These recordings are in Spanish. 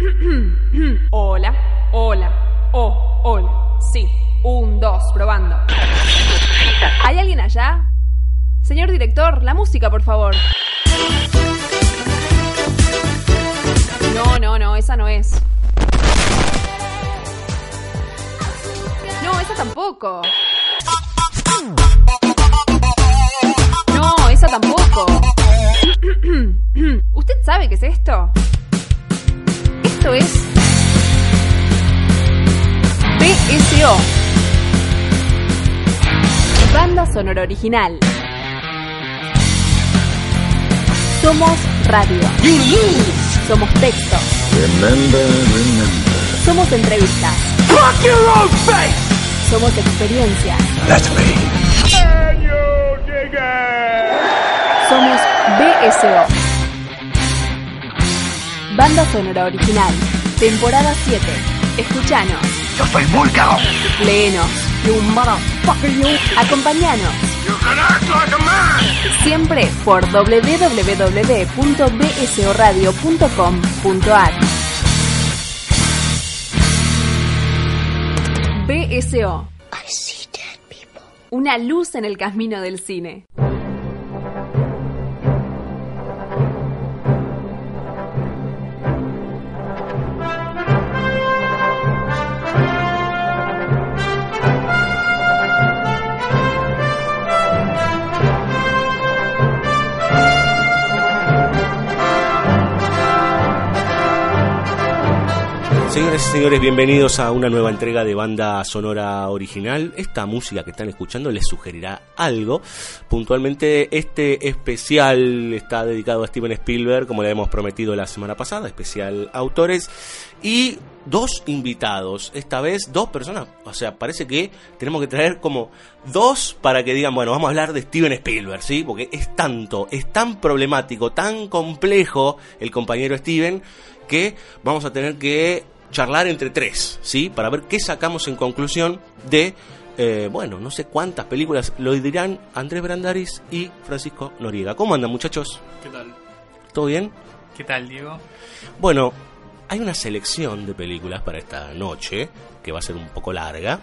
Hola, hola, oh, hola. Sí, un, dos, probando. ¿Hay alguien allá? Señor director, la música, por favor. No, no, no, esa no es. No, esa tampoco. No, esa tampoco. ¿Usted sabe qué es esto? Esto es BSO. Banda sonora original. Somos radio. Somos texto. Somos entrevistas. Somos experiencias. Somos BSO. Banda sonora original. Temporada 7. Escuchanos. Yo soy Vulcano. Léenos. Acompañanos. Siempre por www.bsoradio.com.ar BSO. Una luz en el camino del cine. Señores y señores, bienvenidos a una nueva entrega de banda sonora original. Esta música que están escuchando les sugerirá algo. Puntualmente, este especial está dedicado a Steven Spielberg, como le hemos prometido la semana pasada, especial autores. Y dos invitados, esta vez dos personas. O sea, parece que tenemos que traer como dos para que digan, bueno, vamos a hablar de Steven Spielberg, ¿sí? Porque es tanto, es tan problemático, tan complejo el compañero Steven, que vamos a tener que charlar entre tres, ¿sí? Para ver qué sacamos en conclusión de, eh, bueno, no sé cuántas películas lo dirán Andrés Brandaris y Francisco Noriega. ¿Cómo andan, muchachos? ¿Qué tal? ¿Todo bien? ¿Qué tal, Diego? Bueno, hay una selección de películas para esta noche, que va a ser un poco larga,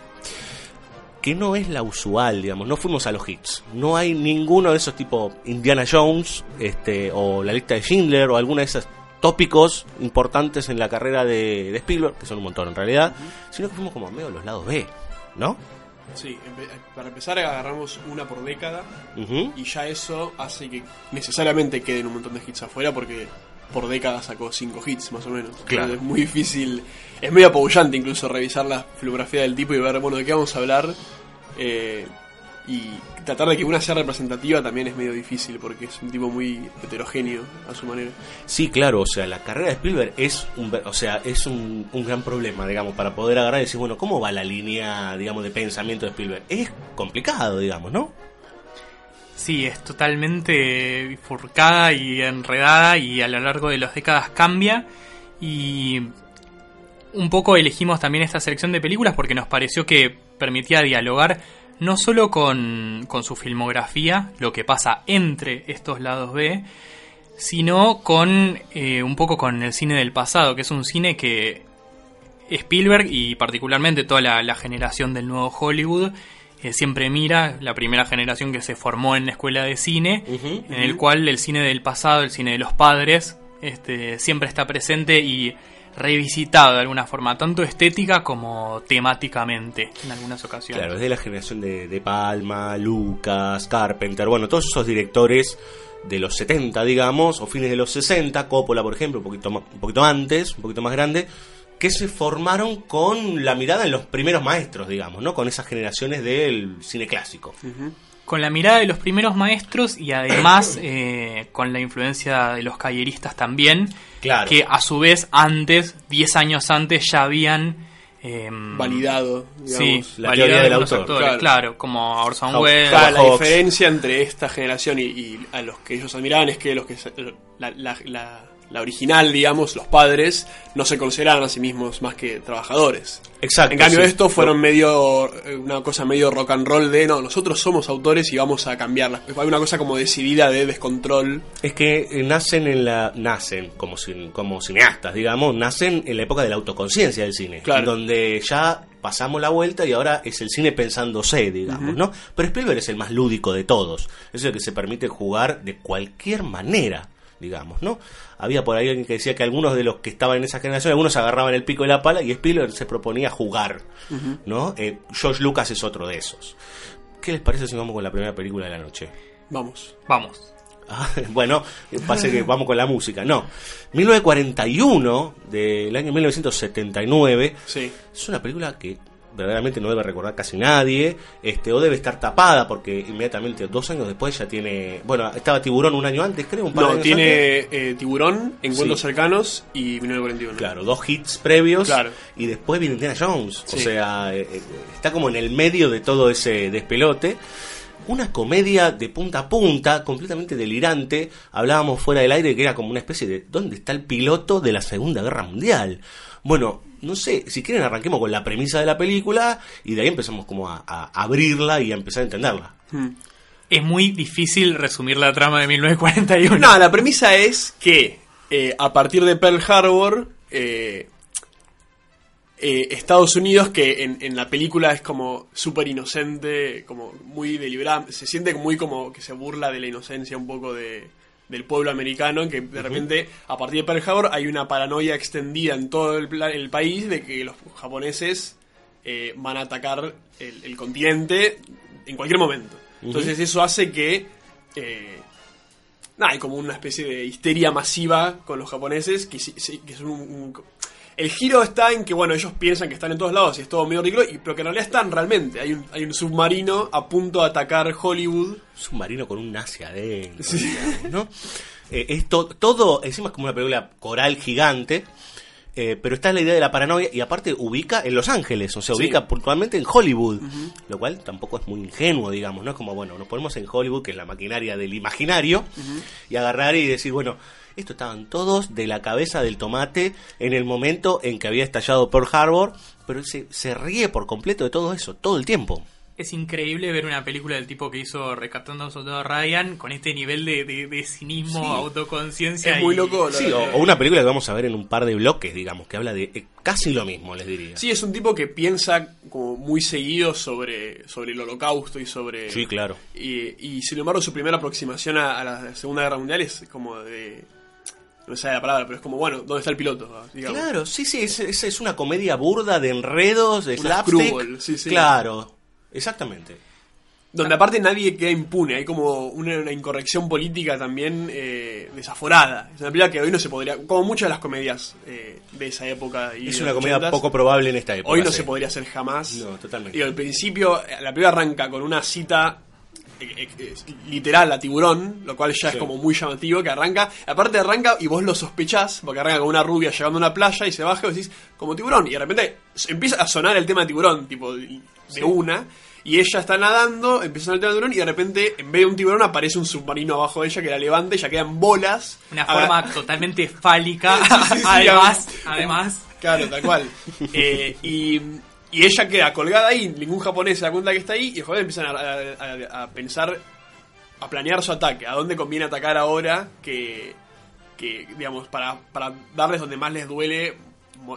que no es la usual, digamos, no fuimos a los hits. No hay ninguno de esos tipo Indiana Jones, este, o la lista de Schindler, o alguna de esas tópicos importantes en la carrera de, de Spielberg, que son un montón en realidad, sino que fuimos como medio a los lados B, ¿no? Sí, empe- para empezar agarramos una por década y ya eso hace que necesariamente queden un montón de hits afuera porque por década sacó cinco hits más o menos. Claro. Es muy difícil, es medio apabullante incluso revisar la filmografía del tipo y ver, bueno, de qué vamos a hablar. eh, y tratar de que una sea representativa también es medio difícil porque es un tipo muy heterogéneo a su manera. Sí, claro, o sea, la carrera de Spielberg es un, o sea, es un, un gran problema, digamos, para poder agarrar y decir, bueno, ¿cómo va la línea, digamos, de pensamiento de Spielberg? Es complicado, digamos, ¿no? Sí, es totalmente bifurcada y enredada y a lo largo de las décadas cambia y un poco elegimos también esta selección de películas porque nos pareció que permitía dialogar no solo con, con su filmografía, lo que pasa entre estos lados B, sino con eh, un poco con el cine del pasado, que es un cine que Spielberg y particularmente toda la, la generación del nuevo Hollywood eh, siempre mira, la primera generación que se formó en la escuela de cine, en el cual el cine del pasado, el cine de los padres, este, siempre está presente y revisitado de alguna forma, tanto estética como temáticamente en algunas ocasiones. Claro, es de la generación de, de Palma, Lucas, Carpenter, bueno, todos esos directores de los 70, digamos, o fines de los 60, Coppola, por ejemplo, un poquito, ma- un poquito antes, un poquito más grande, que se formaron con la mirada en los primeros maestros, digamos, ¿no? Con esas generaciones del cine clásico. Con la mirada de los primeros maestros y además eh, con la influencia de los calleristas también, Claro. que a su vez antes, 10 años antes, ya habían... eh, Validado, Sí, digamos. la validado teoría del autor, actores, claro. claro. como Orson Welles. Claro, la Hawks. diferencia entre esta generación y, y a los que ellos admiraban es que los que la- la- la original, digamos, los padres, no se consideraban a sí mismos más que trabajadores. Exacto. En cambio, sí. estos fueron medio, eh, una cosa medio rock and roll de, no, nosotros somos autores y vamos a cambiarlas. Hay una cosa como decidida de descontrol. Es que eh, nacen en la. Nacen como, como cineastas, digamos, nacen en la época de la autoconciencia del cine. Claro. Donde ya pasamos la vuelta y ahora es el cine pensándose, digamos, ¿no? Pero Spielberg es el más lúdico de todos. Es el que se permite jugar de cualquier manera, digamos, ¿no? Había por ahí alguien que decía que algunos de los que estaban en esa generación, algunos agarraban el pico y la pala y Spielberg se proponía jugar, ¿no? Eh, George Lucas es otro de esos. ¿Qué les parece si vamos con la primera película de la noche? Vamos. Vamos. Ah, bueno, pase que vamos con la música. No. 1941, del año 1979, Sí. es una película que verdaderamente no debe recordar casi nadie, este, o debe estar tapada, porque inmediatamente, dos años después ya tiene... Bueno, estaba Tiburón un año antes, creo, un par de No, años antes. tiene eh, Tiburón, Encuentros Sí. Cercanos y 1941. Claro, dos hits previos Claro. y después viene Indiana Jones. O sea, eh, eh, está como en el medio de todo ese despelote. Una comedia de punta a punta, completamente delirante. Hablábamos fuera del aire que era como una especie de ¿dónde está el piloto de la Segunda Guerra Mundial? Bueno, no sé, si quieren arranquemos con la premisa de la película y de ahí empezamos como a, a abrirla y a empezar a entenderla. Hmm. Es muy difícil resumir la trama de 1941. No, la premisa es que eh, a partir de Pearl Harbor, eh, eh, Estados Unidos, que en, en la película es como súper inocente, como muy deliberada, se siente muy como que se burla de la inocencia un poco de, del pueblo americano, que de repente a partir de Pearl Harbor hay una paranoia extendida en todo el, pla- el país de que los japoneses eh, van a atacar el, el continente en cualquier momento. Entonces eso hace que... eh, Nada, hay como una especie de histeria masiva con los japoneses que, que un, un- El giro está en que, bueno, ellos piensan que están en todos lados y es todo medio ridículo, y, pero que en realidad están realmente. Hay un, hay un submarino a punto de atacar Hollywood. Submarino con un nazi adentro, digamos, ¿no? Eh, esto, todo, encima es como una película coral gigante, eh, pero está la idea de la paranoia y aparte ubica en Los Ángeles, o sea, Sí. ubica puntualmente en Hollywood, lo cual tampoco es muy ingenuo, digamos, ¿no? Es como, bueno, nos ponemos en Hollywood, que es la maquinaria del imaginario, y agarrar y decir, bueno, esto estaban todos de la cabeza del tomate en el momento en que había estallado Pearl Harbor, pero él se, se ríe por completo de todo eso, todo el tiempo. Es increíble ver una película del tipo que hizo Rescatando a un Soldado Ryan con este nivel de, de- de cinismo, Sí. autoconciencia. Es muy loco. Sí, o, o una película que vamos a ver en un par de bloques, digamos, que habla de eh, casi lo mismo, les diría. Sí, es un tipo que piensa como muy seguido sobre, sobre el holocausto y sobre... Sí, claro. Y, y sin embargo su primera aproximación a, a la Segunda Guerra Mundial es como de... No sé la palabra, pero es como, bueno, ¿dónde está el piloto? Digamos. Claro, sí, sí, es, es, es una comedia burda de enredos, de slapstick. sí, sí. Claro, exactamente. Donde aparte nadie queda impune, hay como una, una incorrección política también eh, desaforada. Es una película que hoy no se podría, como muchas de las comedias eh, de esa época. Y Es una comedia 80s, poco probable en esta época. Hoy no sí. se podría hacer jamás. No, totalmente. Y al principio, la película arranca con una cita literal a tiburón, lo cual ya Sí. es como muy llamativo, que arranca, aparte arranca y vos lo sospechás, porque arranca con una rubia llegando a una playa y se baja y decís, como tiburón, y de repente empieza a sonar el tema de tiburón, tipo de una, y ella está nadando, empieza a sonar el tema de tiburón, y de repente, en vez de un tiburón, aparece un submarino abajo de ella que la levanta y ya quedan bolas. Una Aga- forma totalmente fálica. sí, además, además. Claro, tal cual. Eh, y, y ella queda colgada ahí, ningún japonés se da cuenta que está ahí, y los japoneses empiezan a, a- a pensar, a planear su ataque, a dónde conviene atacar ahora, que, que digamos, para, para darles donde más les duele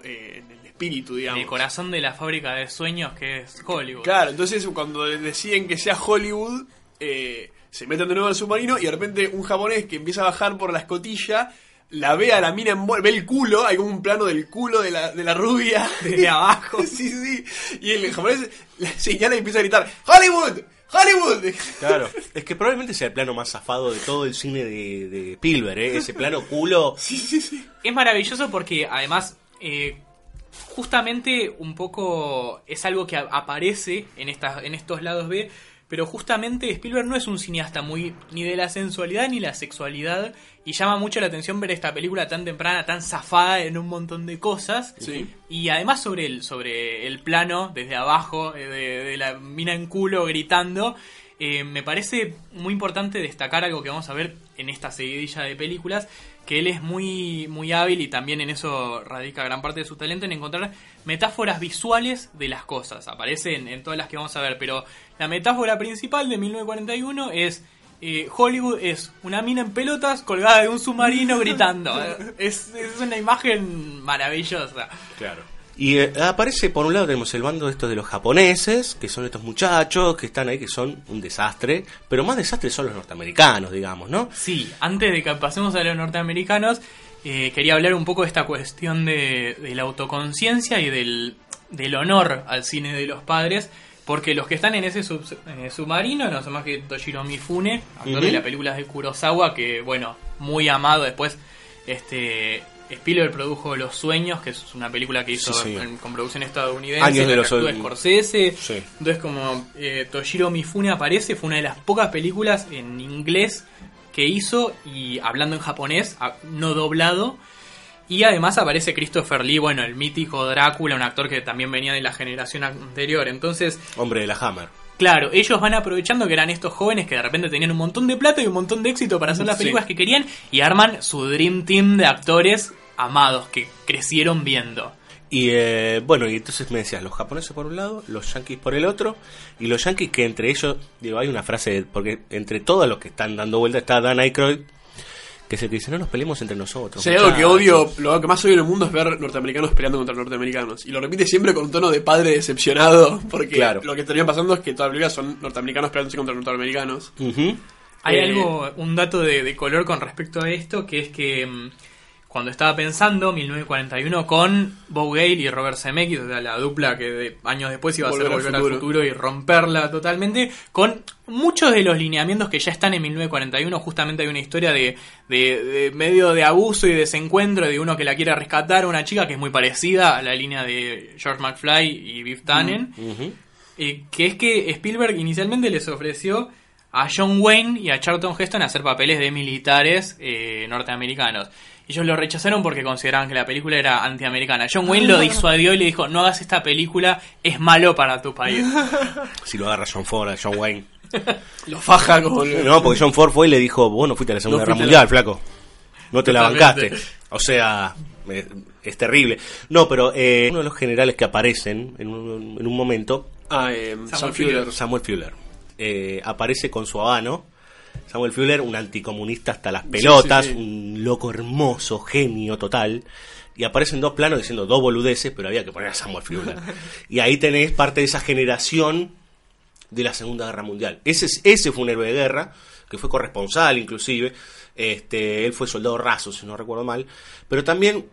eh, en el espíritu, En digamos. el corazón de la fábrica de sueños que es Hollywood. Claro, entonces cuando deciden que sea Hollywood, eh, se meten de nuevo al submarino y de repente un japonés que empieza a bajar por la escotilla, la ve a la mina en bol- ve el culo, hay como un plano del culo de la, de la rubia. Desde abajo. sí, sí. Y el japonés la señala y empieza a gritar, ¡Hollywood! ¡Hollywood! Claro, es que probablemente sea el plano más zafado de todo el cine de, de Spielberg, ¿eh? ese plano culo. Es maravilloso porque además eh, justamente un poco es algo que aparece en, estas, en estos lados B, pero justamente Spielberg no es un cineasta muy ni de la sensualidad ni la sexualidad y llama mucho la atención ver esta película tan temprana, tan zafada en un montón de cosas. Sí. Y además sobre el, sobre el plano, desde abajo, eh, de, de la mina en culo gritando, eh, me parece muy importante destacar algo que vamos a ver en esta seguidilla de películas, que él es muy, muy hábil y también en eso radica gran parte de su talento en encontrar metáforas visuales de las cosas. Aparece en, en todas las que vamos a ver, pero la metáfora principal de 1941 es... eh, Hollywood es una mina en pelotas colgada de un submarino gritando. Es, es una imagen maravillosa. Claro. Y eh, aparece, por un lado, tenemos el bando estos de los japoneses, que son estos muchachos que están ahí, que son un desastre, pero más desastre son los norteamericanos, digamos, ¿no? Sí, antes de que pasemos a los norteamericanos, eh, quería hablar un poco de esta cuestión de, de la autoconciencia y del, del honor al cine de los padres, porque los que están en ese sub- el submarino no son más que Toshiro Mifune, actor de las películas de Kurosawa, que bueno, muy amado después. Este Spielberg produjo Los Sueños, que es una película que hizo Sí, señor. en- con producción estadounidense, Años de los Scorsese. Sí. Entonces, como eh, Toshiro Mifune aparece, fue una de las pocas películas en inglés que hizo y hablando en japonés, no doblado. Y además aparece Christopher Lee, bueno, el mítico Drácula, un actor que también venía de la generación anterior. Entonces, Hombre de la Hammer. claro, ellos van aprovechando que eran estos jóvenes que de repente tenían un montón de plata y un montón de éxito para hacer las Sí. películas que querían y arman su Dream Team de actores amados que crecieron viendo. Y eh, bueno, y entonces me decías, los japoneses por un lado, los yankees por el otro, y los yankees que entre ellos, digo, hay una frase, porque entre todos los que están dando vuelta está Dan Aykroyd, que que dice, no nos peleemos entre nosotros. Hay algo que muchachos". odio, lo que más odio en el mundo es ver norteamericanos peleando contra norteamericanos. Y lo repite siempre con un tono de padre decepcionado, porque Claro. lo que termina pasando es que todas las películas son norteamericanos peleándose contra norteamericanos. Hay Eh, algo, un dato de, de color con respecto a esto, que es que mm, cuando estaba pensando 1941 con Bob Gale y Robert Zemeckis, o sea, la dupla que de- años después iba a ser Volver al futuro. futuro y romperla totalmente, con muchos de los lineamientos que ya están en 1941, justamente hay una historia de, de- de medio de abuso y desencuentro de uno que la quiere rescatar, una chica que es muy parecida a la línea de George McFly y Biff Tannen. Ujú. Eh, que es que Spielberg inicialmente les ofreció a John Wayne y a Charlton Heston hacer papeles de militares eh, norteamericanos. Ellos lo rechazaron porque consideraban que la película era antiamericana. John Wayne lo disuadió y le dijo, no hagas esta película, es malo para tu país. Si lo agarra John Ford, a John Wayne. Lo faja como... No, porque John Ford fue y le dijo, vos no fuiste a la Segunda No Guerra Mundial, la- flaco. No te la bancaste. O sea, es terrible. No, pero eh, uno de los generales que aparecen en un, en un momento Ah, eh, Sam Fuller. Samuel Fuller. Eh, aparece con su habano. Samuel Fuller, un anticomunista hasta las pelotas, sí, sí. un loco hermoso, genio total. Y aparecen dos planos diciendo dos boludeces, pero había que poner a Samuel Fuller. y ahí tenés parte de esa generación de la Segunda Guerra Mundial. Ese, es- ese fue un héroe de guerra, que fue corresponsal inclusive. Este, él fue soldado raso, si no recuerdo mal. Pero también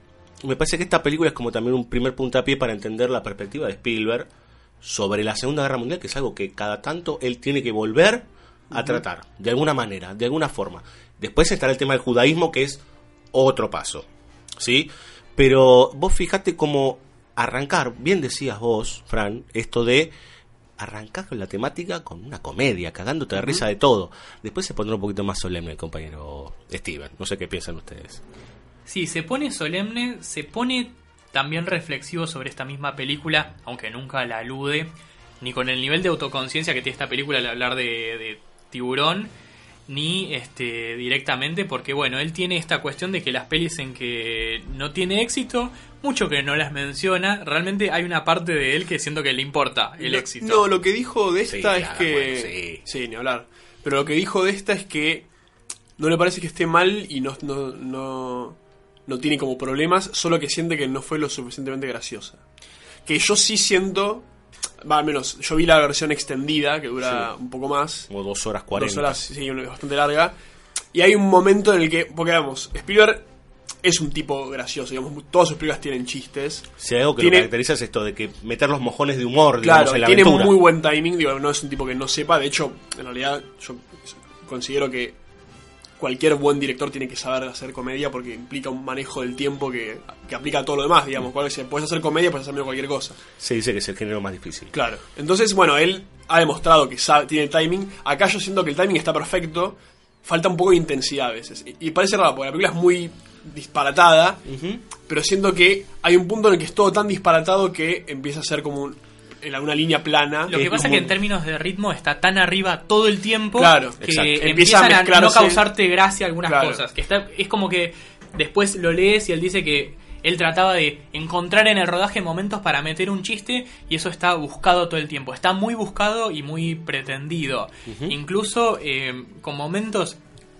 me parece que esta película es como también un primer puntapié para entender la perspectiva de Spielberg sobre la Segunda Guerra Mundial, que es algo que cada tanto él tiene que volver a tratar, de alguna manera, de alguna forma. Después estará el tema del judaísmo, que es otro paso, ¿sí? Pero vos fijate cómo arrancar, bien decías vos, Fran, esto de arrancar con la temática con una comedia, cagándote de risa de todo. Después se pondrá un poquito más solemne el compañero Steven. No sé qué piensan ustedes. Sí, se pone solemne, se pone también reflexivo sobre esta misma película, aunque nunca la alude, ni con el nivel de autoconciencia que tiene esta película al hablar de, de tiburón, ni este directamente, porque bueno, él tiene esta cuestión de que las pelis en que no tiene éxito, mucho que no las menciona, realmente hay una parte de él que siento que le importa el No, éxito. No, lo que dijo de Sí, esta es claro, que. bueno, sí. ni hablar. Pero lo que dijo de esta es que no le parece que esté mal y no, no, no, no tiene como problemas, solo que siente que no fue lo suficientemente graciosa. Que yo sí siento. Va, al menos, yo vi la versión extendida, que dura Sí. un poco más. Como dos horas cuarenta. Dos horas, sí, bastante larga. Y hay un momento en el que, porque vamos, Spielberg es un tipo gracioso, digamos, todas sus películas tienen chistes. Si hay algo que Tiene- lo caracteriza es esto de que meter los mojones de humor, Claro, digamos, en la tiene aventura. muy buen timing, digo, no es un tipo que no sepa, de hecho, en realidad yo considero que cualquier buen director tiene que saber hacer comedia porque implica un manejo del tiempo que, que aplica a todo lo demás, digamos, cual es, puedes hacer comedia, puedes hacer medio cualquier cosa. Se dice que es el género más difícil. Claro. Entonces, bueno, él ha demostrado que sabe, tiene timing. Acá yo siento que el timing está perfecto. Falta un poco de intensidad a veces. Y, y parece raro, porque la película es muy disparatada. Pero siento que hay un punto en el que es todo tan disparatado que empieza a ser como un- en una línea plana. Lo que Es pasa es como- que en términos de ritmo está tan arriba todo el tiempo Claro, que exacto. Empieza empiezan a a, no causarte gracia algunas Claro. cosas. Que está, es como que después lo lees y él dice que él trataba de encontrar en el rodaje momentos para meter un chiste y eso está buscado todo el tiempo. Está muy buscado y muy pretendido. Incluso eh, con momentos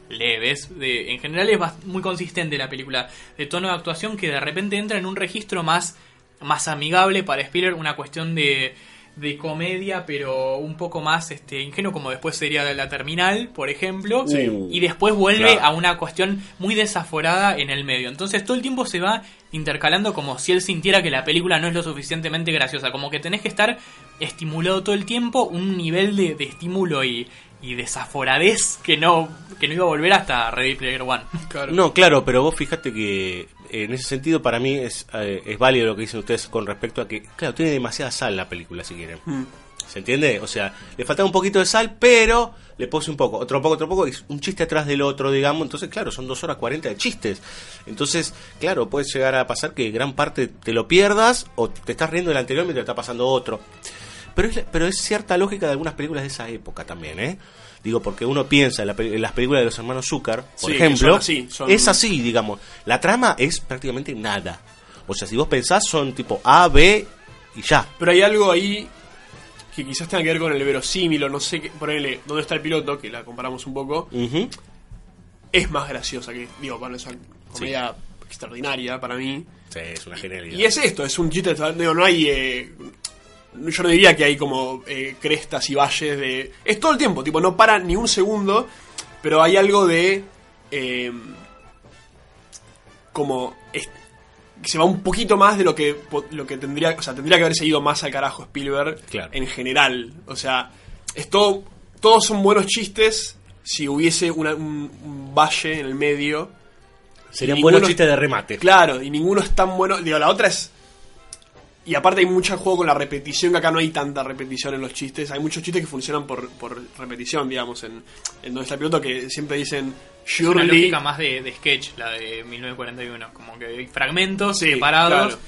leves, de, en general es muy consistente la película de tono de actuación que de repente entra en un registro más, más amigable para Spielberg, una cuestión de, de comedia, pero un poco más este, ingenuo, como después sería de la terminal, por ejemplo, Sí. y después vuelve Claro. a una cuestión muy desaforada en el medio. Entonces todo el tiempo se va intercalando como si él sintiera que la película no es lo suficientemente graciosa, como que tenés que estar estimulado todo el tiempo, un nivel de, de estímulo y, y desaforadez que no, que no iba a volver hasta Ready Player One. Claro. No, claro, pero vos fíjate que en ese sentido para mí es, eh, es válido lo que dicen ustedes con respecto a que, claro, tiene demasiada sal la película si quieren. Mm. ¿Se entiende? O sea, le falta un poquito de sal, pero le puse un poco, otro poco, otro poco, y un chiste atrás del otro, digamos. Entonces, claro, son dos horas cuarenta de chistes. Entonces, claro, puede llegar a pasar que gran parte te lo pierdas o te estás riendo del anterior mientras está pasando otro. Pero es, pero es cierta lógica de algunas películas de esa época también, ¿eh? Digo, porque uno piensa en, la en las películas de los hermanos Zucker, por Sí, ejemplo, así, son- es así, digamos. La trama es prácticamente nada. O sea, si vos pensás, son tipo A, B y ya. Pero hay algo ahí que quizás tenga que ver con el verosímil o no sé qué. Ponele, ¿dónde está el piloto? Que la comparamos un poco. Es más graciosa que, digo, bueno, es una comedia extraordinaria para mí. Sí, es una genialidad. Y es esto, es un chiste, digo, no hay... eh, yo no diría que hay como eh, crestas y valles de... Es todo el tiempo, tipo, no para ni un segundo, pero hay algo de... eh, como... es- se va un poquito más de lo que lo que tendría o sea tendría que haber seguido más al carajo Spielberg Claro. en general o sea es todo todos son buenos chistes si hubiese una- un, un valle en el medio Serían buenos chistes de remate. Claro, y ninguno es tan bueno. Digo, la otra es. Y aparte hay mucho juego con la repetición, que acá no hay tanta repetición en los chistes. Hay muchos chistes que funcionan por, por repetición, digamos, en, en donde está el piloto, que siempre dicen Es una surely. lógica más de, de sketch, la de 1941. Como que hay fragmentos Sí, separados claro.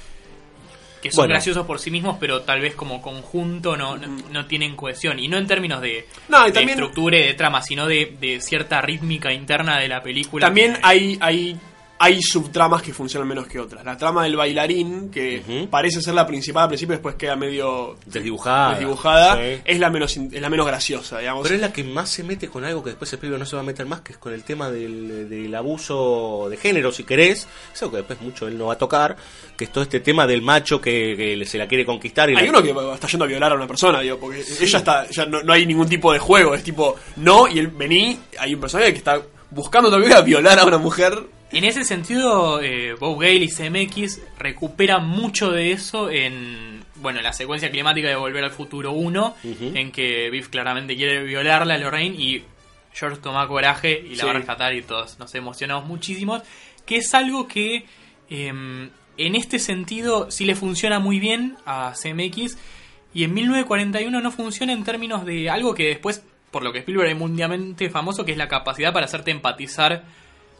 que son Bueno. graciosos por sí mismos, pero tal vez como conjunto no, no, no tienen cohesión. Y no en términos de, No, y de también- estructura y de trama, sino de, de cierta rítmica interna de la película. También que- hay, hay, hay subtramas que funcionan menos que otras. La trama del bailarín, que parece ser la principal al principio, después queda medio Desdibujada. desdibujada, Sí. es, la menos, es la menos graciosa, digamos. Pero es la que más se mete con algo que después Spielberg no se va a meter más, que es con el tema del, del abuso de género, si querés. Es algo que después mucho él no va a tocar, que es todo este tema del macho que, que se la quiere conquistar. Y Hay la- uno que está yendo a violar a una persona, digo, porque ella está, ya no, no hay ningún tipo de juego, es tipo, no, y él vení, hay un personaje que está buscando todavía violar a una mujer. En ese sentido, eh, Bob Gale y CMX recuperan mucho de eso en bueno en la secuencia climática de Volver al Futuro 1, Ujú. en que Biff claramente quiere violarla a Lorraine y George toma coraje y la Sí. va a rescatar y todos nos emocionamos muchísimo. Que es algo que em, en este sentido sí le funciona muy bien a CMX y en 1941 no funciona en términos de algo que después, por lo que Spielberg es mundialmente famoso, que es la capacidad para hacerte empatizar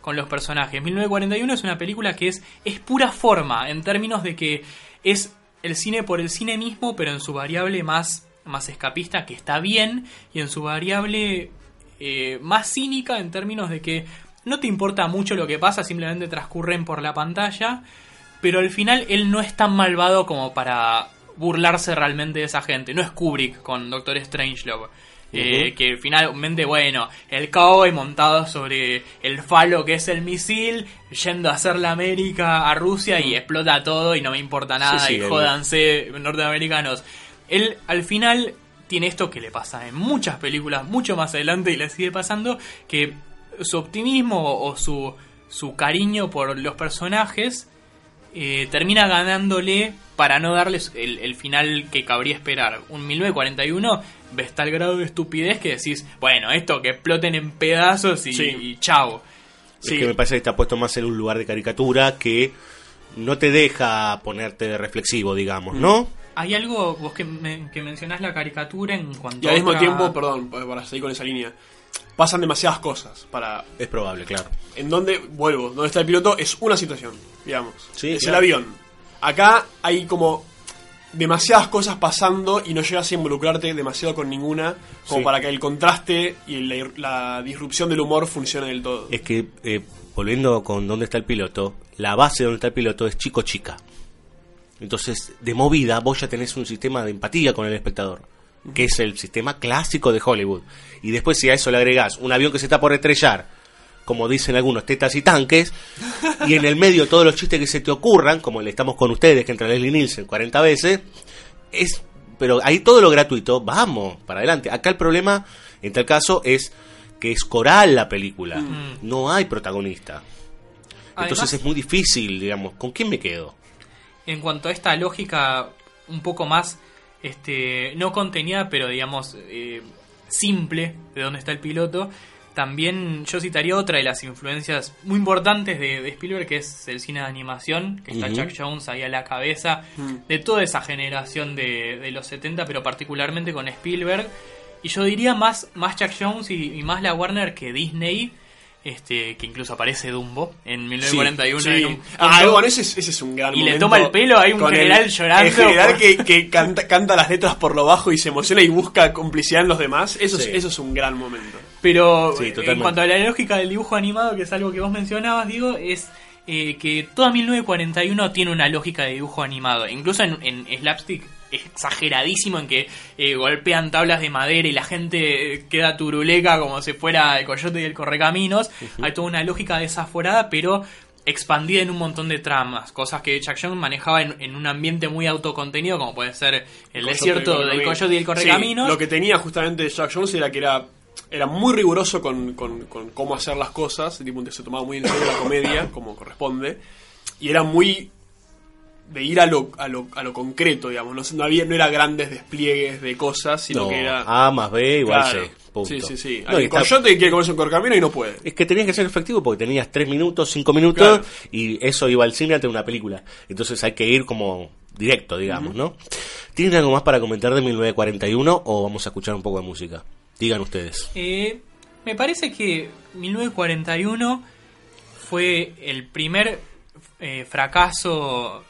con los personajes. 1941 es una película que es, es pura forma, en términos de que es el cine por el cine mismo, pero en su variable más, más escapista, que está bien, y en su variable eh, más cínica, en términos de que no te importa mucho lo que pasa, simplemente transcurren por la pantalla, pero al final él no es tan malvado como para burlarse realmente de esa gente. No es Kubrick con Doctor Strangelove. Eh, Ujú. que finalmente, bueno, el cowboy montado sobre el falo que es el misil, yendo a hacer la América a Rusia y explota todo y no me importa nada Sí, sí, y el- jódanse norteamericanos. Él al final tiene esto que le pasa en muchas películas, mucho más adelante y le sigue pasando, que su optimismo o su, su cariño por los personajes eh, termina ganándole para no darles el, el final que cabría esperar. Un 1941 ves tal grado de estupidez que decís, bueno, esto que exploten en pedazos y, Sí. y chao. Es Sí. que me parece que está puesto más en un lugar de caricatura que no te deja ponerte reflexivo, digamos, ¿no? Hay algo, vos que, me- que mencionás la caricatura en cuanto Y al a mismo otra- tiempo, perdón, para seguir con esa línea, pasan demasiadas cosas para... Es probable, claro. En donde, vuelvo, donde está el piloto es una situación, digamos. Sí, es claro. el avión. Acá hay como demasiadas cosas pasando y no llegas a involucrarte demasiado con ninguna, como Sí. para que el contraste y la, la disrupción del humor funcione del todo. Es que, eh, volviendo con dónde está el piloto, la base de dónde está el piloto es chico-chica. Entonces, de movida, vos ya tenés un sistema de empatía con el espectador, que es el sistema clásico de Hollywood. Y después, si a eso le agregás un avión que se está por estrellar, como dicen algunos, tetas y tanques, y en el medio todos los chistes que se te ocurran, como el estamos con ustedes, que entra Leslie Nielsen 40 veces, es. Pero ahí todo lo gratuito, vamos, para adelante. Acá el problema, en tal caso, es que es coral la película. No hay protagonista. Entonces es muy difícil, digamos, ¿con quién me quedo? en cuanto a esta lógica un poco más este no contenida pero digamos eh, simple de dónde está el piloto también yo citaría otra de las influencias muy importantes de, de Spielberg que es el cine de animación que está. Chuck Jones ahí a la cabeza de toda esa generación de, de los 70 pero particularmente con Spielberg y yo diría más más Chuck Jones y, y más la Warner que Disney este que incluso aparece Dumbo en 1941 Sí. en un Ah, bueno, ese es, ese es un gran Y le toma el pelo, hay un Con general el- llorando El general por- que, que canta, canta las letras por lo bajo y se emociona y busca complicidad en los demás. Eso, Sí. es, eso es un gran momento. Pero Sí, eh, en cuanto a la lógica del dibujo animado, que es algo que vos mencionabas, digo, es eh, que toda 1941 tiene una lógica de dibujo animado. Incluso en, en Slapstick exageradísimo en que eh, golpean tablas de madera y la gente eh, queda turuleca como si fuera el coyote y el correcaminos. Hay toda una lógica desaforada, pero expandida en un montón de tramas, cosas que Chuck Jones manejaba en, en un ambiente muy autocontenido, como puede ser el desierto Coyote del coyote y el correcaminos. Sí, lo que tenía justamente Jack Jones era que era era muy riguroso con, con- con cómo hacer las cosas, tipo se tomaba muy en serio la comedia, como corresponde, y era muy de ir a lo, a lo, a lo concreto, digamos, no, no había no era grandes despliegues de cosas, sino No, que era... A más B igual Claro. C. Punto. Sí, sí, sí. No, el está- coyote quiere comerse un corcamino y no puede. Es que tenías que ser efectivo porque tenías 3 minutos, 5 minutos Claro. y eso iba al cine ante una película. Entonces hay que ir como directo, digamos, ¿no? ¿Tienen algo más para comentar de 1941 o vamos a escuchar un poco de música? Digan ustedes. Eh, me parece que 1941 fue el primer eh, fracaso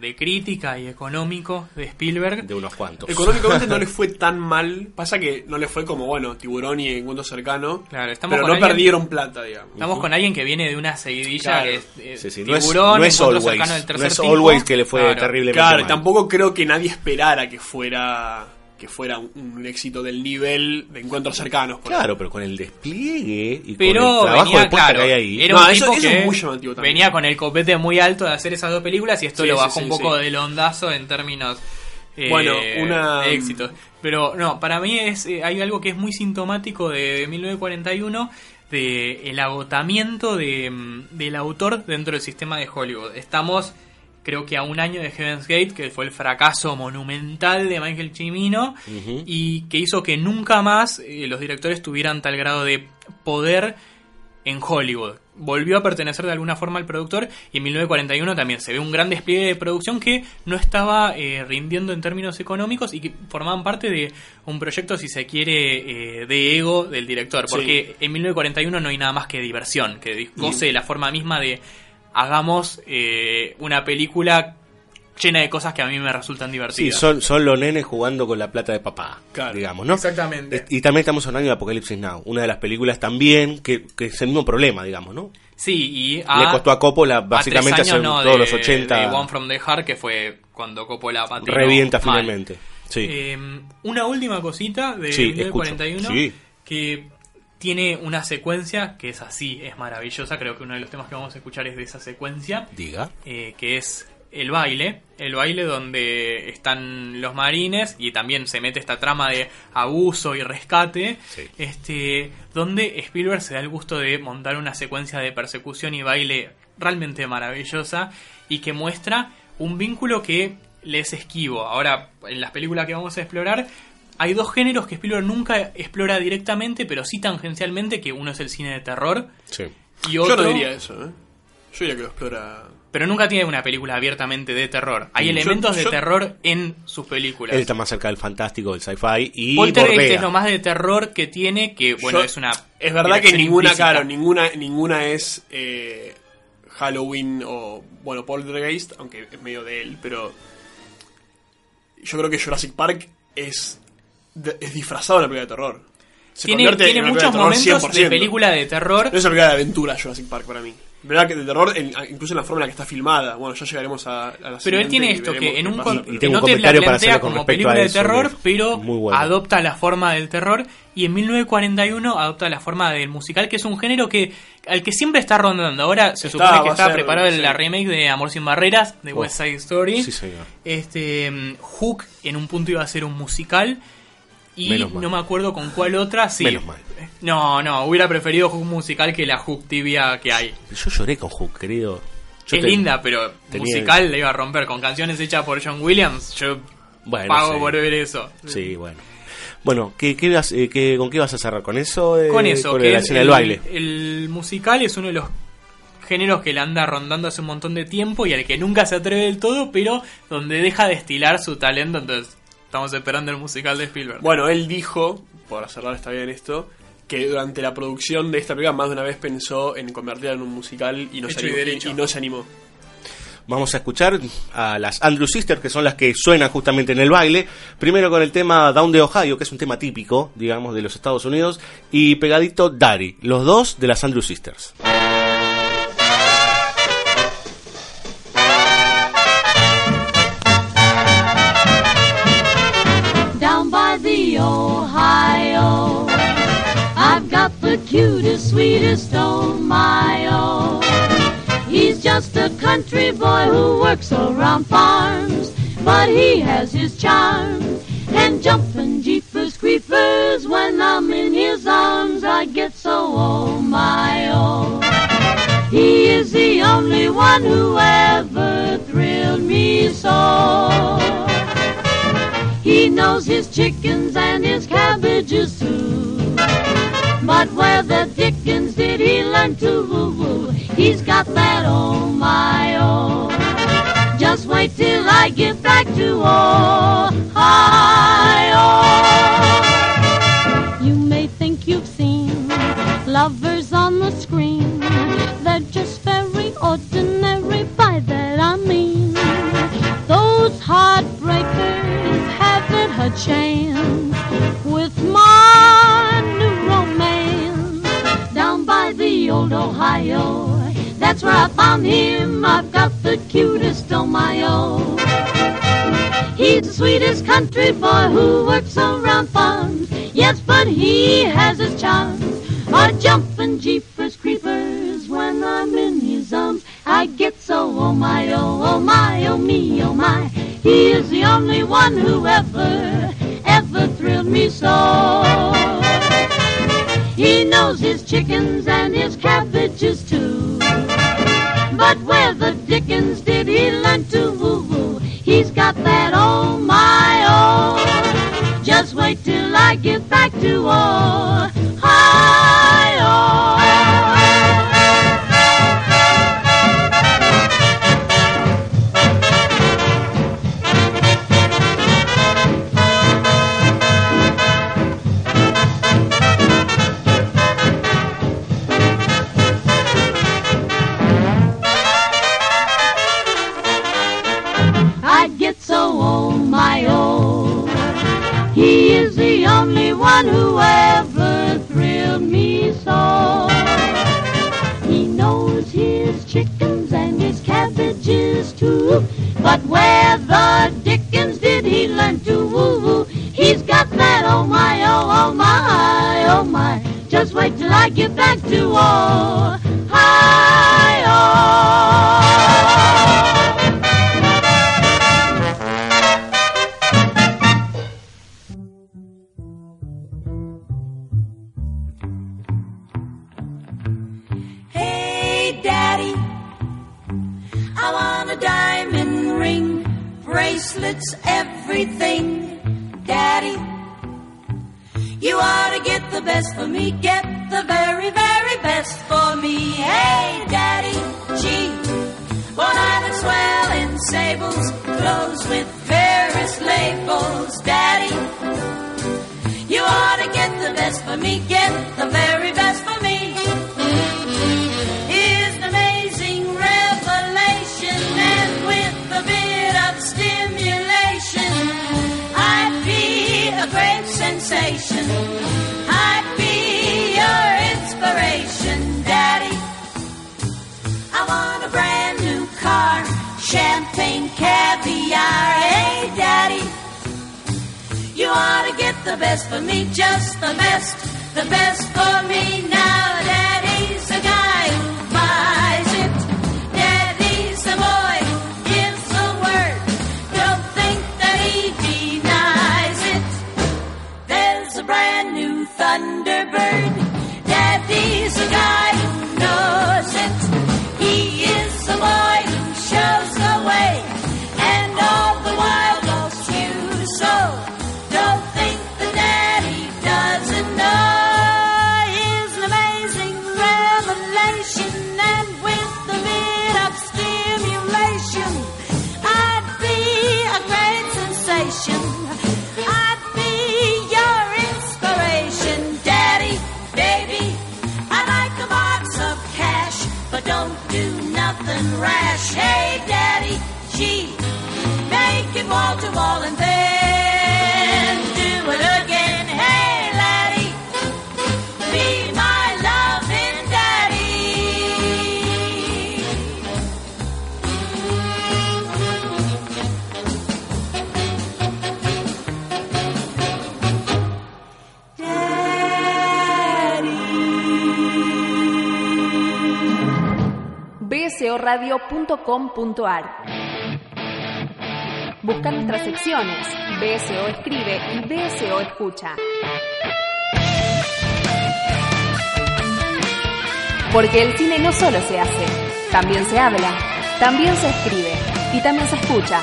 de crítica y económico de Spielberg. De unos cuantos. Económicamente no le fue tan mal. Pasa que no le fue como, bueno, Tiburón y Encuentro Cercano. Claro, estamos pero con no alguien- perdieron plata, digamos. Estamos con alguien que viene de una seguidilla Claro. que es eh, Sí, sí, no es, Tiburón, no es cercano del tercer no es tipo. always que le fue Claro. terriblemente Claro, mal. tampoco creo que nadie esperara que fuera que fuera un, un éxito del nivel de encuentros cercanos. por Claro, pero con el despliegue y Pero con el trabajo venía, de claro, que hay ahí. era No, un eso- tipo eso es que muy llamativo también. venía con el copete muy alto de hacer esas dos películas y esto Sí, lo bajó sí, un poco sí. del ondazo en términos eh, Bueno, una- de éxitos. Pero no, para mí es eh, hay algo que es muy sintomático de 1941 de el agotamiento de, mm, del autor dentro del sistema de Hollywood. Estamos creo que a un año de Heaven's Gate, que fue el fracaso monumental de Michael Cimino, y que hizo que nunca más eh, los directores tuvieran tal grado de poder en Hollywood. Volvió a pertenecer de alguna forma al productor y en 1941 también se ve un gran despliegue de producción que no estaba eh, rindiendo en términos económicos y que formaban parte de un proyecto, si se quiere, eh, de ego del director. Sí. Porque en 1941 no hay nada más que diversión, que goce de la forma misma de hagamos eh, una película llena de cosas que a mí me resultan Sí, divertidas. son, son los nenes jugando con la plata de papá, Claro, digamos, ¿no? exactamente. Y también estamos hablando de Apocalipsis Now, una de las películas también que, que es el mismo problema, digamos, ¿no? Sí, y Le costó a Coppola básicamente a hacer años, no, todos de- los 80 de One from the Heart, que fue cuando Coppola patinó revienta mal. finalmente. Sí. Eh, una última cosita de Sí, 1941 escucho. Sí. que tiene una secuencia que es así, es maravillosa. Creo que uno de los temas que vamos a escuchar es de esa secuencia, Diga. eh, que es el baile. El baile donde están los marines y también se mete esta trama de abuso y rescate. Sí. Este, donde Spielberg se da el gusto de montar una secuencia de persecución y baile realmente maravillosa y que muestra un vínculo que le es esquivo. Ahora, en las películas que vamos a explorar, hay dos géneros que Spielberg nunca explora directamente, pero sí tangencialmente, que uno es el cine de terror Sí. y Yo otro... no diría eso, ¿eh? Yo diría que lo explora. Pero nunca tiene una película abiertamente de terror. Hay elementos Yo- de yo- terror en sus películas. Él está más cerca del fantástico, del sci-fi y Poltergeist es lo más de terror que tiene, que bueno, Yo- es una... Es verdad que ninguna, implícita. claro, ninguna, ninguna es eh, Halloween o. Bueno, Poltergeist, aunque es medio de él, pero. yo creo que Jurassic Park es, es disfrazado de una película de terror. Se Tiene, convierte tiene en muchos de momentos de 100%. película de terror. No es una película de aventura Jurassic Park para mí. ¿Verdad que de terror, en- incluso en la forma en la que está filmada? Bueno, ya llegaremos a, a la Pero él tiene esto, que en un pasa, Y tengo no un te la plantea como película de terror, pero bueno. adopta la forma del terror y en 1941 adopta la forma del musical, que es un género que al que siempre está rondando. Ahora se Está, supone que está ser, preparado sí. la remake de Amor sin barreras de Oh. West Side Story. Sí, señor. Este mm, Hook en un punto iba a ser un musical y Menos mal. no me acuerdo con cuál otra. Sí. Menos mal. No, no, hubiera preferido Hook musical que la Hook tibia que hay. Yo lloré con Hook, querido. Yo es linda, pero musical le iba a romper con canciones hechas por John Williams. Yo Bueno, pago sí. por ver eso. Sí, bueno. Bueno, ¿qué, qué vas- eh, qué- ¿con qué vas a cerrar? ¿Con eso? eh, Con eso, Con que la el, escena del baile. el musical es uno de los géneros que le anda rondando hace un montón de tiempo y al que nunca se atreve del todo, pero donde deja de estilar su talento. Entonces, estamos esperando el musical de Spielberg. Bueno, él dijo, por cerrar está bien esto, que durante la producción de esta película más de una vez pensó en convertirla en un musical y no, se y animó, y no se animó. Vamos a escuchar a las Andrew Sisters, que son las que suenan justamente en el baile. Primero con el tema Down de Ohio, que es un tema típico, digamos, de los Estados Unidos. Y pegadito Daddy, los dos de las Andrew Sisters. Cutest, sweetest oh my oh. He's just a country boy who works around farms, but he has his charm. And jumping jeepers creepers when I'm in his arms, I get so oh my oh. He is the only one who ever thrilled me so. He knows his chickens and his cabbages too. But where the dickens did he learn to woo woo? He's got that oh my oh. Just wait till I get back to Ohio. You may think you've seen lovers on the screen. They're just very ordinary, by that I mean. Those heartbreakers a chance with my new romance. Down by the old Ohio, that's where I found him. I've got the cutest oh my oh. He's the sweetest country boy who works around farms. Yes, but he has his charms. Are jumping jeepers creepers when I'm in his arms. I get so oh my oh oh my oh me oh my. He is the only one who ever ever thrilled me so. He knows his chickens and his cabbages too. But where the dickens did he learn to woo woo? He's got that oh my oh. Just wait till I get back to Ohio. But where the dickens did he learn to woo woo? He's got that oh my oh oh my oh my. Just wait till I get back to Ohio. the best for me. Get the very, very best for me. Hey, Daddy G. One eyed and swell in sables, clothes with various labels. Daddy, you ought to get the best for me. Get the very best for me. Here's an amazing revelation, and with a bit of stimulation, I'd be a great sensation. Eating caviar. Hey, Daddy, you ought to get the best for me, just the best, the best for me now. Daddy's bsoradio.com.ar. Busca nuestras secciones, BSO Escribe y BSO Escucha. Porque el cine no solo se hace, también se habla, también se escribe y también se escucha.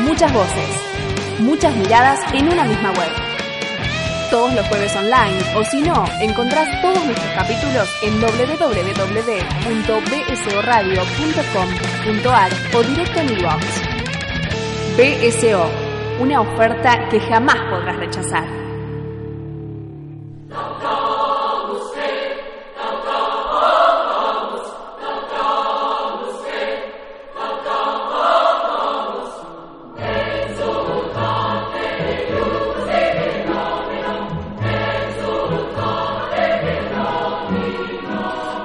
Muchas voces, muchas miradas en una misma web. Todos los jueves online o si no, encontrás todos nuestros capítulos en www.bsoradio.com.ar o directo en iVoox. BSO, una oferta que jamás podrás rechazar.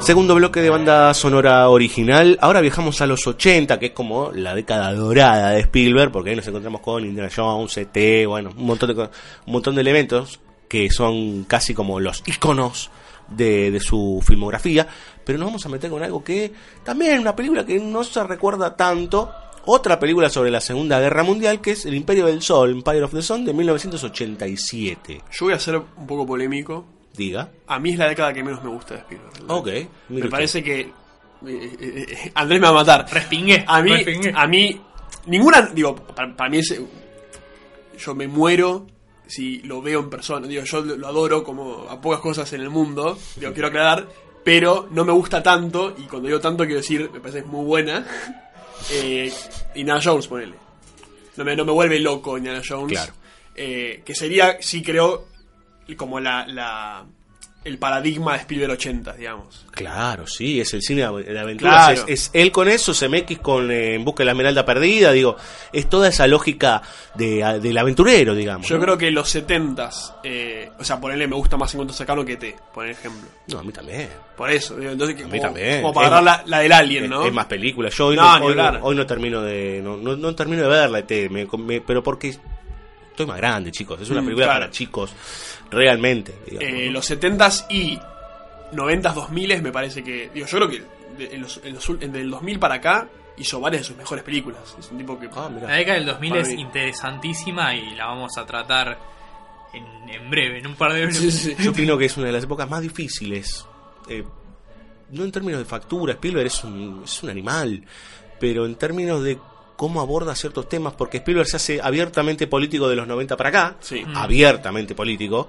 Segundo bloque de banda sonora original. Ahora viajamos a los 80, que es como la década dorada de Spielberg, porque ahí nos encontramos con Indiana Jones, ET, bueno, un montón de, un montón de elementos que son casi como los iconos de, de su filmografía. Pero nos vamos a meter con algo que también una película que no se recuerda tanto. Otra película sobre la Segunda Guerra Mundial, que es El Imperio del Sol, Empire of the Sun, de 1987. Yo voy a ser un poco polémico. Diga. A mí es la década que menos me gusta de Spielberg. Ok. Me usted. parece que. eh, eh, eh, Andrés me va a matar. Respingué. A mí, respingué. a mí, ninguna, digo, para, para mí es, yo me muero si lo veo en persona, digo, yo lo, lo adoro como a pocas cosas en el mundo, digo, quiero aclarar, pero no me gusta tanto, y cuando digo tanto quiero decir, me parece que es muy buena, eh, Indiana Jones, ponele. No me, no me vuelve loco Indiana Jones. Claro. Eh, que sería, sí creo, como la, la el paradigma de Spielberg 80, digamos. Claro, sí, es el cine de aventuras. Claro. Es, es él con eso, CMX con eh, En busca de la esmeralda perdida, digo, es toda esa lógica de, del aventurero, digamos. Yo ¿no? creo que los 70s, eh, o sea, ponerle me gusta más Encuentro Cercano que T, por ejemplo. No, a mí también. Por eso, digo, entonces, A mí como, también. como para Es la, la del Alien, ¿no? Es, es más película. Yo hoy No, hoy, no- hablar. hoy no termino de no, no, no termino de verla, ET, me- me- pero porque estoy más grande, chicos. Es una Mm, película claro. para chicos, realmente. digamos, Eh, ¿no? los 70s y 90s, 2000s me parece que. Digo, yo creo que de- en los, en los en del 2000 para acá hizo varias de sus mejores películas. Es un tipo que. Ah, mirá. La década del 2000 Para es mí. interesantísima y la vamos a tratar en, en breve, en un par de Sí, sí, sí. Yo opino que es una de las épocas más difíciles. eh, no en términos de factura, Spielberg es un, es un animal, pero en términos de cómo aborda ciertos temas, porque Spielberg se hace abiertamente político de los 90 para acá, Sí. abiertamente político,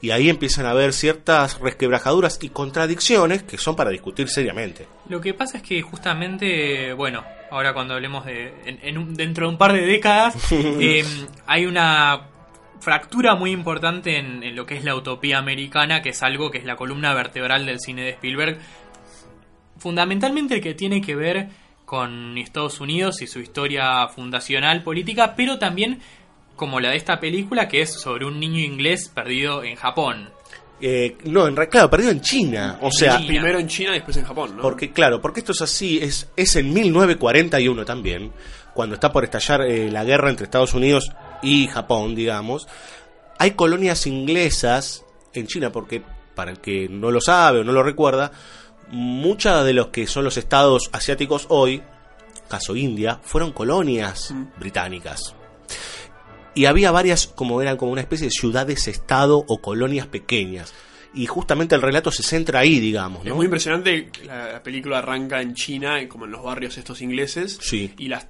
y ahí empiezan a haber ciertas resquebrajaduras y contradicciones que son para discutir seriamente. Lo que pasa es que justamente, bueno, ahora cuando hablemos de. en- en un- dentro de un par de décadas, eh, hay una fractura muy importante en, en lo que es la utopía americana, que es algo que es la columna vertebral del cine de Spielberg. Fundamentalmente el que tiene que ver con Estados Unidos y su historia fundacional política, pero también como la de esta película, que es sobre un niño inglés perdido en Japón. Eh, no, en claro, perdido en China. O sea, China. Primero en China y después en Japón, ¿no? porque claro, porque esto es así, es, es en 1941 también, cuando está por estallar eh, la guerra entre Estados Unidos y Japón, digamos. Hay colonias inglesas en China, porque para el que no lo sabe o no lo recuerda, muchos de los que son los estados asiáticos hoy, caso India, fueron colonias británicas. Y había varias, como eran como una especie de ciudades-estado o colonias pequeñas. Y justamente el relato se centra ahí, digamos, Es muy impresionante, la, la película arranca en China, como en los barrios estos ingleses. Sí. Y las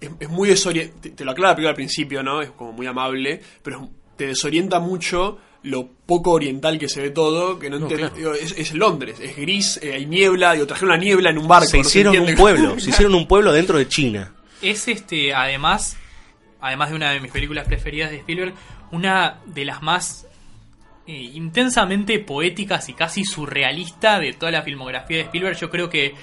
es, es muy desorientante. Te, te lo aclara la película al principio, ¿no? Es como muy amable, pero te desorienta mucho lo poco oriental que se ve todo, que no, claro. es, es Londres, es gris, eh, hay niebla, digo, trajeron la niebla en un barco. se no hicieron un pueblo, se hicieron un pueblo dentro de China. Es este, además, además de una de mis películas preferidas de Spielberg, una de las más eh, intensamente poéticas y casi surrealista de toda la filmografía de Spielberg. Yo creo que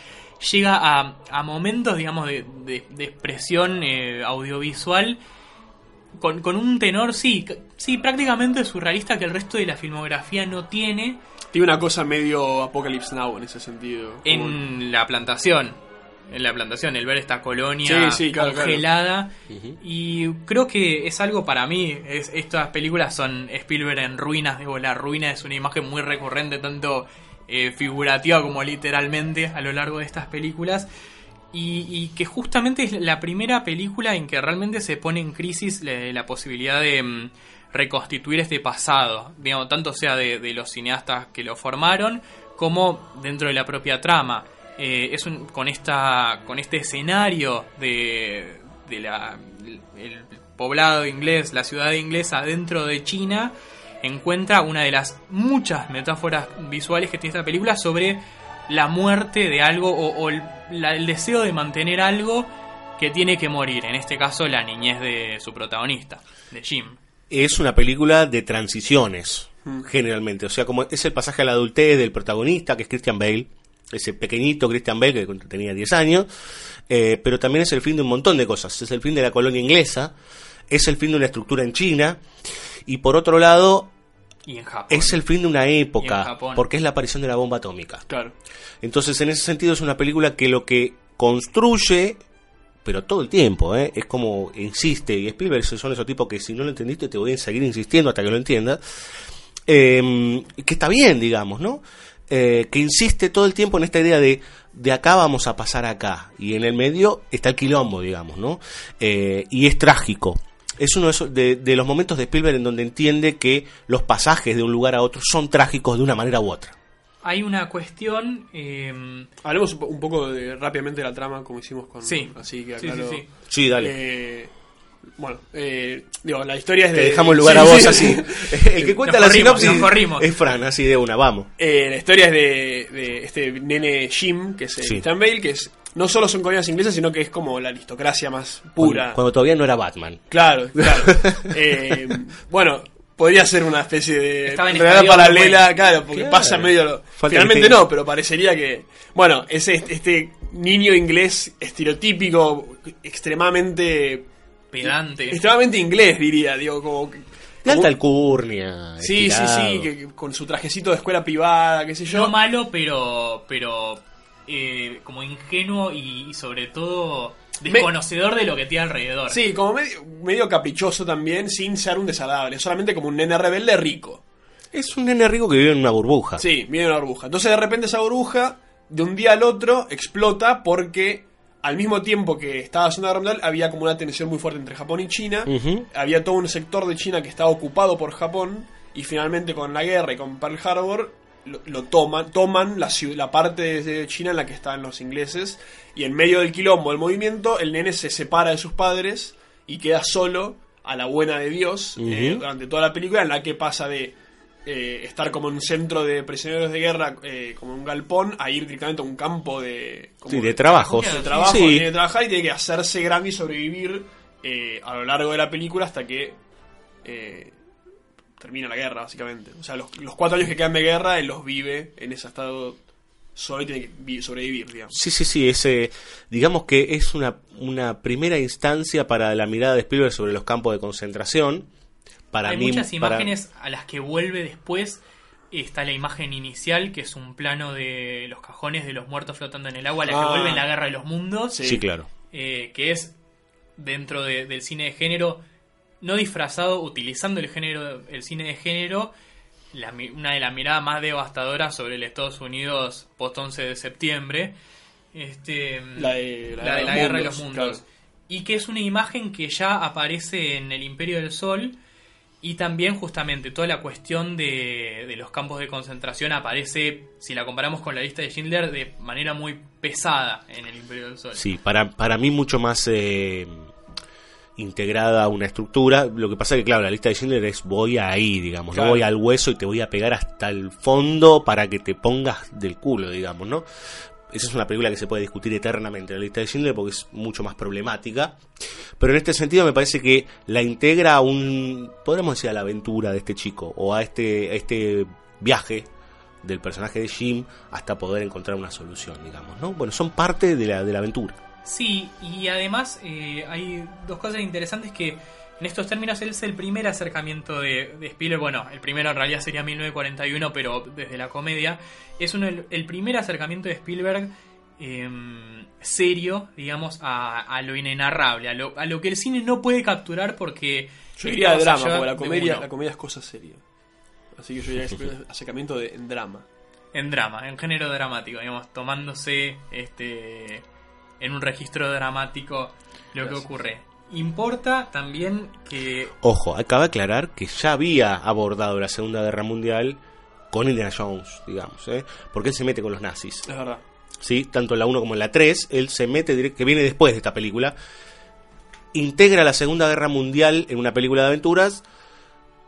llega a, a momentos, digamos, de, de- de expresión eh, audiovisual con, con un tenor, sí, sí, prácticamente surrealista que el resto de la filmografía no tiene Tiene una cosa medio Apocalypse Now en ese sentido. Como- en la plantación. En la plantación, el ver esta colonia Sí, sí, claro, claro. congelada. Y creo que es algo para mí. Es, estas películas son Spielberg en ruinas. Digo, la ruina es una imagen muy recurrente, tanto eh, figurativa como literalmente, a lo largo de estas películas. Y, y que justamente es la primera película en que realmente se pone en crisis la, posibilidad de mm, reconstituir este pasado, digamos, tanto sea de, de los cineastas que lo formaron como dentro de la propia trama. Eh, es un- con esta con este escenario de, de la poblado inglés, la ciudad inglesa dentro de China, encuentra una de las muchas metáforas visuales que tiene esta película sobre la muerte de algo o, o el, la- el deseo de mantener algo que tiene que morir, en este caso la niñez de su protagonista, de Jim. Es una película de transiciones, generalmente. O sea, como es el pasaje a la adultez del protagonista, que es Christian Bale, ese pequeñito Christian Bale que tenía 10 años, eh, pero también es el fin de un montón de cosas. Es el fin de la colonia inglesa, es el fin de una estructura en China, y por otro lado, Y en Japón. es el fin de una época, porque es la aparición de la bomba atómica. Claro. Entonces, en ese sentido, es una película que lo que construye, pero todo el tiempo, ¿eh? es como insiste, y Spielberg son esos tipos que si no lo entendiste te voy a seguir insistiendo hasta que lo entiendas, eh, que está bien, digamos, ¿no? Eh, que insiste todo el tiempo en esta idea de de acá vamos a pasar acá, y en el medio está el quilombo, digamos, ¿no? Eh, y es trágico. Es uno de, esos- de- de los momentos de Spielberg en donde entiende que los pasajes de un lugar a otro son trágicos de una manera u otra. Hay una cuestión... eh, Hablemos un po- un poco de, rápidamente de la trama, como hicimos con. Sí. Así que Sí, aclaro. sí, sí. Sí, dale. Eh, bueno, eh, digo, la historia es de. Te dejamos el lugar Sí, a vos sí. así. El que cuenta Nos la corrimos, sinopsis es Fran, así de una, vamos. Eh, la historia es de, de este nene Jim, que es. Christian Bale, que es no solo son colonias inglesas, sino que es como la aristocracia más pura. Cuando, cuando todavía no era Batman. Claro, claro. Eh, bueno, podría ser una especie de Estaba en realidad paralela, Orwell. claro, porque Claro. pasa medio lo... Finalmente no, pero parecería que... Bueno, es este, este niño inglés estereotípico, extremadamente... pedante. Extremadamente inglés, diría, digo, como... De alta alcurnia. Sí, sí, sí, que, que con su trajecito de escuela privada, qué sé yo. No malo, pero pero eh, como ingenuo y, y sobre todo desconocedor de lo que tiene alrededor. Sí, como medio, medio caprichoso también, sin ser un desagradable, solamente como un nene rebelde rico. Es un nene rico que vive en una burbuja. Sí, viene una burbuja. Entonces de repente esa burbuja, de un día al otro, explota porque al mismo tiempo que estaba haciendo la guerra mundial, había como una tensión muy fuerte entre Japón y China. Había todo un sector de China que estaba ocupado por Japón. Y finalmente con la guerra y con Pearl Harbor lo, lo toman, toman la, la parte de China en la que estaban los ingleses. Y en medio del quilombo, del movimiento, el nene se separa de sus padres y queda solo a la buena de Dios eh, durante toda la película en la que pasa de eh, estar como en un centro de prisioneros de guerra, eh, como un galpón, a ir directamente a un campo de, como Sí, de trabajos. de trabajo, Sí. tiene que trabajar y tiene que hacerse grande y sobrevivir eh, a lo largo de la película hasta que eh, termina la guerra, básicamente. O sea, los, los cuatro años que quedan de guerra, él los vive en ese estado solo y tiene que vi- sobrevivir, digamos. Sí, sí, sí, es, eh, digamos que es una, una primera instancia para la mirada de Spielberg sobre los campos de concentración. Para Hay mí, muchas para- imágenes a las que vuelve después está la imagen inicial, que es un plano de los cajones de los muertos flotando en el agua, la que Ah. vuelve en la Guerra de los Mundos, Sí. Sí, claro. eh, que es dentro de- del cine de género, no disfrazado, utilizando el género, el cine de género, la mi- una de las miradas más devastadoras sobre el Estados Unidos post 11 de septiembre. Este, La de la, la de la Guerra de los Mundos, Mundos. Y que es una imagen que ya aparece en el Imperio del Sol. Y también justamente toda la cuestión de, de los campos de concentración aparece, si la comparamos con la lista de Schindler, de manera muy pesada en el Imperio del Sol. Sí, para, para mí mucho más eh, integrada a una estructura. Lo que pasa es que, claro, la lista de Schindler es voy ahí, digamos, Claro. no voy al hueso y te voy a pegar hasta el fondo para que te pongas del culo, digamos, ¿no? Esa es una película que se puede discutir eternamente, la lista de Schindler, porque es mucho más problemática. Pero en este sentido me parece que la integra a un, podríamos decir, a la aventura de este chico, o a este, a este viaje del personaje de Jim hasta poder encontrar una solución, digamos, ¿no? Bueno, son parte de la, de la aventura. Sí, y además eh, hay dos cosas interesantes que en estos términos él es el primer acercamiento de, de Spielberg, bueno, el primero en realidad sería 1941, pero desde la comedia, es uno, el, el primer acercamiento de Spielberg em, serio, digamos, a, a lo inenarrable, a lo, a lo que el cine no puede capturar porque... Yo diría de drama, porque la comedia, la comedia es cosa seria. Así que yo diría acercamiento de, en drama. en drama, en género dramático, digamos, tomándose este en un registro dramático lo que ocurre. Importa también que Ojo, acaba de aclarar que ya había abordado la Segunda Guerra Mundial con Indiana Jones, digamos, ¿eh? porque él se mete con los nazis. Es verdad. ¿sí? Tanto en la 1 como en la 3, él se mete, direct- que viene después de esta película, integra la Segunda Guerra Mundial en una película de aventuras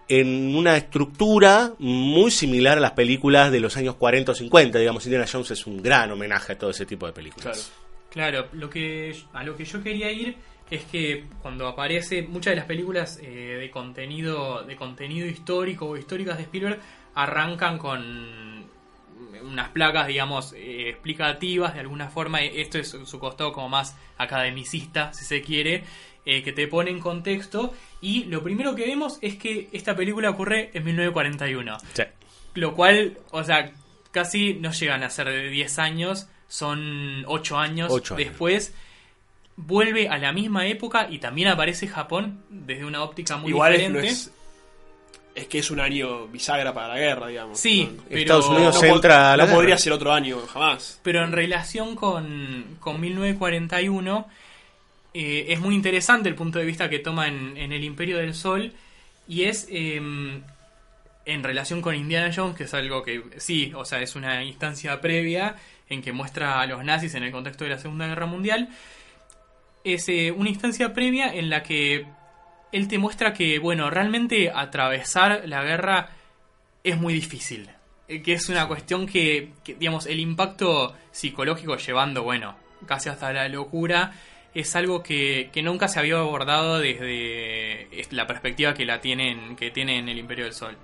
en una estructura muy similar a las películas de los años 40 o 50, digamos, Indiana Jones es un gran homenaje a todo ese tipo de películas. Claro, lo que a lo que yo quería ir es que cuando aparece muchas de las películas eh, de contenido de contenido histórico o históricas de Spielberg arrancan con unas placas, digamos, eh, explicativas de alguna forma. Esto es su costado como más academicista, si se quiere, eh, que te pone en contexto. Y lo primero que vemos es que esta película ocurre en 1941. Sí. Lo cual, o sea, casi no llegan a ser de 10 años, son 8 años Ocho años. después. Vuelve a la misma época y también aparece Japón desde una óptica muy Igual es, diferente. no es, es que es un año bisagra para la guerra, digamos. Sí, No- pero- Estados Unidos no, entra a la no guerra. podría ser otro año, jamás. Pero en relación con, con 1941, eh, es muy interesante el punto de vista que toma en, en El Imperio del Sol. Y es eh, en relación con Indiana Jones, que es algo que sí, o sea, es una instancia previa en que muestra a los nazis en el contexto de la Segunda Guerra Mundial. Es eh, una instancia previa en la que él te muestra que, bueno, realmente atravesar la guerra es muy difícil. Eh, Que es una cuestión que, que, digamos, el impacto psicológico llevando, bueno, casi hasta la locura, es algo que, que nunca se había abordado desde es- la perspectiva que la tienen, que tiene en el Imperio del Sol.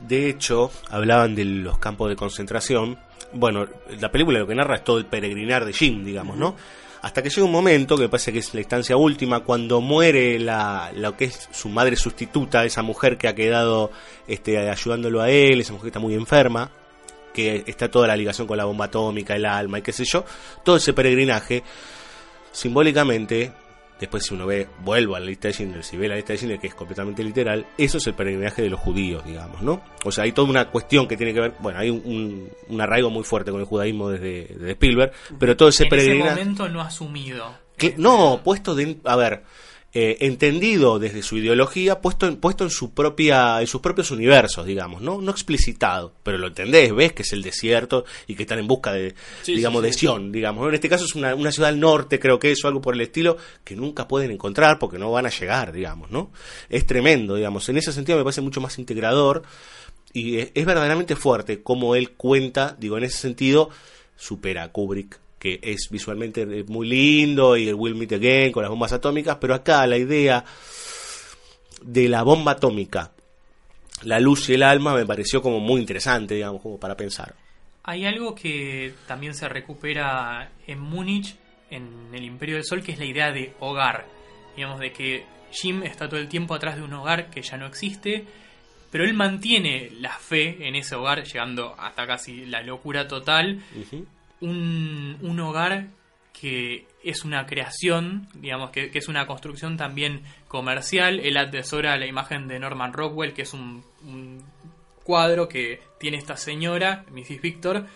De hecho, hablaban de los campos de concentración. Bueno, la película lo que narra es todo el peregrinar de Jim, digamos, ¿no? Hasta que llega un momento, que parece que es la instancia última, cuando muere la, lo que es su madre sustituta, esa mujer que ha quedado este, ayudándolo a él, esa mujer que está muy enferma, que está toda la ligación con la bomba atómica, el alma y qué sé yo, todo ese peregrinaje, simbólicamente, después si uno ve, vuelvo a la lista de Schindler, si ve la lista de Schindler que es completamente literal, eso es el peregrinaje de los judíos, digamos, ¿no? O sea, hay toda una cuestión que tiene que ver, bueno, hay un, un- un arraigo muy fuerte con el judaísmo desde, desde Spielberg, pero todo ese en ese peregrinaje... momento no asumido. Que- no, puesto de, a ver, eh, entendido desde su ideología, puesto en, puesto en su propia, en sus propios universos, digamos, no, no explicitado, pero lo entendés, ves que es el desierto y que están en busca de, Sí, digamos, sí, de. Sion, digamos, ¿no? en este caso es una, una ciudad al norte, creo que es o algo por el estilo, que nunca pueden encontrar porque no van a llegar, digamos, ¿no? Es tremendo, digamos, en ese sentido me parece mucho más integrador y es, es verdaderamente fuerte como él cuenta, digo, en ese sentido, supera a Kubrick, que es visualmente eh, muy lindo y el Will Meet Again con las bombas atómicas, pero acá la idea de la bomba atómica, la luz y el alma me pareció como muy interesante, digamos, como para pensar. Hay algo que también se recupera en Múnich, en el Imperio del Sol, que es la idea de hogar. Digamos, de que Jim está todo el tiempo atrás de un hogar que ya no existe, pero él mantiene la fe en ese hogar, llegando hasta casi la locura total. Un, hogar que es una creación, digamos, que, que es una construcción también comercial. Él atesora la imagen de Norman Rockwell, que es un, cuadro que tiene esta señora, Mrs. Victor,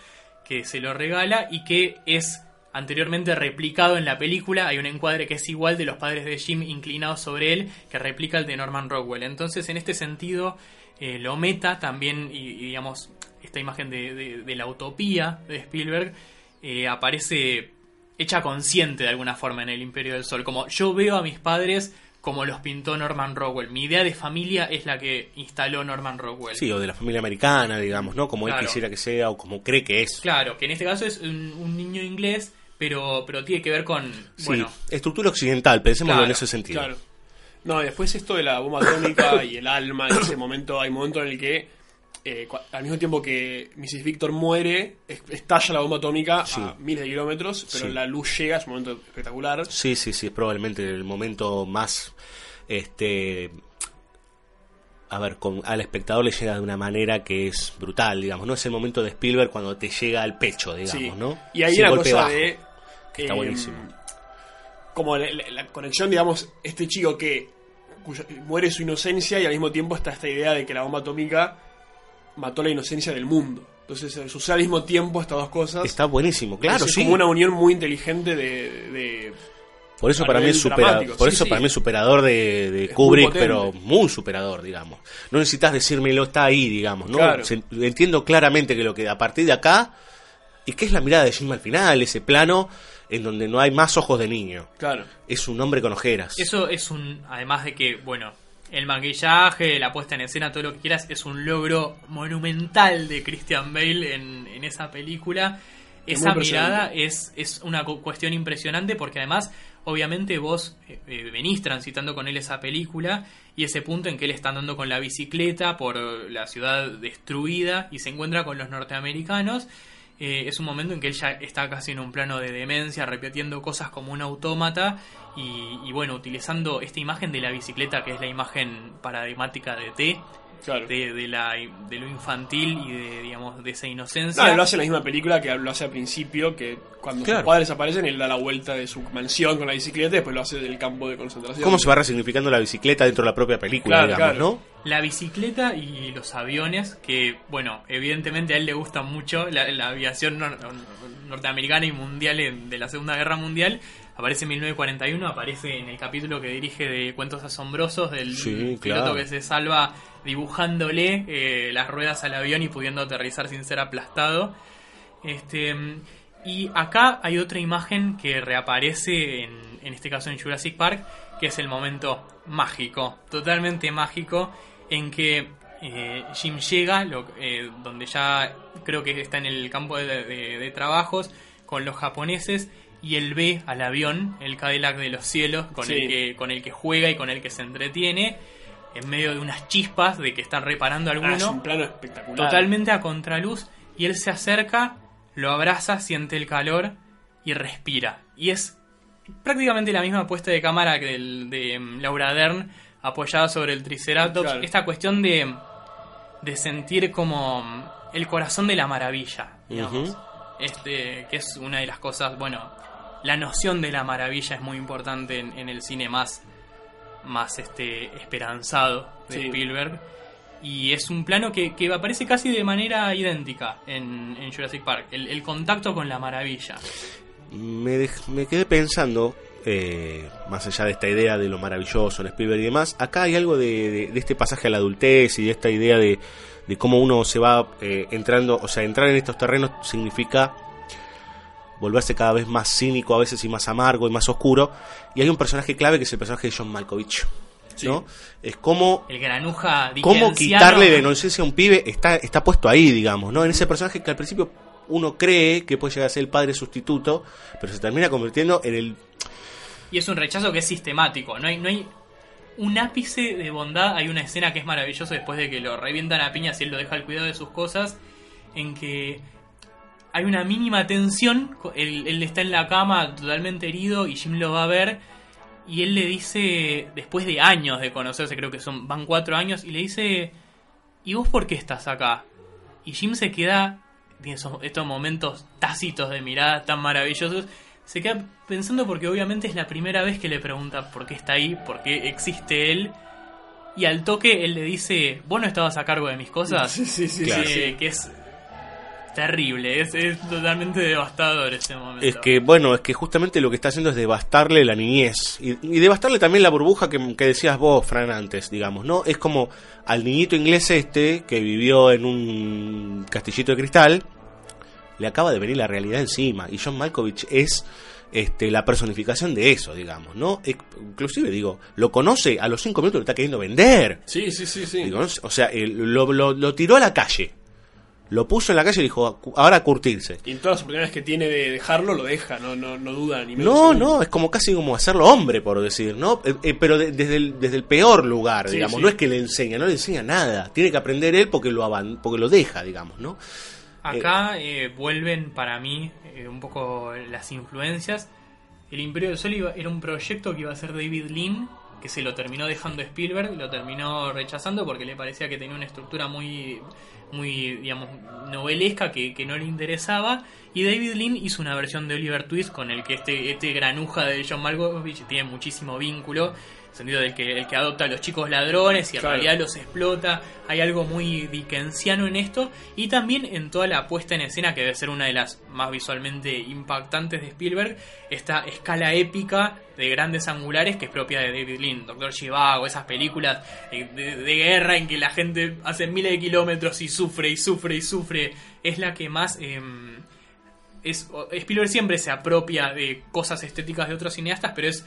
que se lo regala y que es anteriormente replicado en la película. Hay un encuadre que es igual de los padres de Jim inclinados sobre él, que replica el de Norman Rockwell. Entonces, en este sentido, eh, lo meta también, y, digamos, esta imagen de- de la utopía de Spielberg eh, aparece hecha consciente de alguna forma en el Imperio del Sol. Como yo veo a mis padres como los pintó Norman Rockwell. Mi idea de familia es la que instaló Norman Rockwell. Sí, o de la familia americana, digamos, ¿no? Como él Claro. quisiera que sea o como cree que es. Claro, que en este caso es un, un niño inglés, pero, pero tiene que ver con, Sí, bueno, estructura occidental, pensémoslo Claro, en ese sentido. Claro. No, y después esto de la bomba atómica y el alma, en ese momento hay un momento en el que, eh, al mismo tiempo que Mrs. Victor muere, es- estalla la bomba atómica Sí. a miles de kilómetros, pero Sí. la luz llega, es un momento espectacular. Sí, sí, sí, es probablemente el momento más, este, a ver, con, al espectador le llega de una manera que es brutal, digamos, no es el momento de Spielberg cuando te llega al pecho, digamos, Sí. ¿no? Y una golpe cosa bajo. de. que está eh, buenísimo. Como la, la- la conexión, digamos, este chico que cuya- muere su inocencia y al mismo tiempo está esta idea de que la bomba atómica mató la inocencia del mundo. Entonces eh, sucede al mismo tiempo estas dos cosas. Está buenísimo, claro, es sí. como una unión muy inteligente de. de- Por eso a para mí es supera- por sí, eso sí. para mí es superador de, de muy Kubrick, pero muy superador, digamos. No necesitas decírmelo, está ahí, digamos, ¿no? Claro. Se- entiendo claramente que lo que a partir de acá y que es la mirada de Jim al final, ese plano en donde no hay más ojos de niño. Claro. Es un hombre con ojeras. Eso es un. Además de que, bueno, el maquillaje, la puesta en escena, todo lo que quieras, es un logro monumental de Christian Bale en, en esa película. Es Esa mirada es, es una cu- cuestión impresionante porque además, obviamente, vos eh, eh, venís transitando con él esa película y ese punto en que él está andando con la bicicleta por la ciudad destruida y se encuentra con los norteamericanos. Eh, es un momento en que él ya está casi en un plano de demencia, repitiendo cosas como un autómata y, y bueno, utilizando esta imagen de la bicicleta que es la imagen paradigmática de T, Claro. de, de, la, de lo infantil y de, digamos, de esa inocencia. No, lo hace en la misma película que lo hace al principio, que cuando Claro. sus padres aparecen, él da la vuelta de su mansión con la bicicleta y después lo hace del campo de concentración. ¿Cómo se va resignificando la bicicleta dentro de la propia película, Claro, digamos, claro. no? La bicicleta y los aviones, que bueno, evidentemente a él le gusta mucho la, la aviación nor- norteamericana y mundial en- de la Segunda Guerra Mundial. Aparece en 1941, aparece en el capítulo que dirige de Cuentos Asombrosos del Sí, piloto claro. que se salva dibujándole eh, las ruedas al avión y pudiendo aterrizar sin ser aplastado. Este, y acá hay otra imagen que reaparece en, en este caso en Jurassic Park, que es el momento mágico, totalmente mágico, en que eh, Jim llega, lo- eh, donde ya creo que está en el campo de, de- de trabajos con los japoneses y él ve al avión, el Cadillac de los cielos, con, Sí. el que, con el que juega y con el que se entretiene, en medio de unas chispas de que están reparando Ah, es alguno un plano espectacular. totalmente a contraluz y él se acerca, lo abraza, siente el calor y respira. Y es prácticamente la misma puesta de cámara que del, de mm, Laura Dern apoyada sobre el Triceratops. Claro. Esta cuestión de, de sentir como mm, el corazón de la maravilla, digamos. Este, que es una de las cosas, bueno, la noción de la maravilla es muy importante en, en el cine más, más este, esperanzado de Sí. Spielberg. Y es un plano que, que aparece casi de manera idéntica en, en Jurassic Park, el, el contacto con la maravilla. me, dej- me quedé pensando, eh, más allá de esta idea de lo maravilloso en Spielberg y demás, acá hay algo de, de- de este pasaje a la adultez y de esta idea de, de cómo uno se va eh, entrando, o sea, entrar en estos terrenos significa volverse cada vez más cínico, a veces y más amargo y más oscuro. Y hay un personaje clave que es el personaje de John Malkovich. ¿no? Es como El granuja cómo quitarle la inocencia a un pibe está, está puesto ahí, digamos, ¿no? En ese personaje que al principio uno cree que puede llegar a ser el padre sustituto, pero se termina convirtiendo en el... Y es un rechazo que es sistemático. No hay, no hay un ápice de bondad. Hay una escena que es maravillosa después de que lo revientan a piñas y él lo deja al cuidado de sus cosas. En que hay una mínima tensión. Él, él está en la cama totalmente herido y Jim lo va a ver. Y él le dice, después de años de conocerse, creo que son van cuatro años, y le dice, ¿y vos por qué estás acá? Y Jim se queda, tiene esos- estos momentos tácitos de mirada tan maravillosos, se queda pensando porque obviamente es la primera vez que le pregunta por qué está ahí, por qué existe él. Y al toque él le dice, vos no estabas a cargo de mis cosas. Sí, sí, sí, que es terrible, es, es totalmente devastador ese momento. Es que, bueno, es que justamente lo que está haciendo es devastarle la niñez. Y, y devastarle también la burbuja que, que decías vos, Fran, antes, digamos, ¿no? Es como al niñito inglés este que vivió en un castillito de cristal, le acaba de venir la realidad encima. Y John Malkovich es este, la personificación de eso, digamos, ¿no? Inclusive, digo, lo conoce, a los cinco minutos lo está queriendo vender. Sí, sí, sí, sí. O sea, lo, lo- lo tiró a la calle. Lo puso en la calle y dijo, ahora a curtirse. Y en todas las oportunidades que tiene de dejarlo, lo deja, no, no, no duda ni medio No, no, es como casi como hacerlo hombre, por decir, ¿no? Eh, eh, pero de- desde, el, desde el peor lugar, Sí, digamos. sí. No es que le enseña, no le enseña nada. Tiene que aprender él porque lo, aban- porque lo deja, digamos, ¿no? Acá eh, vuelven para mí eh, un poco las influencias. El Imperio del Sol iba- era un proyecto que iba a hacer David Lean, que se lo terminó dejando Spielberg, lo terminó rechazando porque le parecía que tenía una estructura muy, muy digamos, novelesca que, que no le interesaba. Y David Lean hizo una versión de Oliver Twist con el que este, este granuja de John Malkovich tiene muchísimo vínculo. Sentido del que el que adopta a los chicos ladrones y en Claro. realidad los explota. Hay algo muy dickensiano en esto. Y también en toda la puesta en escena, que debe ser una de las más visualmente impactantes de Spielberg, esta escala épica de grandes angulares que es propia de David Lean, Doctor Chivago, esas películas eh, de, de guerra en que la gente hace miles de kilómetros y sufre y sufre y sufre. Es la que más... em, es, Spielberg siempre se apropia de cosas estéticas de otros cineastas, pero es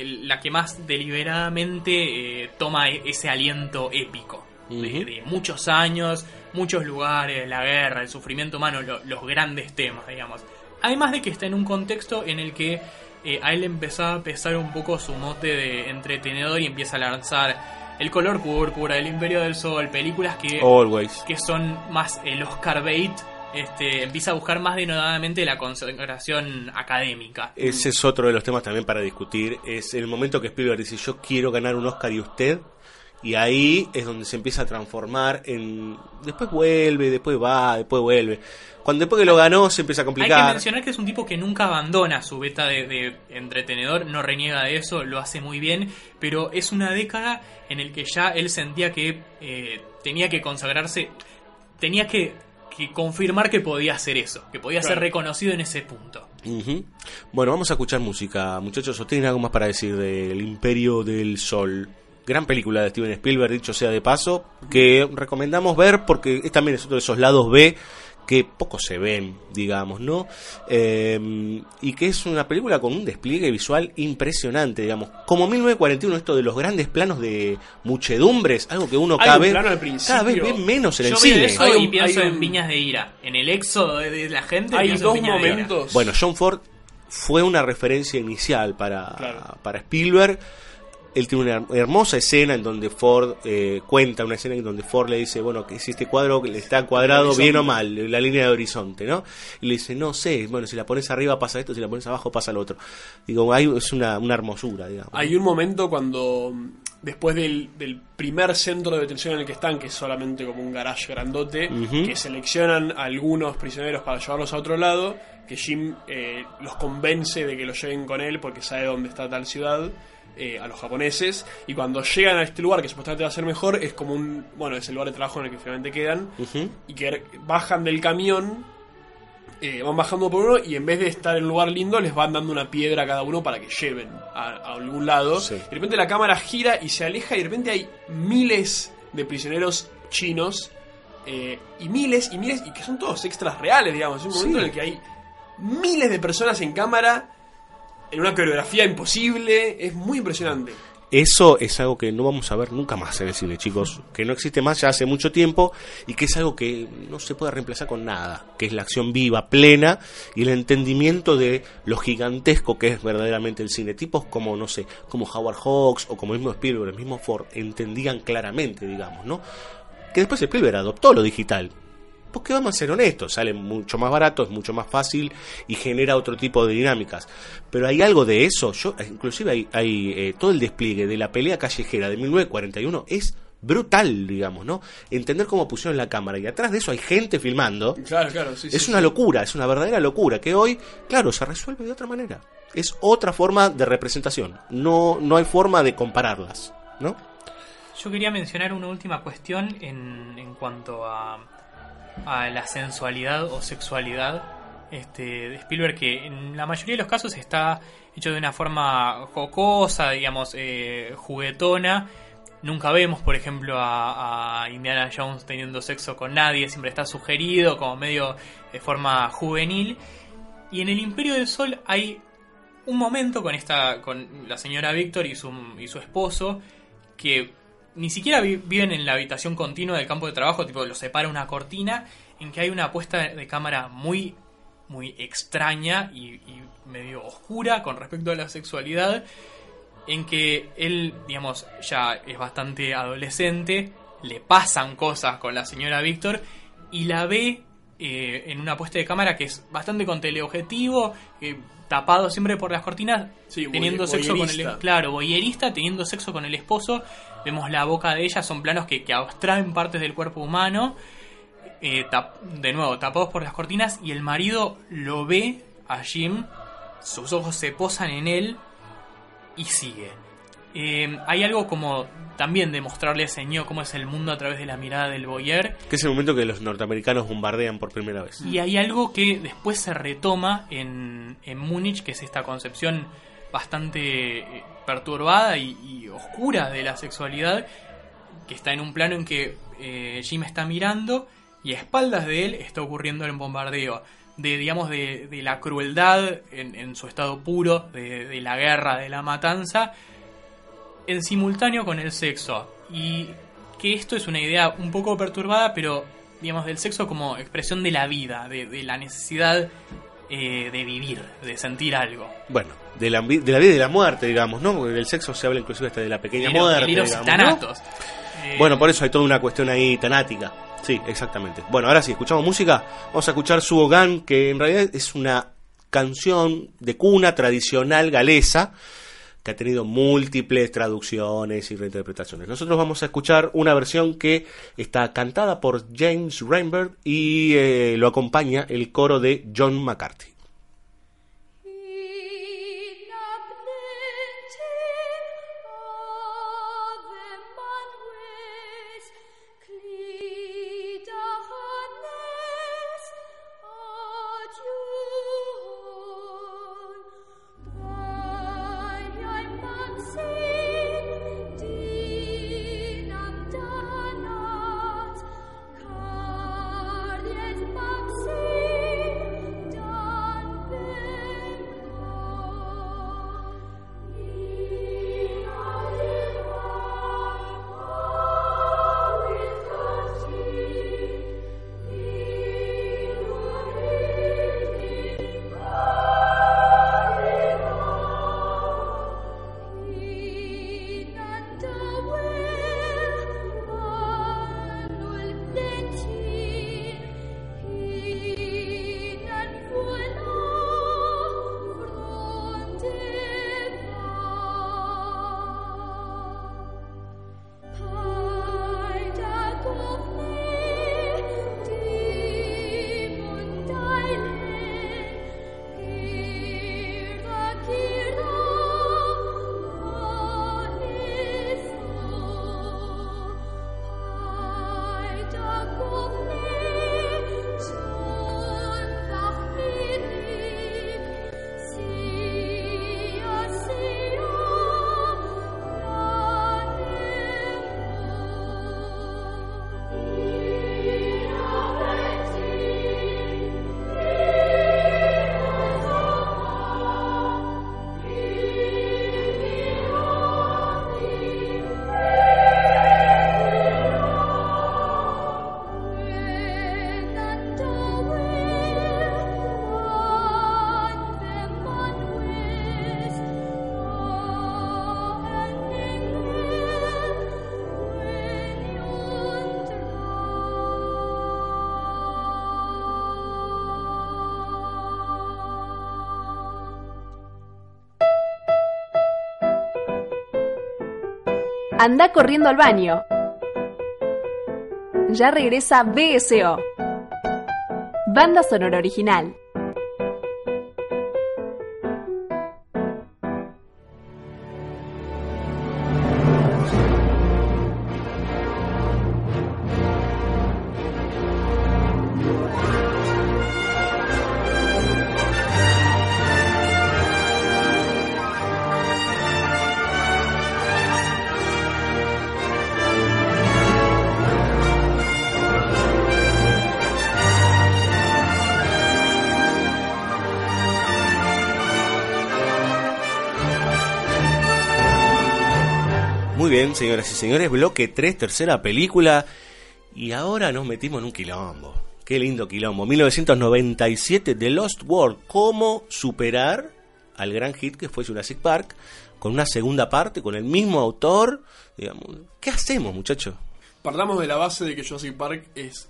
el- la que más deliberadamente eh, toma e- ese aliento épico. de, muchos años, muchos lugares, la guerra, el sufrimiento humano, lo- los grandes temas, digamos. Además de que está en un contexto en el que eh, a él empezaba a pesar un poco su mote de entretenedor y empieza a lanzar El color púrpura, El imperio del sol, películas que Always. que son más el Oscar bait, este, empieza a buscar más denodadamente la consagración académica. Ese es otro de los temas también para discutir. Es el momento que Spielberg dice, yo quiero ganar un Oscar y usted. Y ahí es donde se empieza a transformar en... Después vuelve, después va, después vuelve. Cuando después que lo ganó se empieza a Hay que complicar. mencionar que es un tipo que nunca abandona su beta de, de entretenedor, no reniega de eso, lo hace muy bien, pero es una década en el que ya él sentía que eh, tenía que consagrarse, tenía que, que confirmar que podía hacer eso, que podía ser reconocido en ese punto. Ujú. Bueno, vamos a escuchar música. Muchachos, ¿o tienen algo más para decir del Imperio del Sol? Gran película de Steven Spielberg, dicho sea de paso, que recomendamos ver porque es también es otro de esos lados B que poco se ven, digamos, ¿no? Eh, y que es una película con un despliegue visual impresionante, digamos. Como 1941, esto de los grandes planos de muchedumbres, algo que uno Hay cada un vez, plano al principio. cada vez ve menos en Yo el cine. eso Hay y un- pienso hay en Viñas de Ira, en el éxodo de, la gente. Hay dos momentos. Bueno, John Ford fue una referencia inicial para, Claro. para Spielberg. Él tiene una her- hermosa escena en donde Ford eh, cuenta una escena en donde Ford le dice, bueno, que si este cuadro está cuadrado bien o mal, la línea de horizonte, ¿no? Y le dice, no sé, bueno, si la pones arriba pasa esto, si la pones abajo pasa lo otro. Digo, hay, es una, una hermosura, digamos. Hay un momento cuando, después del, del primer centro de detención en el que están, que es solamente como un garage grandote, que seleccionan a algunos prisioneros para llevarlos a otro lado, que Jim eh, los convence de que los lleven con él porque sabe dónde está tal ciudad. Eh, a los japoneses y cuando llegan a este lugar que supuestamente va a ser mejor es como un bueno es el lugar de trabajo en el que finalmente quedan y que bajan del camión, eh, van bajando por uno y en vez de estar en un lugar lindo les van dando una piedra a cada uno para que lleven a, a algún lado. Sí. De repente la cámara gira y se aleja y de repente hay miles de prisioneros chinos eh, y miles y miles y que son todos extras reales, digamos. Es un momento Sí. en el que hay miles de personas en cámara en una coreografía imposible. Es muy impresionante. Eso es algo que no vamos a ver nunca más en el cine, chicos. Que no existe más ya hace mucho tiempo y que es algo que no se puede reemplazar con nada. Que es la acción viva, plena y el entendimiento de lo gigantesco que es verdaderamente el cine. Tipos como, no sé, como Howard Hawks o como el mismo Spielberg, el mismo Ford, entendían claramente, digamos, ¿no? Que después Spielberg adoptó lo digital. Porque vamos a ser honestos, sale mucho más barato, es mucho más fácil y genera otro tipo de dinámicas. Pero hay algo de eso, yo inclusive hay, hay, eh, todo el despliegue de la pelea callejera de 1941 es brutal, digamos, ¿no? Entender cómo pusieron la cámara y atrás de eso hay gente filmando. Claro, claro, sí, es sí, una sí. locura, es una verdadera locura que hoy, claro, se resuelve de otra manera. Es otra forma de representación. No, no hay forma de compararlas, ¿no? Yo quería mencionar una última cuestión en, en cuanto a, a la sensualidad o sexualidad este, de Spielberg, que en la mayoría de los casos está hecho de una forma jocosa, digamos, eh, juguetona. Nunca vemos, por ejemplo, a, a Indiana Jones teniendo sexo con nadie, siempre está sugerido como medio de forma juvenil. Y en el Imperio del Sol hay un momento con esta con la señora Víctor y su, y su esposo que ni siquiera vi- viven en la habitación continua del campo de trabajo, tipo los separa una cortina en que hay una puesta de cámara muy muy extraña y, y medio oscura con respecto a la sexualidad en que él, digamos, ya es bastante adolescente, le pasan cosas con la señora Víctor y la ve eh, en una puesta de cámara que es bastante con teleobjetivo, eh, tapado siempre por las cortinas, Sí, teniendo sexo con el claro, boyerista, teniendo sexo con el esposo, vemos la boca de ella, son planos que, que abstraen partes del cuerpo humano, eh, tap- de nuevo, tapados por las cortinas, y el marido lo ve a Jim, sus ojos se posan en él y sigue. Eh, hay algo como también de mostrarle a Señor cómo es el mundo a través de la mirada del boyer, Que es el momento que los norteamericanos bombardean por primera vez. y hay algo que después se retoma en, en Múnich, que es esta concepción bastante eh, perturbada y, y oscura de la sexualidad, que está en un plano en que eh, Jim está mirando y a espaldas de él está ocurriendo el bombardeo. De, digamos, de, de la crueldad en, en su estado puro, de, de la guerra, de la matanza, en simultáneo con el sexo. Y que esto es una idea un poco perturbada, pero digamos del sexo como expresión de la vida, de, de la necesidad eh, de vivir, de sentir algo. Bueno, de la, de la vida y de la muerte, digamos, ¿no? Porque del sexo se habla inclusive hasta de la pequeña Delirios- muerte. digamos, tanatos. ¿no? Eh, Bueno, por eso hay toda una cuestión ahí tanática. Sí, exactamente. Bueno, ahora sí, escuchamos música. Vamos a escuchar Subogan, que en realidad es una canción de cuna tradicional galesa que ha tenido múltiples traducciones y reinterpretaciones. Nosotros vamos a escuchar una versión que está cantada por James Reinberg y eh, lo acompaña el coro de John McCarthy. anda corriendo al baño. Ya regresa BSO. Banda sonora original. Señoras y señores, bloque 3, tercera película. Y ahora nos metimos en un quilombo. Qué lindo quilombo. 1997, The Lost World. ¿Cómo superar al gran hit que fue Jurassic Park? Con una segunda parte, con el mismo autor. Digamos, ¿qué hacemos, muchachos? Partamos de la base de que Jurassic Park es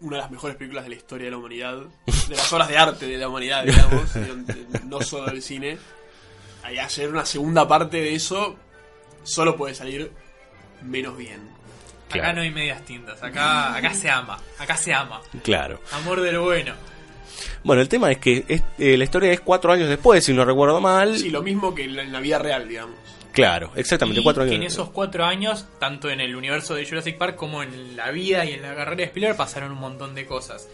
una de las mejores películas de la historia de la humanidad, de las obras de arte de la humanidad, digamos, no solo del cine. Y hacer una segunda parte de eso solo puede salir menos bien. Acá no hay medias tintas, acá, acá se ama, acá se ama. Claro. Amor del bueno. Bueno, el tema es que es- eh, la historia es cuatro años después, si no recuerdo mal. Sí, lo mismo que en la, en la vida real, digamos. Claro, exactamente, Y cuatro años que en esos cuatro años, tanto en el universo de Jurassic Park como en la vida y en la carrera de Spielberg, pasaron un montón de cosas.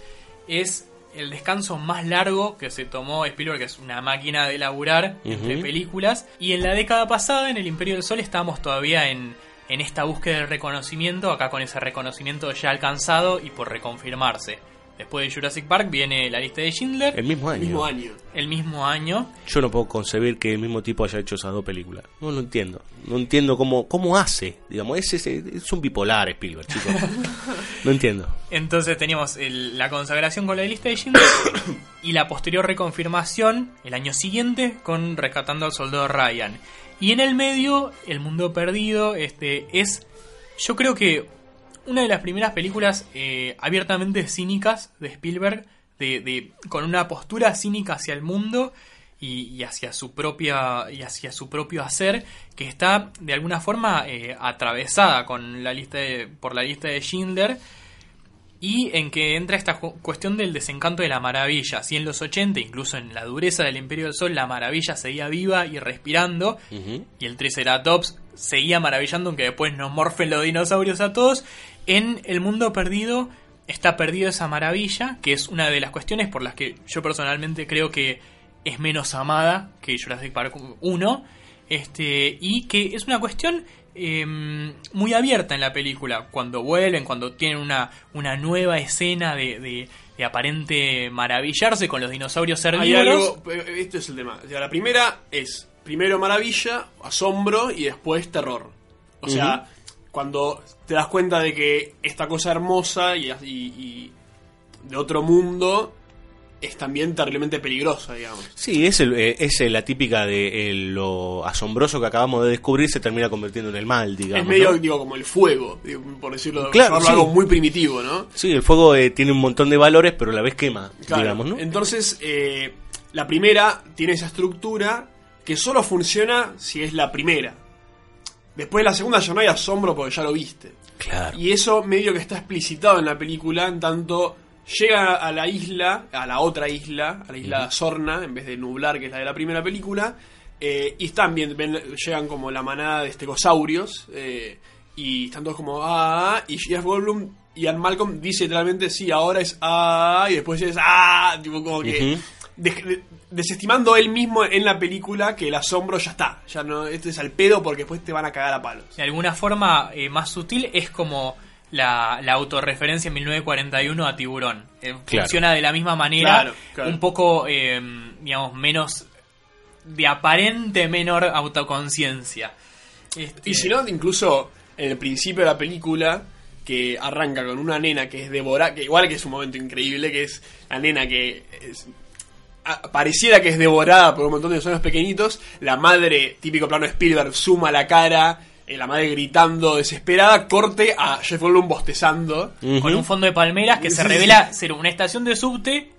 Es el descanso más largo que se tomó Spielberg, que es una máquina de laburar entre películas. Y en la década pasada, en el Imperio del Sol, estábamos todavía en, en esta búsqueda de reconocimiento, acá con ese reconocimiento ya alcanzado y por reconfirmarse. Después de Jurassic Park viene la lista de Schindler, El mismo año. Mismo año. el mismo año. Yo no puedo concebir que el mismo tipo haya hecho esas dos películas. No lo entiendo. No entiendo cómo, cómo hace. Digamos, es, es, es un bipolar Spielberg, chicos. no entiendo. Entonces teníamos el- la consagración con la lista de Schindler y la posterior reconfirmación el año siguiente con Rescatando al Soldado Ryan. Y en el medio, El Mundo Perdido este, es, yo creo que una de las primeras películas eh, abiertamente cínicas de Spielberg, de, de- con una postura cínica hacia el mundo y, y hacia su propia y hacia su propio hacer que está de alguna forma eh, atravesada con la lista de- por la lista de Schindler y en que entra esta cu- cuestión del desencanto de la maravilla. Si en los 80, incluso en la dureza del Imperio del Sol, la maravilla seguía viva y respirando, y el Triceratops seguía maravillando, aunque después nos morfen los dinosaurios a todos, en el mundo perdido está perdido esa maravilla, que es una de las cuestiones por las que yo personalmente creo que es menos amada que Jurassic Park 1, este, y que es una cuestión eh, muy abierta en la película. Cuando vuelven, cuando tienen una, una nueva escena de, de- de aparente maravillarse con los dinosaurios herbívoros. algo, eh, este es el tema. O sea, la primera es primero maravilla, asombro y después terror. O sea, cuando te das cuenta de que esta cosa hermosa y, y- y de otro mundo es también terriblemente peligrosa, digamos. Sí, es, el, eh, es la típica de eh, lo asombroso que acabamos de descubrir se termina convirtiendo en el mal, digamos. es medio, ¿no? digo, como el fuego, digo, por decirlo, Claro, sí. algo muy primitivo, ¿no? Sí, el fuego eh, tiene un montón de valores, pero a la vez quema, Claro. digamos, ¿no? Entonces, eh, la primera tiene esa estructura que solo funciona si es la primera. Después de la segunda ya no hay asombro porque ya lo viste. Claro. Y eso medio que está explicitado en la película, en tanto llega a la isla, a la otra isla, a la isla de Azorna, en vez de Nublar, que es la de la primera película, eh, y están bien, ven- llegan como la manada de estegosaurios, eh, y están todos como, ah, y Jeff Goldblum y Ian Malcolm dice literalmente, sí, ahora es, ah, y después es, ah, tipo como que... Ujú. de- de- desestimando él mismo en la película que el asombro ya está, ya no, este es al pedo porque después te van a cagar a palos. de alguna forma eh, más sutil es como la, la autorreferencia en 1941 a Tiburón. Eh, Claro. Funciona de la misma manera, Claro, claro. un poco, eh, digamos, menos de aparente menor autoconciencia. Este, Y si no, incluso en el principio de la película, que arranca con una nena que es devorada, que igual que es un momento increíble, que es la nena que es- a- pareciera que es devorada por un montón de sueños pequeñitos, la madre, típico plano Spielberg, suma la cara, la madre gritando desesperada, corte a Jeff Goldblum bostezando. Con un fondo de palmeras que se Sí, revela ser una estación de subte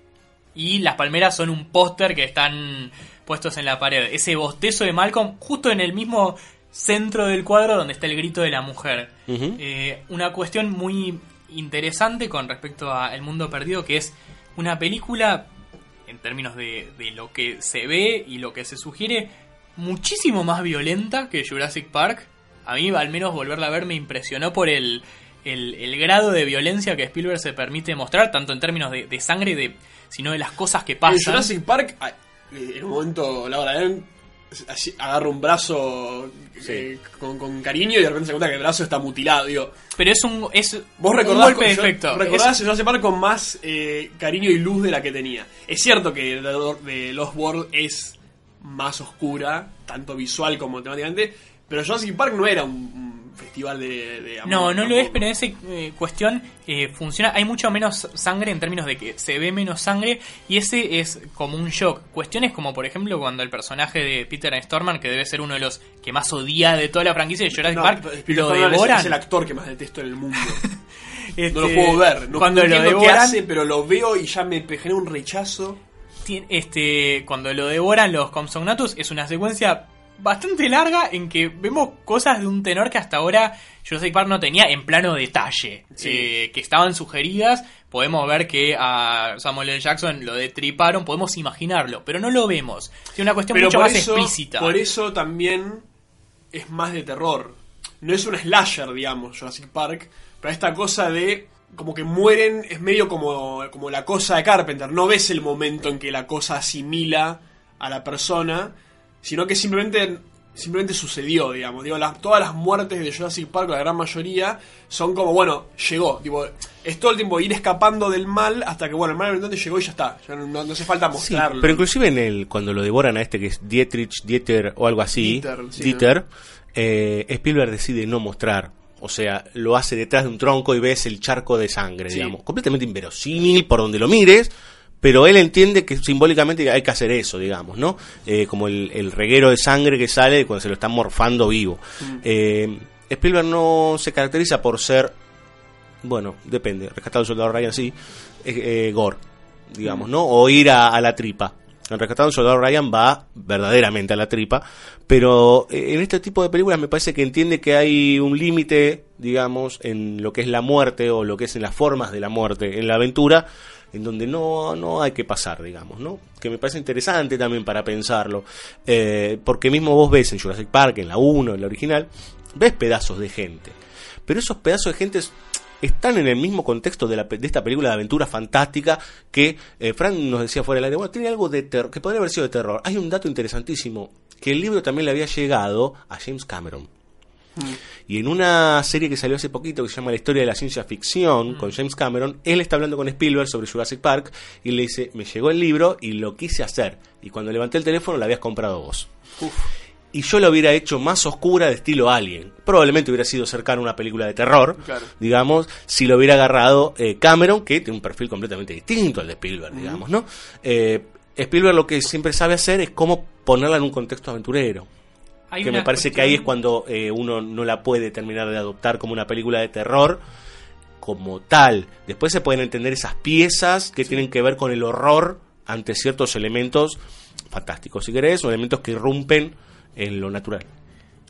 y las palmeras son un póster que están puestos en la pared. Ese bostezo de Malcolm justo en el mismo centro del cuadro donde está el grito de la mujer. Eh, una cuestión muy interesante con respecto a El Mundo Perdido, que es una película, en términos de, de lo que se ve y lo que se sugiere, muchísimo más violenta que Jurassic Park. A mí, al menos, volverla a ver me impresionó por el, el, el grado de violencia que Spielberg se permite mostrar, tanto en términos de, de sangre, de, sino de las cosas que En pasan. Jurassic Park, eh, en un momento Laura Dern así, agarra un brazo eh, con, con cariño y de repente se cuenta que el brazo está mutilado. Digo, Pero es un, es vos un golpe de efecto. recordás Es- Jurassic Park con más eh, cariño y luz de la que tenía. Es cierto que The- de Lost World es más oscura, tanto visual como temáticamente, pero Jurassic Park no era un, un festival de, de amor. No, no lo es, pero en esa eh, cuestión eh, funciona. Hay mucho menos sangre en términos de que se ve menos sangre y ese es como un shock. Cuestiones como, por ejemplo, cuando el personaje de Peter Storman, que debe ser uno de los que más odia de toda la franquicia de Jurassic No, Park, Peter lo Stormare es- devoran. Es el actor que más detesto en el mundo. Este, No lo puedo ver. No, cuando lo entiendo qué devoran, hace, pero lo veo y ya me genera un rechazo. este, cuando lo devoran los Compsognathus es una secuencia bastante larga en que vemos cosas de un tenor que hasta ahora Jurassic Park no tenía en plano detalle, Sí. eh, que estaban sugeridas. Podemos ver que a Samuel L. Jackson lo detriparon, podemos imaginarlo, pero no lo vemos. Es una cuestión Pero mucho más eso, explícita. por eso también es más de terror. No es un slasher, digamos, Jurassic Park, pero esta cosa de como que mueren es medio como, como la cosa de Carpenter. No ves el momento en que la cosa asimila a la persona, sino que simplemente simplemente sucedió, digamos. Digo, las- todas las muertes de Jurassic Park, la gran mayoría, son como, bueno, llegó. Tipo, es todo el tiempo ir escapando del mal hasta que, bueno, el mal eventualmente llegó y ya está. Ya no, no- no hace falta Sí, mostrarlo. pero inclusive en el cuando lo devoran a este que es Dietrich, Dieter o algo así, Dieter, sí, Dieter, eh, Spielberg decide no mostrar. O sea, lo hace detrás de un tronco y ves el charco de sangre, Sí. digamos. Completamente inverosímil por donde lo mires, pero él entiende que simbólicamente hay que hacer eso, digamos, ¿no? Eh, como el, el reguero de sangre que sale cuando se lo están morfando vivo. Eh, Spielberg no se caracteriza por ser bueno, depende. Rescatado al soldado Ryan sí. eh, eh, gore, digamos, ¿no? O ir a, a la tripa. En Rescatado al soldado Ryan va verdaderamente a la tripa. Pero eh, en este tipo de películas me parece que entiende que hay un límite, digamos, en lo que es la muerte o lo que es en las formas de la muerte en la aventura. En donde no, no hay que pasar, digamos, ¿no? Que me parece interesante también para pensarlo. Eh, porque mismo vos ves en Jurassic Park, en la 1, en la original, ves pedazos de gente. Pero esos pedazos de gente están en el mismo contexto de, la, de esta película de aventura fantástica que eh, Frank nos decía fuera del aire, bueno, tiene algo de terror, que podría haber sido de terror. Hay un dato interesantísimo, que el libro también le había llegado a James Cameron. Y en una serie que salió hace poquito que se llama La historia de la ciencia ficción con James Cameron, él está hablando con Spielberg sobre Jurassic Park y le dice, me llegó el libro y lo quise hacer. Y cuando levanté el teléfono lo habías comprado vos. Y yo lo hubiera hecho más oscura de estilo Alien. Probablemente hubiera sido cercano a una película de terror, Claro. digamos, si lo hubiera agarrado eh, Cameron, que tiene un perfil completamente distinto al de Spielberg, digamos, ¿no? Eh, Spielberg lo que siempre sabe hacer es cómo ponerla en un contexto aventurero Hay que me parece que ahí es cuando eh, uno no la puede terminar de adoptar como una película de terror como tal. Después se pueden entender esas piezas que tienen que ver con el horror ante ciertos elementos fantásticos, si querés, o elementos que irrumpen en lo natural.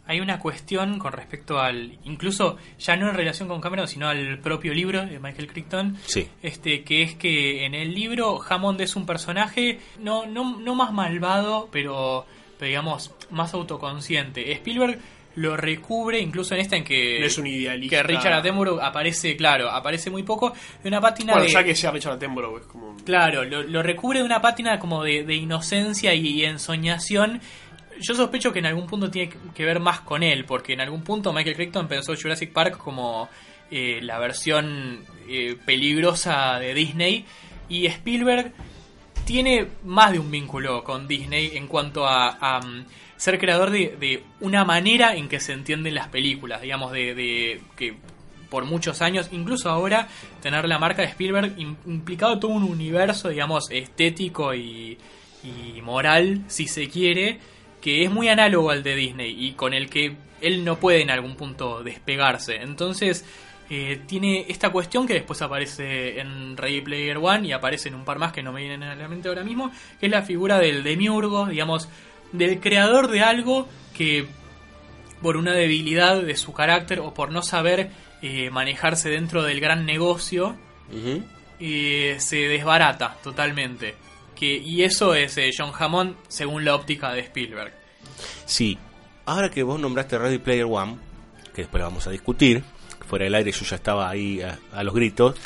Hay una cuestión con respecto al, incluso ya no en relación con Cameron, sino al propio libro de Michael Crichton, Sí. este, que es que en el libro Hammond es un personaje no, no, no más malvado, pero, pero digamos más autoconsciente. Spielberg lo recubre, incluso en esta en que, No es un idealista. que Richard Attenborough aparece, claro, aparece muy poco, de una pátina Bueno, de... ya que sea Richard Attenborough es como... Claro, lo, lo recubre de una pátina como de, de inocencia y, ensoñación. Yo sospecho que en algún punto tiene que ver más con él, porque en algún punto Michael Crichton pensó Jurassic Park como eh, la versión eh, peligrosa de Disney y Spielberg tiene más de un vínculo con Disney en cuanto a, a, ser creador de, de una manera en que se entienden las películas, digamos, de, de que por muchos años, incluso ahora, tener la marca de Spielberg im- implicado todo un universo, digamos, estético y, y moral, si se quiere, que es muy análogo al de Disney y con el que él no puede en algún punto despegarse. Entonces, eh, tiene esta cuestión que después aparece en Ready Player One y aparece en un par más que no me vienen a la mente ahora mismo, que es la figura del demiurgo, digamos, del creador de algo que por una debilidad de su carácter o por no saber eh, manejarse dentro del gran negocio, eh, se desbarata totalmente. Que, y eso es eh, John Hammond según la óptica de Spielberg. Sí, ahora que vos nombraste Ready Player One, que después la vamos a discutir, fuera del aire yo ya estaba ahí a, los gritos,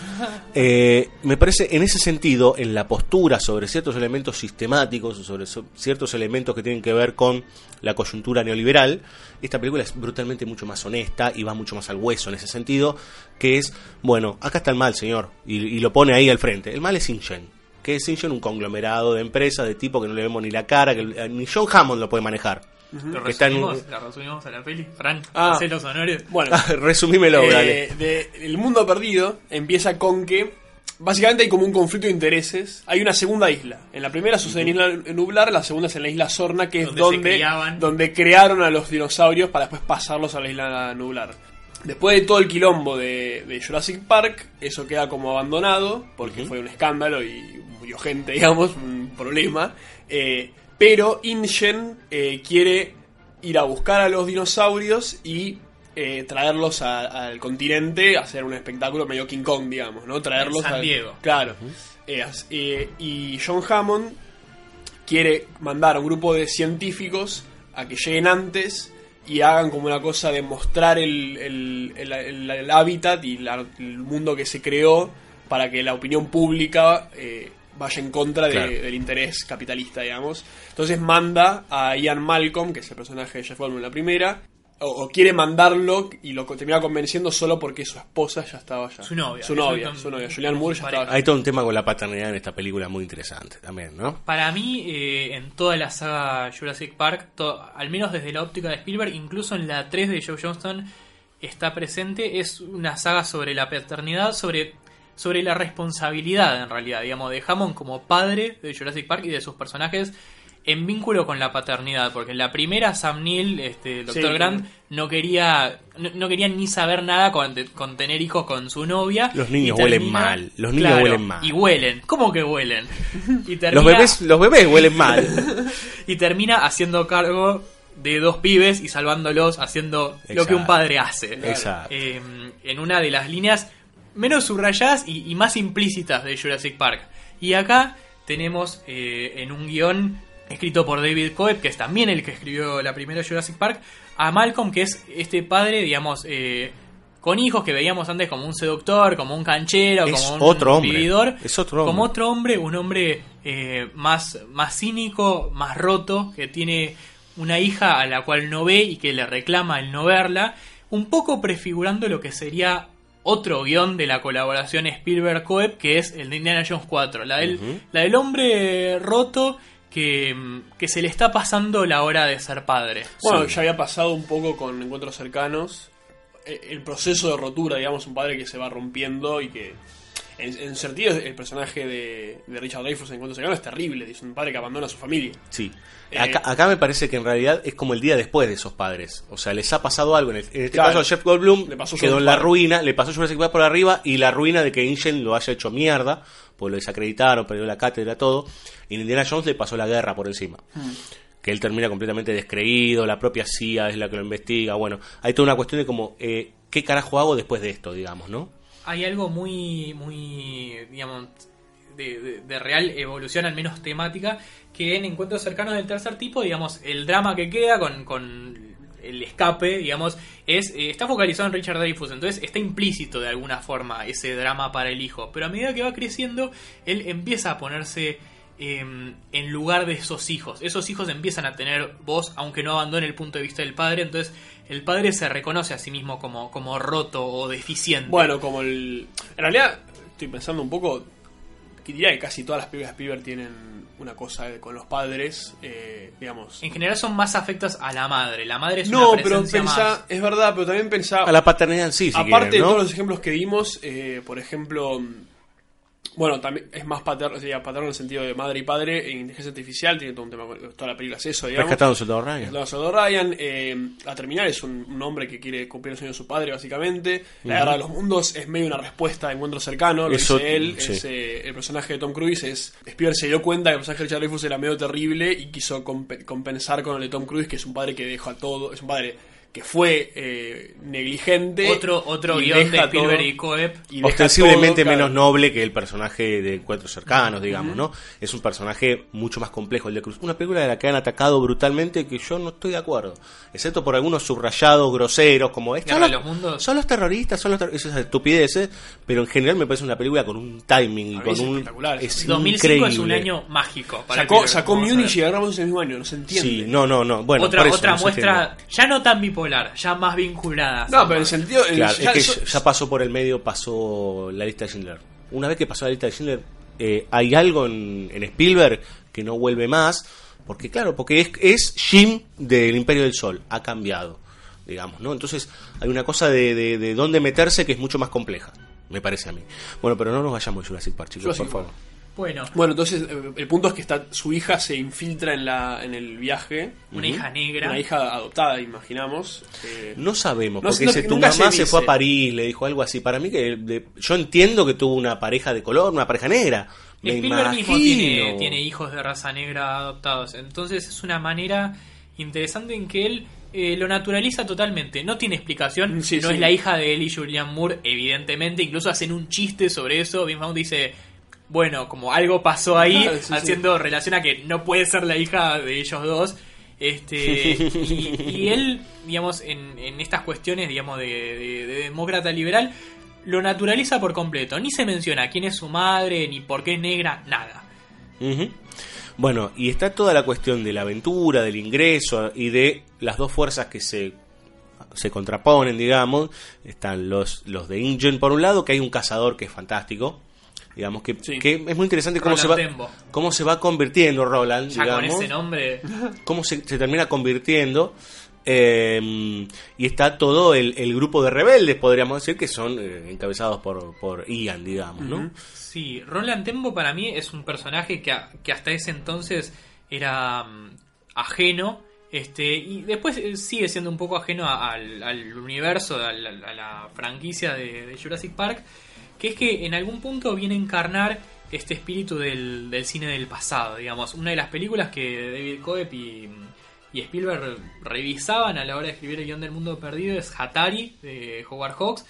eh, me parece en ese sentido, en la postura sobre ciertos elementos sistemáticos, sobre so- ciertos elementos que tienen que ver con la coyuntura neoliberal, esta película es brutalmente mucho más honesta y va mucho más al hueso en ese sentido, que es, bueno, acá está el mal, señor, y, y lo pone ahí al frente. El mal es Ingen. Que es Ingen un conglomerado de empresas, de tipo que no le vemos ni la cara, que eh, ni John Hammond lo puede manejar. ¿Lo Que está en- resumimos, ¿La resumimos a la peli? Fran, Ah. los honores. Bueno, Resumímelo, eh, dale. de- El mundo perdido empieza con que básicamente hay como un conflicto de intereses. Hay una segunda isla. En la primera sucede en Isla Nublar, la segunda es en la isla Sorna, que es Donde donde, crearon a los dinosaurios para después pasarlos a la isla Nublar. Después de todo el quilombo de, de Jurassic Park, eso queda como abandonado, porque fue un escándalo y murió gente, digamos, un problema. Eh, pero InGen eh, quiere ir a buscar a los dinosaurios y eh, traerlos a- al continente, hacer un espectáculo medio King Kong, digamos, ¿no? Traerlos En San al- Diego. Claro. Eh, eh, y John Hammond quiere mandar a un grupo de científicos a que lleguen antes y hagan como una cosa de mostrar el, el- el- el- el hábitat y la- el mundo que se creó para que la opinión pública eh, vaya en contra de- Claro. del interés capitalista, digamos. Entonces manda a Ian Malcolm, que es el personaje de Jeff Goldblum en la primera, o, o quiere mandarlo y lo termina convenciendo solo porque su esposa ya estaba allá. Su novia. Su novia, su novia. Julianne Moore ya Pareja. estaba allá. Hay todo un tema con la paternidad en esta película muy interesante también, ¿no? Para mí, eh, en toda la saga Jurassic Park, al menos desde la óptica de Spielberg, incluso en la 3 de Joe Johnston, está presente. Es una saga sobre la paternidad, sobre, sobre la responsabilidad, en realidad, digamos, de Hammond como padre de Jurassic Park y de sus personajes en vínculo con la paternidad. Porque en la primera, Sam Neill, este. Sí. Grant, no quería, no, no quería ni saber nada con, con tener hijos con su novia. Los niños huelen mal, los niños Claro, huelen mal. Y huelen. ¿Cómo que huelen? Y Los termina- bebés, los bebés huelen mal. y termina haciendo cargo de dos pibes y salvándolos haciendo lo que un padre hace. Exacto. Eh, en una de las líneas menos subrayadas y, y más implícitas de Jurassic Park. Y acá tenemos eh, en un guion escrito por David Coeb, que es también el que escribió la primera Jurassic Park, a Malcolm, que es este padre, digamos, eh, con hijos que veíamos antes como un seductor, como un canchero, Es como un otro hombre. vividor. Es otro hombre. Como otro hombre, un hombre eh, más, más cínico, más roto, que tiene una hija a la cual no ve y que le reclama el no verla, un poco prefigurando lo que sería otro guion de la colaboración Spielberg-Coeb, que es el de Indiana Jones 4, la del, la del hombre roto que, mm, que se le está pasando la hora de ser padre. Bueno, Sí. ya había pasado un poco con encuentros cercanos. Eh, El proceso de rotura, digamos, un padre que se va rompiendo y que. En, en sentido, el personaje de, de Richard Dreyfuss en Encuentros cercanos es terrible. Es un padre que abandona a su familia. Sí. Eh, Acá, acá me parece que en realidad es como el día después de esos padres. O sea, les ha pasado algo. En, el- en este Claro. caso, a Jeff Goldblum Le pasó quedó en la ruina, le pasó Jurassic Park por arriba y la ruina de que Ingen lo haya hecho mierda, pues lo desacreditaron, perdió la cátedra, todo. Y en Indiana Jones le pasó la guerra por encima. Hmm. Que él termina completamente descreído, la propia CIA es la que lo investiga. Bueno, hay toda una cuestión de como, eh, ¿qué carajo hago después de esto, digamos, no? Hay algo muy, muy, digamos, de, real evolución, al menos temática, que en encuentros cercanos del tercer tipo, digamos, el drama que queda con, con el escape, digamos, es eh, está focalizado en Richard Dreyfuss, entonces está implícito de alguna forma ese drama para el hijo, pero a medida que va creciendo, él empieza a ponerse eh, en lugar de esos hijos. Esos hijos empiezan a tener voz, aunque no abandone el punto de vista del padre, entonces el padre se reconoce a sí mismo como, como roto o deficiente. Bueno, como el. En realidad, estoy pensando un poco. Que diría que casi todas las películas de Spielberg tienen una cosa con los padres, eh, digamos. En general son más afectas a la madre. La madre es No, una pero pensá, más. es verdad, pero también pensá. A la paternidad en sí, si aparte quieren, de todos los ejemplos que dimos, eh, por ejemplo. Bueno, también es más paterno, sería paterno en el sentido de madre y padre. En inteligencia artificial tiene todo un tema con toda la película, es eso, digamos. Rescatado soldado Ryan. Los de Ryan, eh, la terminal es un, un hombre que quiere cumplir el sueño de su padre, básicamente. La guerra de los mundos es medio una respuesta a encuentro cercano, lo Eso, dice él. sí. es, eh, el personaje de Tom Cruise es. Spielberg se dio cuenta que el personaje de Richard Dreyfuss era medio terrible y quiso compe- compensar con el de Tom Cruise, que es un padre que deja todo. Es un padre que fue eh, negligente. Otro, otro y guion de Spielberg todo- y deja ostensiblemente todo, claro. menos noble que el personaje de Encuentros Cercanos, digamos, ¿no? Es un personaje mucho más complejo el de Cruz. Una película de la que han atacado brutalmente que yo no estoy de acuerdo. Excepto por algunos subrayados groseros, como es. Guerra Son los, los Mundos. son los terroristas, son los ter- esas estupideces, pero en general me parece una película con un timing y con es un. espectacular. Es 2005 es un increíble. año mágico. para Sacó, sacó Munich y agarramos ese mismo año, no se entiende. Sí, no, no, no. Bueno, otra por eso, otra muestra, ya no tan bipolar, ya más vinculada. No, pero en el sentido. Claro, ya- es que ya pasó por el medio, pasó la lista de Schindler. Una vez que pasó la lista de Schindler, eh, hay algo en, en Spielberg que no vuelve más, porque claro, porque es, es Jim del Imperio del Sol, ha cambiado, digamos, ¿no? Entonces hay una cosa de, de, de dónde meterse que es mucho más compleja, me parece a mí. Bueno, pero no nos vayamos a Jurassic Park, chicos, Jurassic por favor. Bueno, Bueno, entonces eh, el punto es que está su hija se infiltra en la en el viaje. una hija negra. Una hija adoptada, imaginamos. eh, No sabemos, No porque no- dice, tu mamá se se, fue a. París, le dijo algo así. Para mí que de- yo entiendo que tuvo una pareja de color, una pareja negra. Me Spielberg mismo imagino. tiene, tiene hijos de raza negra adoptados. Entonces es una manera interesante en que él eh, lo naturaliza totalmente. No tiene explicación. Sí, no sí. es la hija de él y Julian Moore, evidentemente. Incluso hacen un chiste sobre eso. Vaughn dice, bueno, como algo pasó ahí, Claro, sí, haciendo relación a que no puede ser la hija de ellos dos. Este, y, y él, digamos, en, en estas cuestiones, digamos, de, de- de demócrata liberal, lo naturaliza por completo. Ni se menciona quién es su madre, ni por qué es negra, nada. Bueno, y está toda la cuestión de la aventura, del ingreso y de las dos fuerzas que se, se contraponen, digamos. Están los, los de Ingen por un lado, que hay un cazador que es fantástico. Digamos que, Sí. que es muy interesante cómo Roland se, va, Tembo. cómo se va convirtiendo Roland, Ya digamos. con ese nombre. cómo se, se termina convirtiendo. eh, y está todo el, el grupo de rebeldes, podríamos decir, que son eh, encabezados por, por Ian, digamos, ¿no? Sí, Roland Tembo para mí es un personaje que, a- que hasta ese entonces era mm, ajeno. Este, y después eh, sigue siendo un poco ajeno a- al, al universo, a la, franquicia de, de Jurassic Park, que es que en algún punto viene a encarnar este espíritu del, del cine del pasado, digamos. Una de las películas que David Coep y, y Spielberg revisaban a la hora de escribir el guion del mundo perdido es Hatari, de Howard Hawks.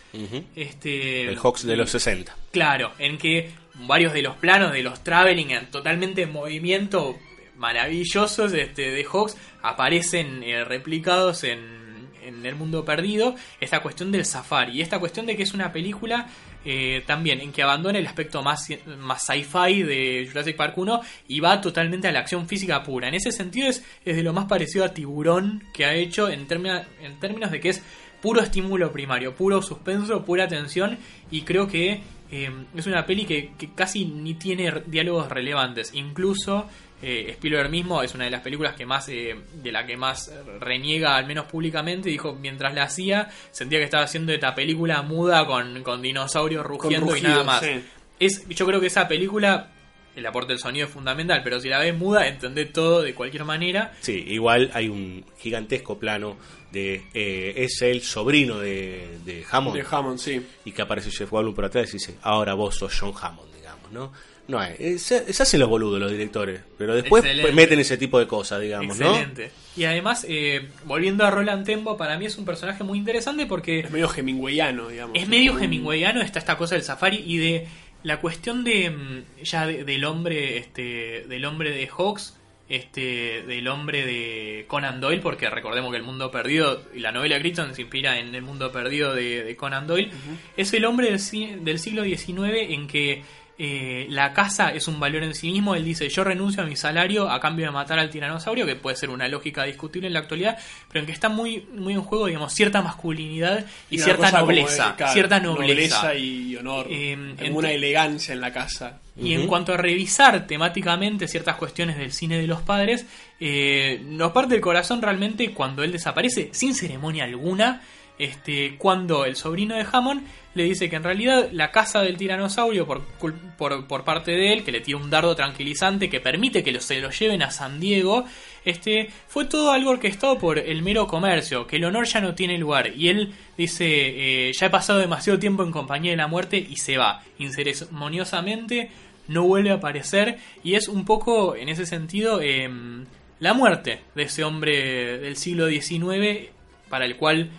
Este, El Hawks de los 60. Claro, en que varios de los planos de los traveling en totalmente en movimiento maravillosos este, de Hawks aparecen eh, replicados en, en el mundo perdido. Esta cuestión del safari y esta cuestión de que es una película eh, también en que abandona el aspecto más, más sci-fi de Jurassic Park 1 y va totalmente a la acción física pura. En ese sentido es, es de lo más parecido a Tiburón que ha hecho en, término- en términos de que es puro estímulo primario, puro suspenso, pura tensión y creo que eh, es una peli que, casi ni tiene diálogos relevantes. Incluso eh, Spielberg mismo es una de las películas que más eh, de la que más reniega, al menos públicamente. Dijo mientras la hacía sentía que estaba haciendo esta película muda con, con dinosaurios rugiendo y nada más. sí. Es, yo creo que esa película, el aporte del sonido es fundamental, pero si la ves muda, entendés todo de cualquier manera. Sí, igual hay un gigantesco plano de... eh, es el sobrino de, de Hammond. De Hammond, sí. y que aparece Jeff Goldblum por atrás y dice, ahora vos sos John Hammond, digamos, ¿no? No, eh, se, se hacen los boludos los directores, pero después Excelente. pues, meten ese tipo de cosas, digamos, ¿no? Excelente. Y además, eh, volviendo a Roland Tembo, para mí es un personaje muy interesante porque Es medio hemingwayano, digamos. es medio hemingwayano, está esta cosa del safari y de la cuestión de mm, ya de- del hombre, este, del hombre de Hawks, este, del hombre de Conan Doyle, porque recordemos que el mundo perdido y la novela de Crichton se inspira en el mundo perdido de, de Conan Doyle, es el hombre del, del siglo XIX en que eh, la casa es un valor en sí mismo. Él dice, yo renuncio a mi salario a cambio de matar al tiranosaurio, que puede ser una lógica discutible en la actualidad, pero en que está muy, muy en juego, digamos, cierta masculinidad y, una cierta de- nobleza. claro, cierta nobleza. y honor. Eh, alguna ent- elegancia en la casa. Y en cuanto a revisar temáticamente ciertas cuestiones del cine de los padres, eh, nos parte el corazón realmente cuando él desaparece, sin ceremonia alguna, este, cuando el sobrino de Hammond le dice que en realidad la casa del tiranosaurio por, parte de él, que le tira un dardo tranquilizante que permite que se lo lleven a San Diego, este, fue todo algo orquestado por el mero comercio, que el honor ya no tiene lugar. Y él dice, eh, ya he pasado demasiado tiempo en compañía de la muerte y se va, inceremoniosamente, no vuelve a aparecer y es un poco, en ese sentido, em, la muerte de ese hombre del siglo XIX para el cual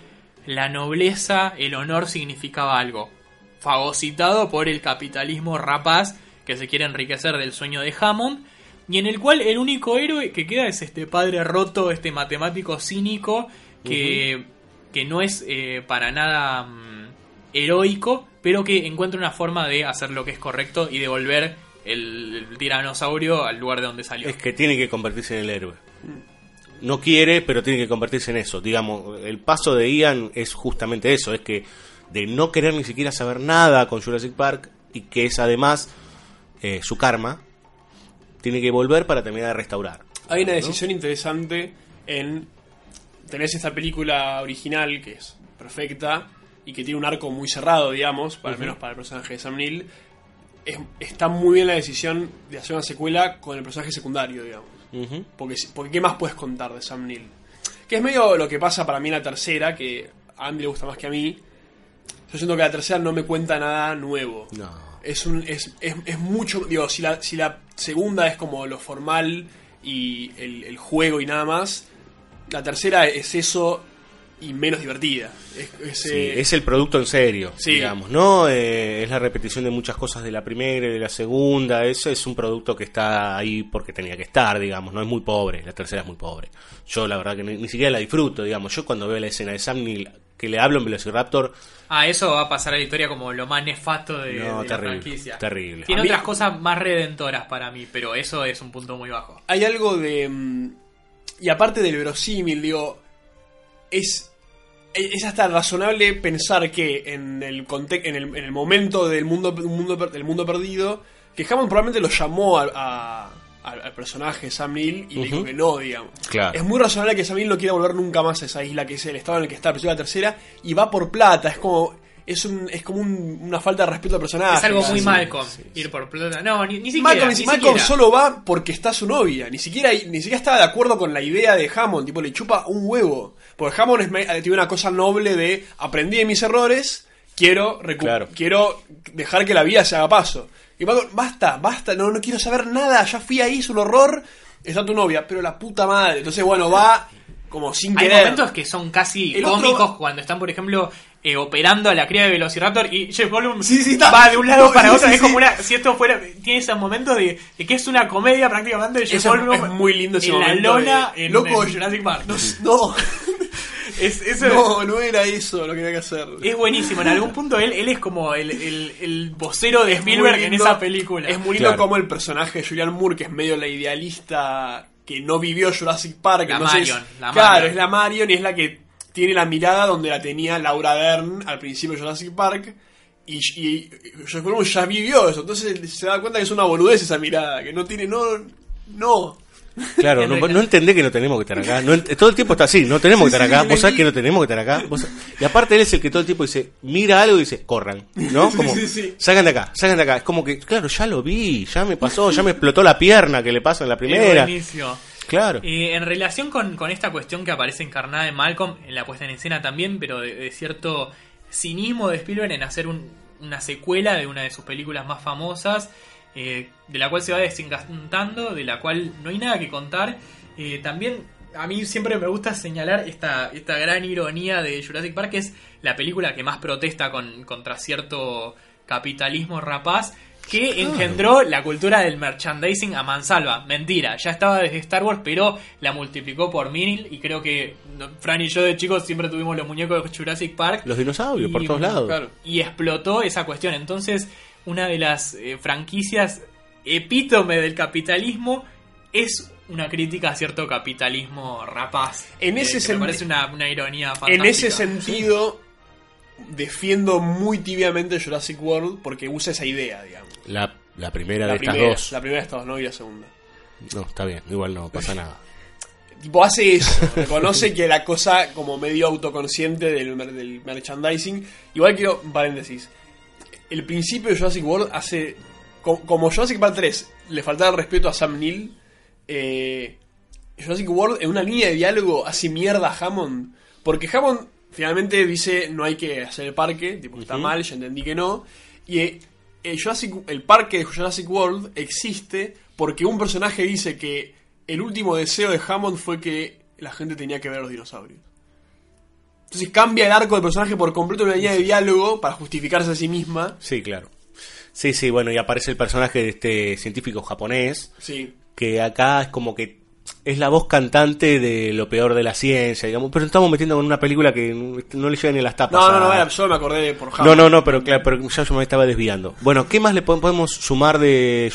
la nobleza, el honor significaba algo. Fagocitado por el capitalismo rapaz que se quiere enriquecer del sueño de Hammond. Y en el cual el único héroe que queda es este padre roto, este matemático cínico que, que no es eh, para nada mm, heroico, pero que encuentra una forma de hacer lo que es correcto y devolver el, el tiranosaurio al lugar de donde salió. Es que tiene que convertirse en el héroe. No quiere, pero tiene que convertirse en eso. Digamos, el paso de Ian es justamente eso, es que de no querer ni siquiera saber nada con Jurassic Park y que es además eh, su karma, tiene que volver para terminar de restaurar. Hay una decisión interesante en. Tenés esta película original que es perfecta y que tiene un arco muy cerrado, digamos, para, al menos para el personaje de Sam Neill. Es- está muy bien la decisión de hacer una secuela con el personaje secundario, digamos. Porque, porque ¿qué más puedes contar de Sam Neill? Que es medio lo que pasa para mí en la tercera, que a Andy le gusta más que a mí. Yo siento que la tercera no me cuenta nada nuevo. No. Es, un, es, es, es mucho. Digo, si la, si la segunda es como lo formal y el, el juego y nada más, la tercera es eso y menos divertida. Es, es, Sí, eh, es el producto en serio, Sí. digamos, ¿no? Eh, es la repetición de muchas cosas de la primera y de la segunda. Eso es un producto que está ahí porque tenía que estar, digamos, no es muy pobre. La tercera es muy pobre. Yo, la verdad, que ni, ni siquiera la disfruto, digamos. Yo, cuando veo la escena de Sam Neill que le hablo en Velociraptor, Ah, eso va a pasar a la historia como lo más nefasto de, No, de terrible, la franquicia. terrible. Tiene A mí- otras cosas más redentoras para mí, pero eso es un punto muy bajo. hay algo de. mm, Y aparte del verosímil, digo. Es. Es hasta razonable pensar que en el, en el, en el momento del mundo, mundo per- del mundo perdido, que Hammond probablemente lo llamó a- a- al, al personaje Sam Neill y le dijo que no, digamos. Claro. Es muy razonable que Sam Neill no quiera volver nunca más a esa isla que es el estado en el que está, pero la tercera, y va por plata, es como. Es, un, es como un- una falta de respeto al personaje. es algo muy Sí. Malcolm, ir por plata. No, ni, ni siquiera. Malcolm, ni Malcolm siquiera. solo va porque está su novia. Ni siquiera, ni siquiera estaba de acuerdo con la idea de Hammond. Tipo, le chupa un huevo. Porque Hammond es, me- tiene una cosa noble de aprendí de mis errores, quiero, Claro. quiero dejar que la vida se haga paso. Y Malcolm, basta, basta, no, no quiero saber nada. Ya fui ahí, es un horror. Está tu novia, pero la puta madre. Entonces, bueno, va como sin Hay querer. momentos que son casi El otro- cómicos cuando están, por ejemplo, eh, operando a la cría de Velociraptor y Jeff Goldblum Sí, sí, está. va de un lado No, para sí, otro. sí, es como una. Si esto fuera. Tiene ese momento de, de que es una comedia prácticamente de Jeff Goldblum. es muy lindo ese en la momento lona de- en, Loco, en Jurassic Park. No, no, Es, eso no, no era eso lo que tenía que hacer. es buenísimo. En algún punto él, él es como el, el, el vocero de Spielberg en esa película. Es muy lindo Claro. como el personaje de Julian Moore, que es medio la idealista que no vivió Jurassic Park. La entonces- Marion, la claro, Marion. es la Marion y es la que tiene la mirada donde la tenía Laura Dern al principio de Jurassic Park. Y, y Groban ya vivió eso, entonces se da cuenta que es una boludez esa mirada, que no tiene, no, no. Claro, no, no entendés que no tenemos que estar acá. No ent- todo el tiempo está así, no tenemos que Sí, estar acá. sí, Vos sabés que no tenemos que estar acá. Vos y aparte él es el que todo el tiempo dice, mira algo y dice, corran. ¿No? Como, sí, sí. salgan de acá, salgan de acá. Es como que, claro, ya lo vi, ya me pasó, ya me explotó la pierna que le pasa en la primera. Claro. Eh, en relación con, con esta cuestión que aparece encarnada en Malcolm, en la puesta en escena también, pero de, de cierto cinismo de Spielberg en hacer un- una secuela de una de sus películas más famosas, eh, de la cual se va desencantando, de la cual no hay nada que contar. Eh, también a mí siempre me gusta señalar esta, esta gran ironía de Jurassic Park, que es la película que más protesta con, contra cierto capitalismo rapaz, que engendró la cultura del merchandising a mansalva. Mentira, ya estaba desde Star Wars, pero la multiplicó por mil y creo que Fran y yo de chicos siempre tuvimos los muñecos de Jurassic Park. Los dinosaurios, por todos lados. Claro. y explotó esa cuestión. Entonces, una de las eh, franquicias epítome del capitalismo es una crítica a cierto capitalismo rapaz. En Eh, ese que me parece una, una ironía fantástica. En ese sentido, defiendo muy tibiamente Jurassic World porque usa esa idea, digamos. La, la primera La de primera, estas dos. la primera de estas dos, no y la segunda. No, está bien, igual no pasa nada. Tipo, hace eso, reconoce que la cosa como medio autoconsciente del, del merchandising. Igual quiero, paréntesis, el principio de Jurassic World hace, co- como Jurassic Park 3 le faltaba el respeto a Sam Neill, eh, Jurassic World en una línea de diálogo hace mierda a Hammond, porque Hammond finalmente dice no hay que hacer el parque, tipo está Ujú. mal, ya entendí que no, y eh, el, Jurassic- el parque de Jurassic World existe porque un personaje dice que el último deseo de Hammond fue que la gente tenía que ver a los dinosaurios. Entonces cambia el arco del personaje por completo en una línea de diálogo para justificarse a sí misma. Sí, claro. Sí, sí, bueno, y aparece el personaje de este científico japonés, Sí. que acá es como que es la voz cantante de lo peor de la ciencia, digamos, pero estamos metiendo con una película que no no le llega ni las tapas. No, no, no, a- solo me acordé de por No, Hammer. no, no, pero claro, pero ya yo me estaba desviando. Bueno, ¿qué más le po- podemos sumar de-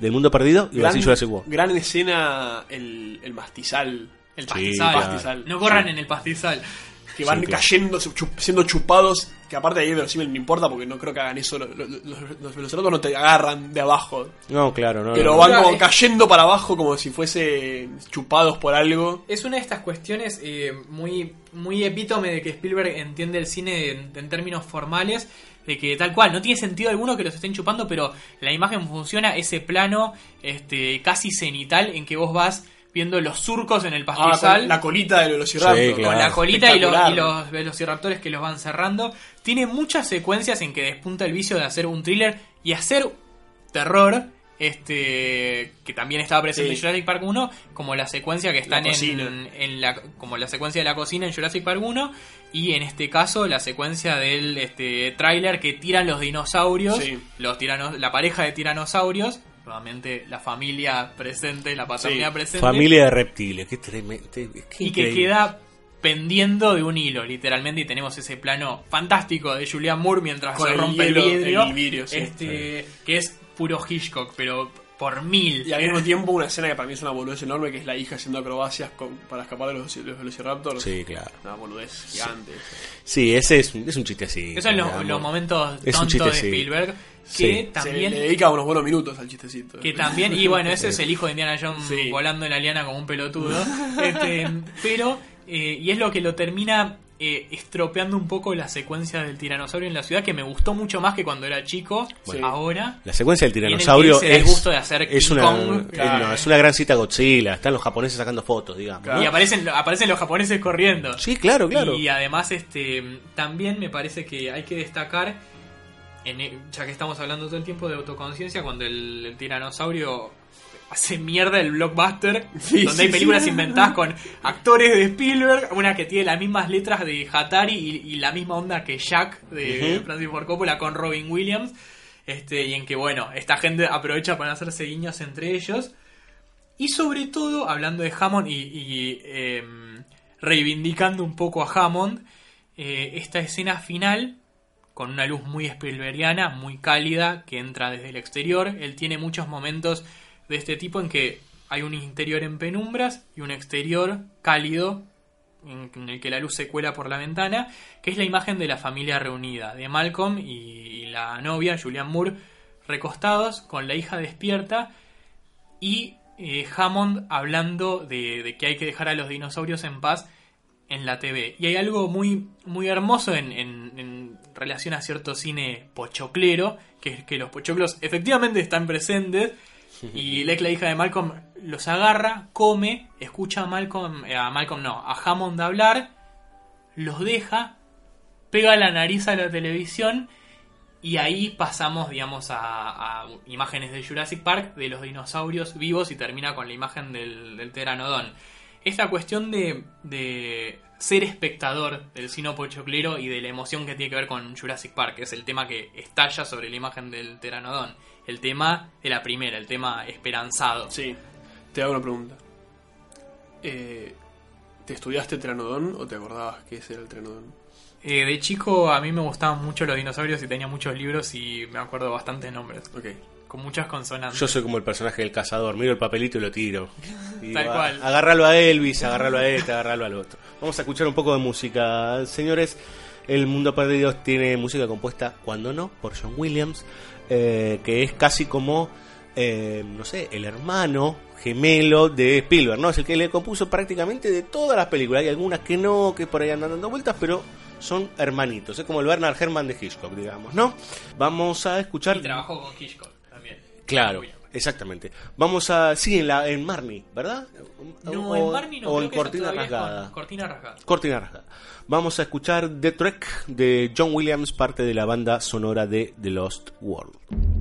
del mundo perdido? Y Gran, así Jurassic World. gran escena el, el mastizal. El Sí, pastizal. claro. Pastizal. No corran en el pastizal. Que van Sí, claro. cayendo, chup- siendo chupados. Que aparte de ahí verosímil no importa porque no creo que hagan eso. Los, los, los velociraptors no te agarran de abajo. No, claro, no. Pero no. van como cayendo para abajo como si fuese chupados por algo. Es una de estas cuestiones eh, muy, muy epítome de que Spielberg entiende el cine en, en términos formales, de que tal cual, no tiene sentido alguno que los estén chupando, pero la imagen funciona, ese plano este, casi cenital en que vos vas viendo los surcos en el Ah, pastizal. con la colita del velociraptor. Sí, con la colita y los, y los velociraptores que los van cerrando. Tiene muchas secuencias en que despunta el vicio de hacer un thriller y hacer terror. Este que también estaba presente Sí. en Jurassic Park 1, como la secuencia que están en la como la secuencia de la cocina en Jurassic Park 1 y en este caso la secuencia del este tráiler que tiran los dinosaurios, Sí. los tiranos, la pareja de tiranosaurios, nuevamente la familia presente, la paternidad Sí. presente Familia de reptiles, qué tremendo. qué y que queda pendiendo de un hilo, literalmente, y tenemos ese plano fantástico de Julian Moore mientras Con se rompe el, hielo, vidrio, el vidrio, sí. este, que es puro Hitchcock, pero por mil. Y al mismo tiempo una escena que para mí es una boludez enorme que es la hija haciendo acrobacias con- para escapar de los, los velociraptors. Sí, claro. Una boludez gigante. Sí, ese es, un- es un chiste así. Esos son los, momentos tontos chiste, de sí. Spielberg, que Sí. Se también... le dedica unos buenos minutos al chistecito. Que también, y bueno, ese es el hijo de Indiana Jones Sí. volando en la liana como un pelotudo. Este, pero, eh, y es lo que lo termina eh, estropeando un poco la secuencia del tiranosaurio en la ciudad, que me gustó mucho más que cuando era chico. Bueno. Ahora, La secuencia del tiranosaurio es, gusto de hacer es, una, Kong. Claro. no, es una gran cita Godzilla. Están los japoneses sacando fotos, digamos. Y aparecen, aparecen los japoneses corriendo. Sí, claro, claro. Y además, este también me parece que hay que destacar, en, e- ya que estamos hablando todo el tiempo de autoconciencia, cuando el, el tiranosaurio hace mierda el blockbuster, Sí, donde sí, hay sí. películas inventadas con actores de Spielberg, una que tiene las mismas letras de Hatari y, y la misma onda que Jack de. Francis Ford Coppola con Robin Williams. Este, y en que, bueno, esta gente aprovecha para hacerse guiños entre ellos. Y sobre todo, hablando de Hammond y, y, em, reivindicando un poco a Hammond, eh, esta escena final, con una luz muy Spielbergiana, muy cálida, que entra desde el exterior. Él tiene muchos momentos de este tipo en que hay un interior en penumbras y un exterior cálido, en, el que la luz se cuela por la ventana, que es la imagen de la familia reunida, de Malcolm y, la novia, Julianne Moore, recostados, con la hija despierta, y eh, Hammond hablando de, de que hay que dejar a los dinosaurios en paz en la TV. Y hay algo muy, muy hermoso en, en- en relación a cierto cine pochoclero, que es que los pochoclos efectivamente están presentes. Y Lex, la hija de Malcolm, los agarra, come, escucha a Malcolm, eh, a Malcolm no, a Hammond hablar, los deja, pega la nariz a la televisión y ahí pasamos, digamos, a, a imágenes de Jurassic Park de los dinosaurios vivos y termina con la imagen del, del pteranodón. Esta cuestión de, de ser espectador del cine pochoclero y de la emoción que tiene que ver con Jurassic Park, que es el tema que estalla sobre la imagen del pteranodón. El tema de la primera, el tema esperanzado. Sí. Te hago una pregunta. Eh, ¿Te estudiaste Tranodón o te acordabas que ese era el Tranodón? Eh, de chico a mí me gustaban mucho los dinosaurios y tenía muchos libros y me acuerdo bastantes nombres, Ok. Con muchas consonantes. Yo soy como el personaje del cazador, miro el papelito y lo tiro. Y Tal cual. "Ah, Agarralo a Elvis, agarralo a este, agarralo al otro. Vamos a escuchar un poco de música. Señores, El Mundo Perdido tiene música compuesta, cuando no, por John Williams, eh, que es casi como, eh, no sé, el hermano gemelo de Spielberg, ¿no? Es el que le compuso prácticamente de todas las películas. Hay algunas que no, que por ahí andan dando vueltas, pero son hermanitos. Es como el Bernard Herrmann de Hitchcock, digamos, ¿no? Vamos a escuchar... Y trabajó con Hitchcock. Claro, exactamente. Vamos a. Sí, en, la, en Marnie, ¿verdad? No, o, en Barney no, o creo en que Cortina con Rasgada. Cortina rasgada. Cortina Rasgada. Vamos a escuchar The Trek de John Williams, parte de la banda sonora de The Lost World.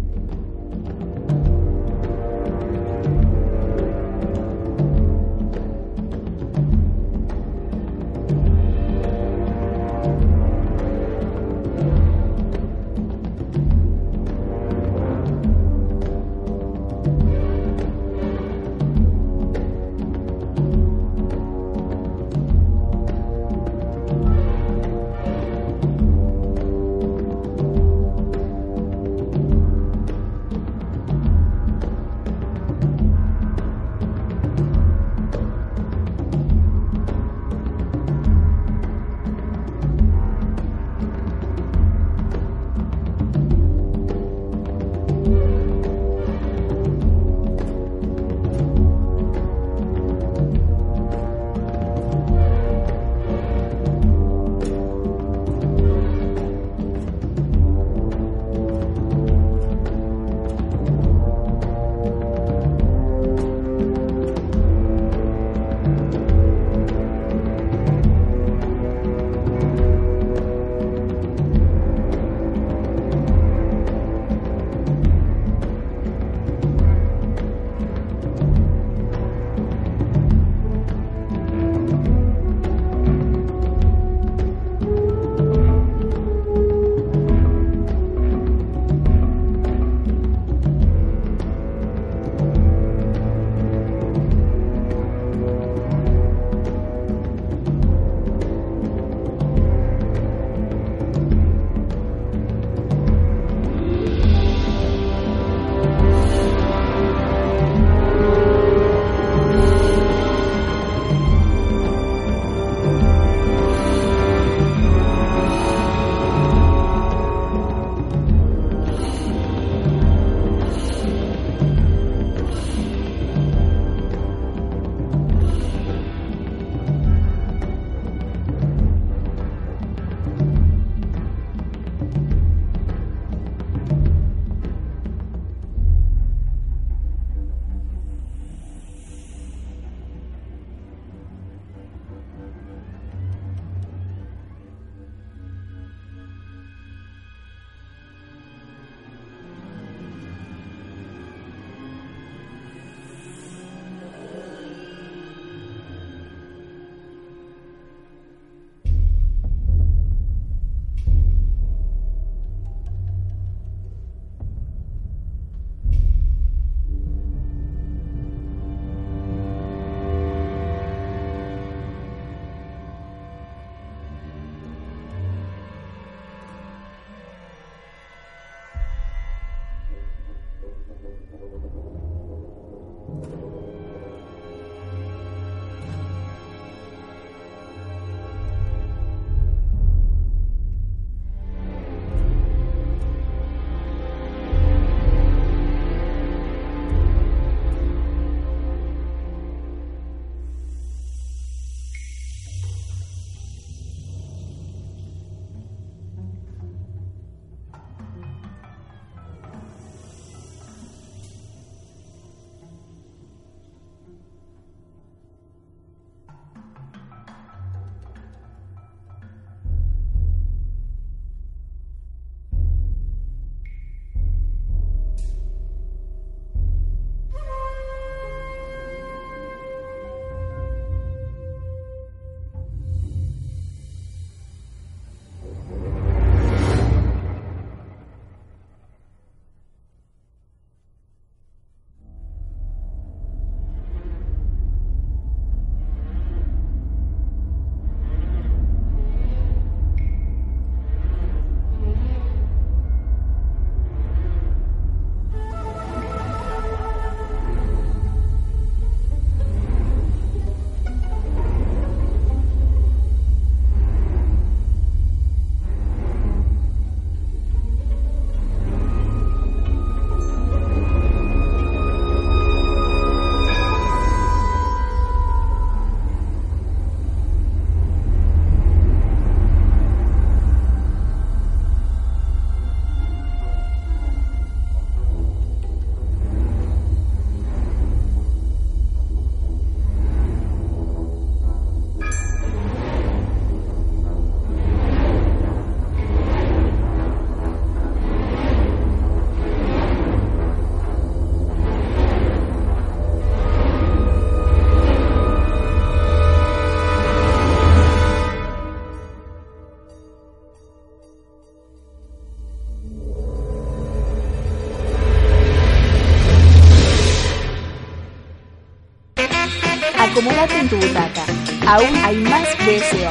Acomódate en tu butaca. Aún hay más BSO.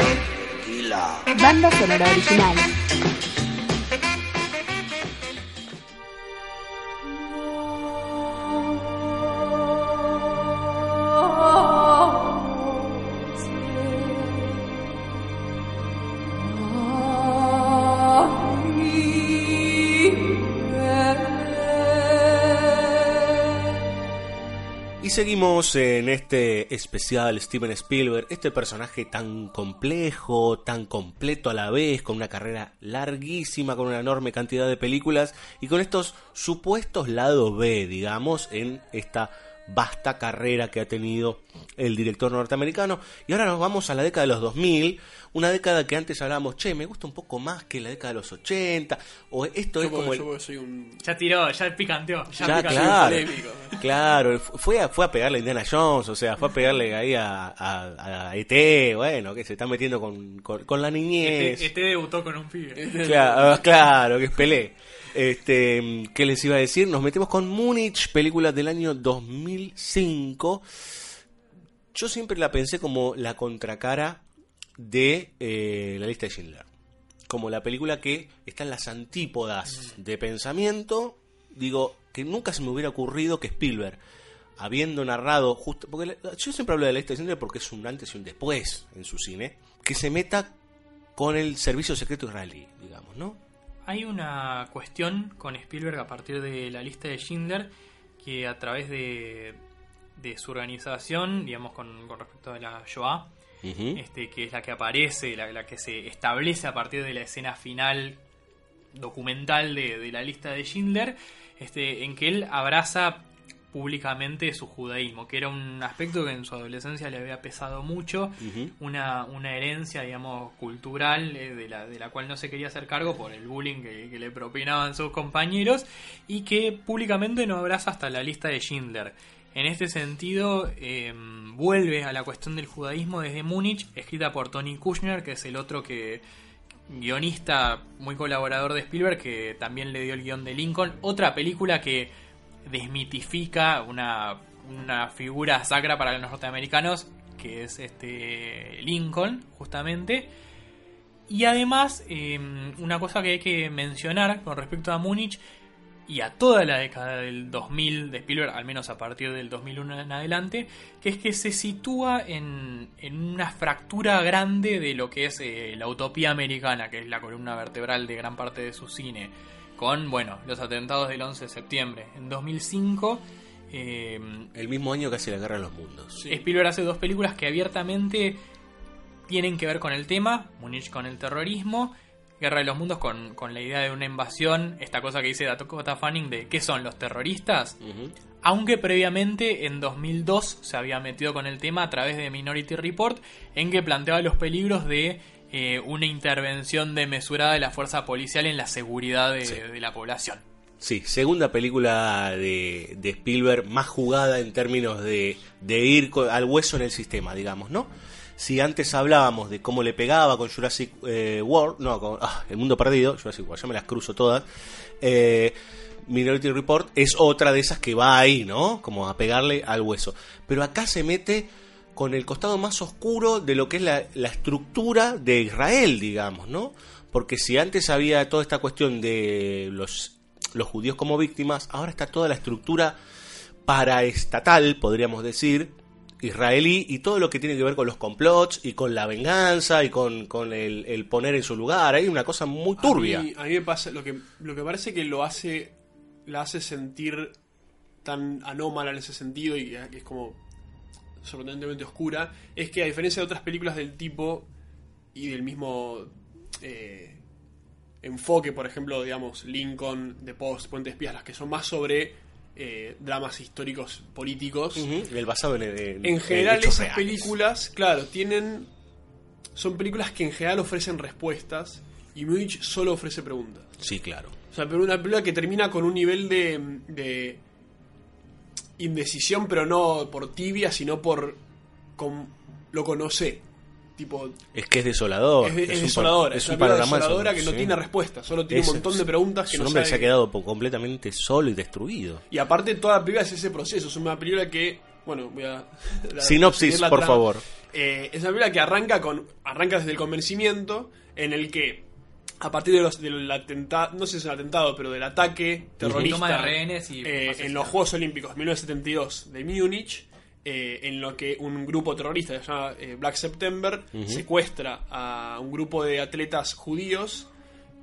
Banda sonora original. Seguimos en este especial Steven Spielberg, este personaje tan complejo, tan completo a la vez, con una carrera larguísima, con una enorme cantidad de películas y con estos supuestos lados B, digamos, en esta vasta carrera que ha tenido el director norteamericano. Y ahora nos vamos a la década de los 2000, una década que antes hablábamos, che, me gusta un poco más que la década de los 80, o esto es Yo, como el... yo soy un. Ya tiró, ya picanteó. Ya, Ya pica- claro, polémico. claro, fue a, fue a pegarle a Indiana Jones, o sea, fue a pegarle ahí a, a, a ET, bueno, que se está metiendo con, con, con la niñez. Este, este debutó con un pibe. Claro, ah, claro, que es Pelé. Este, ¿qué les iba a decir? Nos metemos con Múnich, película del año 2005. Yo siempre la pensé como la contracara de eh, la lista de Schindler. Como la película que está en las antípodas de pensamiento. Digo, que nunca se me hubiera ocurrido que Spielberg, habiendo narrado justo. Porque yo siempre hablo de la lista de Schindler porque es un antes y un después en su cine. Que se meta con el servicio secreto israelí, digamos, ¿no? Hay una cuestión con Spielberg a partir de la lista de Schindler que a través de, de su organización, digamos con, con respecto a la Shoah, este, que es la que aparece, la, la que se establece a partir de la escena final documental de, de la lista de Schindler, este, en que él abraza públicamente su judaísmo, que era un aspecto que en su adolescencia le había pesado mucho, una, una herencia, digamos, cultural eh, de, la, de la cual no se quería hacer cargo por el bullying que, que le propinaban sus compañeros y que públicamente no abraza hasta la lista de Schindler. En este sentido, eh, vuelve a la cuestión del judaísmo desde Múnich, escrita por Tony Kushner, que es el otro que guionista muy colaborador de Spielberg, que también le dio el guion de Lincoln. Otra película que desmitifica una, una figura sacra para los norteamericanos, que es este Lincoln, justamente. Y además, eh, una cosa que hay que mencionar con respecto a Múnich y a toda la década del 2000 de Spielberg, al menos a partir del 2001 en adelante, que es que se sitúa en, en una fractura grande de lo que es eh, la utopía americana, que es la columna vertebral de gran parte de su cine, con, bueno, los atentados del 11 de septiembre. En 2005... eh, El mismo año casi la guerra de los mundos. Sí. Spielberg hace dos películas que abiertamente tienen que ver con el tema, Munich con el terrorismo, Guerra de los Mundos con, con la idea de una invasión, esta cosa que dice Dakota Fanning de qué son los terroristas, aunque previamente en 2002 se había metido con el tema a través de Minority Report, en que planteaba los peligros de eh, una intervención desmesurada de la fuerza policial en la seguridad de, Sí. de la población. Sí, segunda película de, de Spielberg más jugada en términos de, de ir al hueso en el sistema, digamos, ¿no? Si antes hablábamos de cómo le pegaba con Jurassic eh, World, no, con ah, El Mundo Perdido, Jurassic World, ya me las cruzo todas, eh, Minority Report es otra de esas que va ahí, ¿no? Como a pegarle al hueso. Pero acá se mete con el costado más oscuro de lo que es la, la estructura de Israel, digamos, ¿no? Porque si antes había toda esta cuestión de los, los judíos como víctimas, ahora está toda la estructura paraestatal, podríamos decir, israelí, y todo lo que tiene que ver con los complots y con la venganza y con, con el, el poner en su lugar. Hay una cosa muy turbia. A mí, a mí me pasa, lo que, lo que parece que lo hace, la hace sentir tan anómala en ese sentido y es como sorprendentemente oscura, es que a diferencia de otras películas del tipo y del mismo eh, enfoque, por ejemplo, digamos, Lincoln, The Post, Puente Espías, las que son más sobre eh, dramas históricos políticos, El basado en, en- en general esas reales. películas, claro, tienen son películas que en general ofrecen respuestas y Múnich solo ofrece preguntas. Sí, claro. O sea, pero una película que termina con un nivel de, de indecisión, pero no por tibia, sino por con, lo conoce. Tipo, Es que es desolador. es, de- es una desoladora que no sí. tiene respuesta, solo tiene Es- un montón de preguntas que su no hombre sabe se ha quedado completamente solo y destruido. Y aparte toda la película es ese proceso, es una película que Bueno, voy a... la- Sinopsis, por trama. favor. Eh, es una película que arranca con arranca desde el convencimiento en el que a partir de los, del atentado, no sé si es un atentado, pero del ataque terrorista Toma de rehenes y eh, en los Juegos Olímpicos 1972 de Múnich, eh, en lo que un grupo terrorista que se llama eh, Black September secuestra a un grupo de atletas judíos,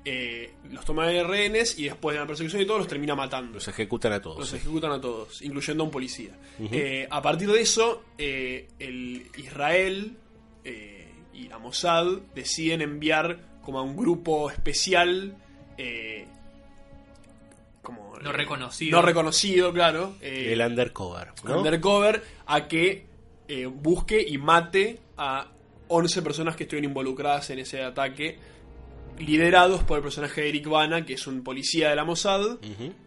eh, los toma de rehenes y después de la persecución y todo los termina matando. Los ejecutan a todos. Los sí. ejecutan a todos, incluyendo a un policía. Eh, a partir de eso, eh, el Israel eh, y la Mossad deciden enviar como a un grupo especial. eh, como, No eh, reconocido. No reconocido, claro. eh, El undercover. ¿no? undercover a que eh, busque y mate a 11 personas que estuvieron involucradas en ese ataque, liderados por el personaje de Eric Bana, que es un policía de la Mossad.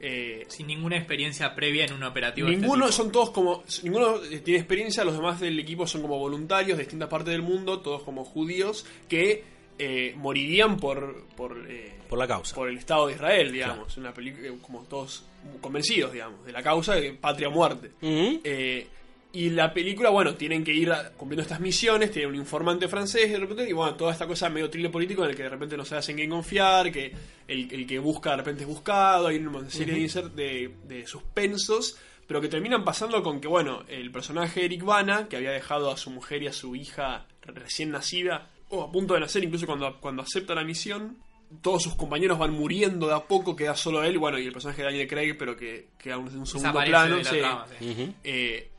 Eh, Sin ninguna experiencia previa en un operativo. este Ninguno son todos como. Ninguno tiene experiencia, los demás del equipo son como voluntarios de distintas partes del mundo, todos como judíos, que eh, morirían por. por, eh, Por la causa. por el Estado de Israel, digamos. Una película como todos convencidos, digamos, de la causa de patria o muerte. Eh, y la película, bueno, tienen que ir cumpliendo estas misiones, tiene un informante francés de repente, y bueno, toda esta cosa medio thriller político en el que de repente no se hacen quién confiar, que el, el que busca de repente es buscado, hay una serie de insert- de, de suspensos, pero que terminan pasando con que, bueno, el personaje Eric Bana, que había dejado a su mujer y a su hija recién nacida, o a punto de nacer, incluso cuando, cuando acepta la misión, todos sus compañeros van muriendo de a poco, queda solo él, bueno, y el personaje de Daniel Craig, pero que queda en un segundo plano. de la sí. trama, sí. Ujú. Eh,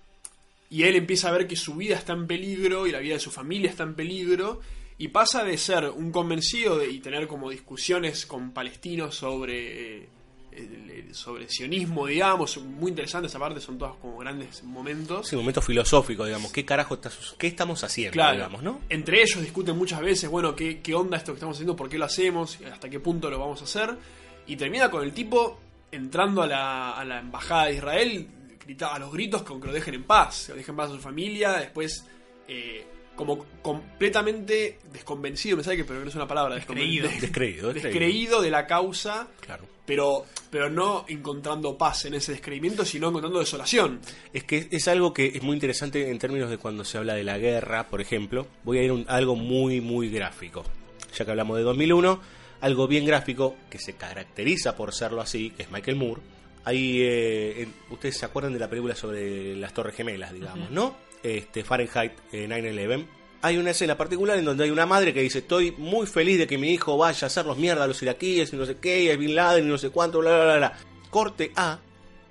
y él empieza a ver que su vida está en peligro y la vida de su familia está en peligro. Y pasa de ser un convencido de- y tener como discusiones con palestinos sobre, eh, sobre sionismo, digamos. Muy interesantes aparte, son todos como grandes momentos. Sí, un momento filosófico, digamos. ¿Qué carajo está qué estamos haciendo, Claro, digamos, no? entre ellos discuten muchas veces, bueno, ¿qué, qué onda esto que estamos haciendo, por qué lo hacemos, hasta qué punto lo vamos a hacer. Y termina con el tipo entrando a la, a la embajada de Israel, grita a los gritos con que lo dejen en paz, que lo dejen en paz a su familia, después eh, como completamente desconvencido, me sabe que pero no es una palabra, Descreído. des- Descreído, descreído. descreído de la causa, Claro. pero, pero no encontrando paz en ese descreimiento, sino encontrando desolación. Es que es algo que es muy interesante en términos de cuando se habla de la guerra, por ejemplo. Voy a ir a algo muy, muy gráfico. Ya que hablamos de 2001, algo bien gráfico que se caracteriza por serlo así, que es Michael Moore. Ahí, eh, ustedes se acuerdan de la película sobre las Torres Gemelas, digamos, ¿no? Este, Fahrenheit eh, 9-11. Hay una escena particular en donde hay una madre que dice, estoy muy feliz de que mi hijo vaya a hacerlos mierda a los iraquíes y no sé qué, y a Bin Laden y no sé cuánto, bla, bla, bla, bla. Corte A,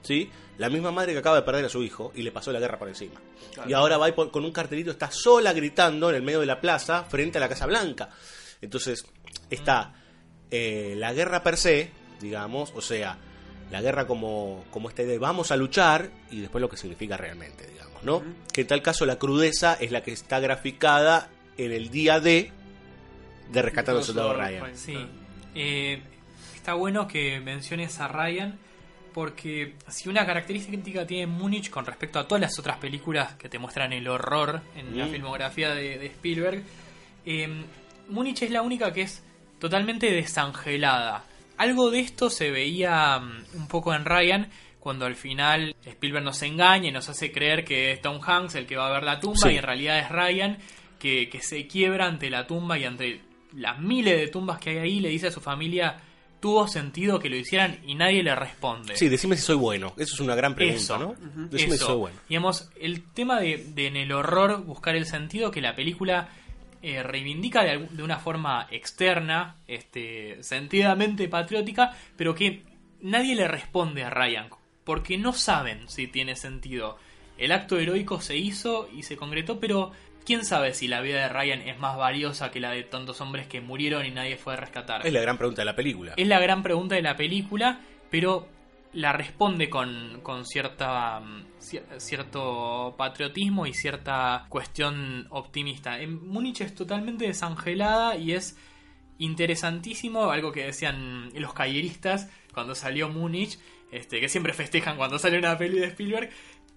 ¿sí? La misma madre que acaba de perder a su hijo y le pasó la guerra por encima. Claro. Y ahora va y con un cartelito, está sola gritando en el medio de la plaza frente a la Casa Blanca. Entonces, está eh, la guerra per se, digamos, o sea, la guerra como, como esta idea de vamos a luchar y después lo que significa realmente, digamos, ¿no? Que en tal caso la crudeza es la que está graficada en el día D de Rescatar al Soldado Ryan. Sí. Eh, está bueno que menciones a Ryan porque si una característica tiene Múnich con respecto a todas las otras películas que te muestran el horror en la filmografía de, de Spielberg, eh, Múnich es la única que es totalmente desangelada. Algo de esto se veía mm, un poco en Ryan cuando al final Spielberg nos engaña y nos hace creer que es Tom Hanks el que va a ver la tumba Sí. y en realidad es Ryan que, que se quiebra ante la tumba y ante las miles de tumbas que hay ahí le dice a su familia tuvo sentido que lo hicieran y nadie le responde. Sí, decime si soy bueno. Eso es una gran pregunta, Eso, ¿no? Decime si Eso. soy bueno. Digamos, el tema de, de en el horror buscar el sentido que la película eh, reivindica de, de una forma externa, este, sentidamente patriótica, pero que nadie le responde a Ryan, porque no saben si tiene sentido. El acto heroico se hizo y se concretó, pero quién sabe si la vida de Ryan es más valiosa que la de tantos hombres que murieron y nadie fue a rescatar. Es la gran pregunta de la película. Es la gran pregunta de la película, pero la responde con, con cierta cier- cierto patriotismo y cierta cuestión optimista. En Múnich es totalmente desangelada y es interesantísimo, algo que decían los calleristas cuando salió Múnich, este, que siempre festejan cuando sale una peli de Spielberg,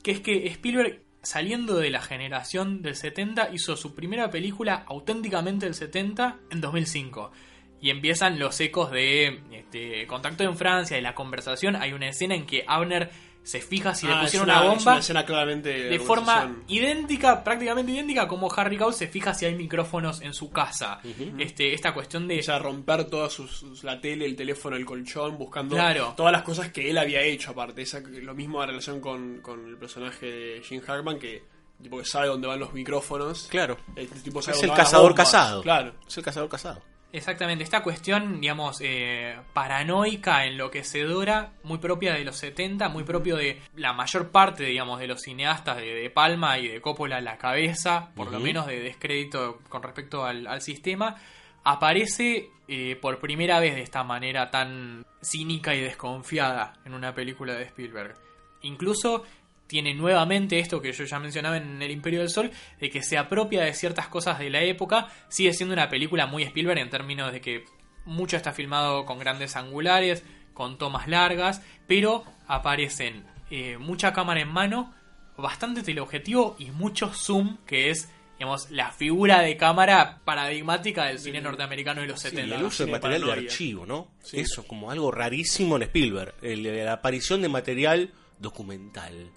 que es que Spielberg saliendo de la generación del 70 hizo su primera película auténticamente del 70 en 2005 y empiezan los ecos de este, Contacto en Francia y la conversación. Hay una escena en que Abner se fija si Ah, le es pusieron una, una, es bomba una escena claramente de forma idéntica, prácticamente idéntica, como Harry Cowell se fija si hay micrófonos en su casa. este, esta cuestión de O sea, romper todas sus, la tele, el teléfono, el colchón, buscando Claro. todas las cosas que él había hecho aparte. Esa, lo mismo en relación con, con el personaje de Jim Hackman, que tipo que sabe dónde van los micrófonos. Claro. El tipo sabe Es dónde el cazador casado. Claro. Es el cazador casado. Exactamente, esta cuestión, digamos, eh, paranoica, enloquecedora, muy propia de los 70, muy propio de la mayor parte, digamos, de los cineastas de, de Palma y de Coppola a la cabeza, por lo menos de descrédito con respecto al, al sistema, aparece eh, por primera vez de esta manera tan cínica y desconfiada en una película de Spielberg. Incluso tiene nuevamente esto que yo ya mencionaba en El Imperio del Sol, de que se apropia de ciertas cosas de la época, sigue siendo una película muy Spielberg en términos de que mucho está filmado con grandes angulares, con tomas largas, pero aparecen eh, mucha cámara en mano, bastante teleobjetivo y mucho zoom, que es digamos, la figura de cámara paradigmática del cine norteamericano de los Sí, 70. el uso de material de archivo, ¿no? Sí. Eso, como algo rarísimo en Spielberg. El- la aparición de material documental.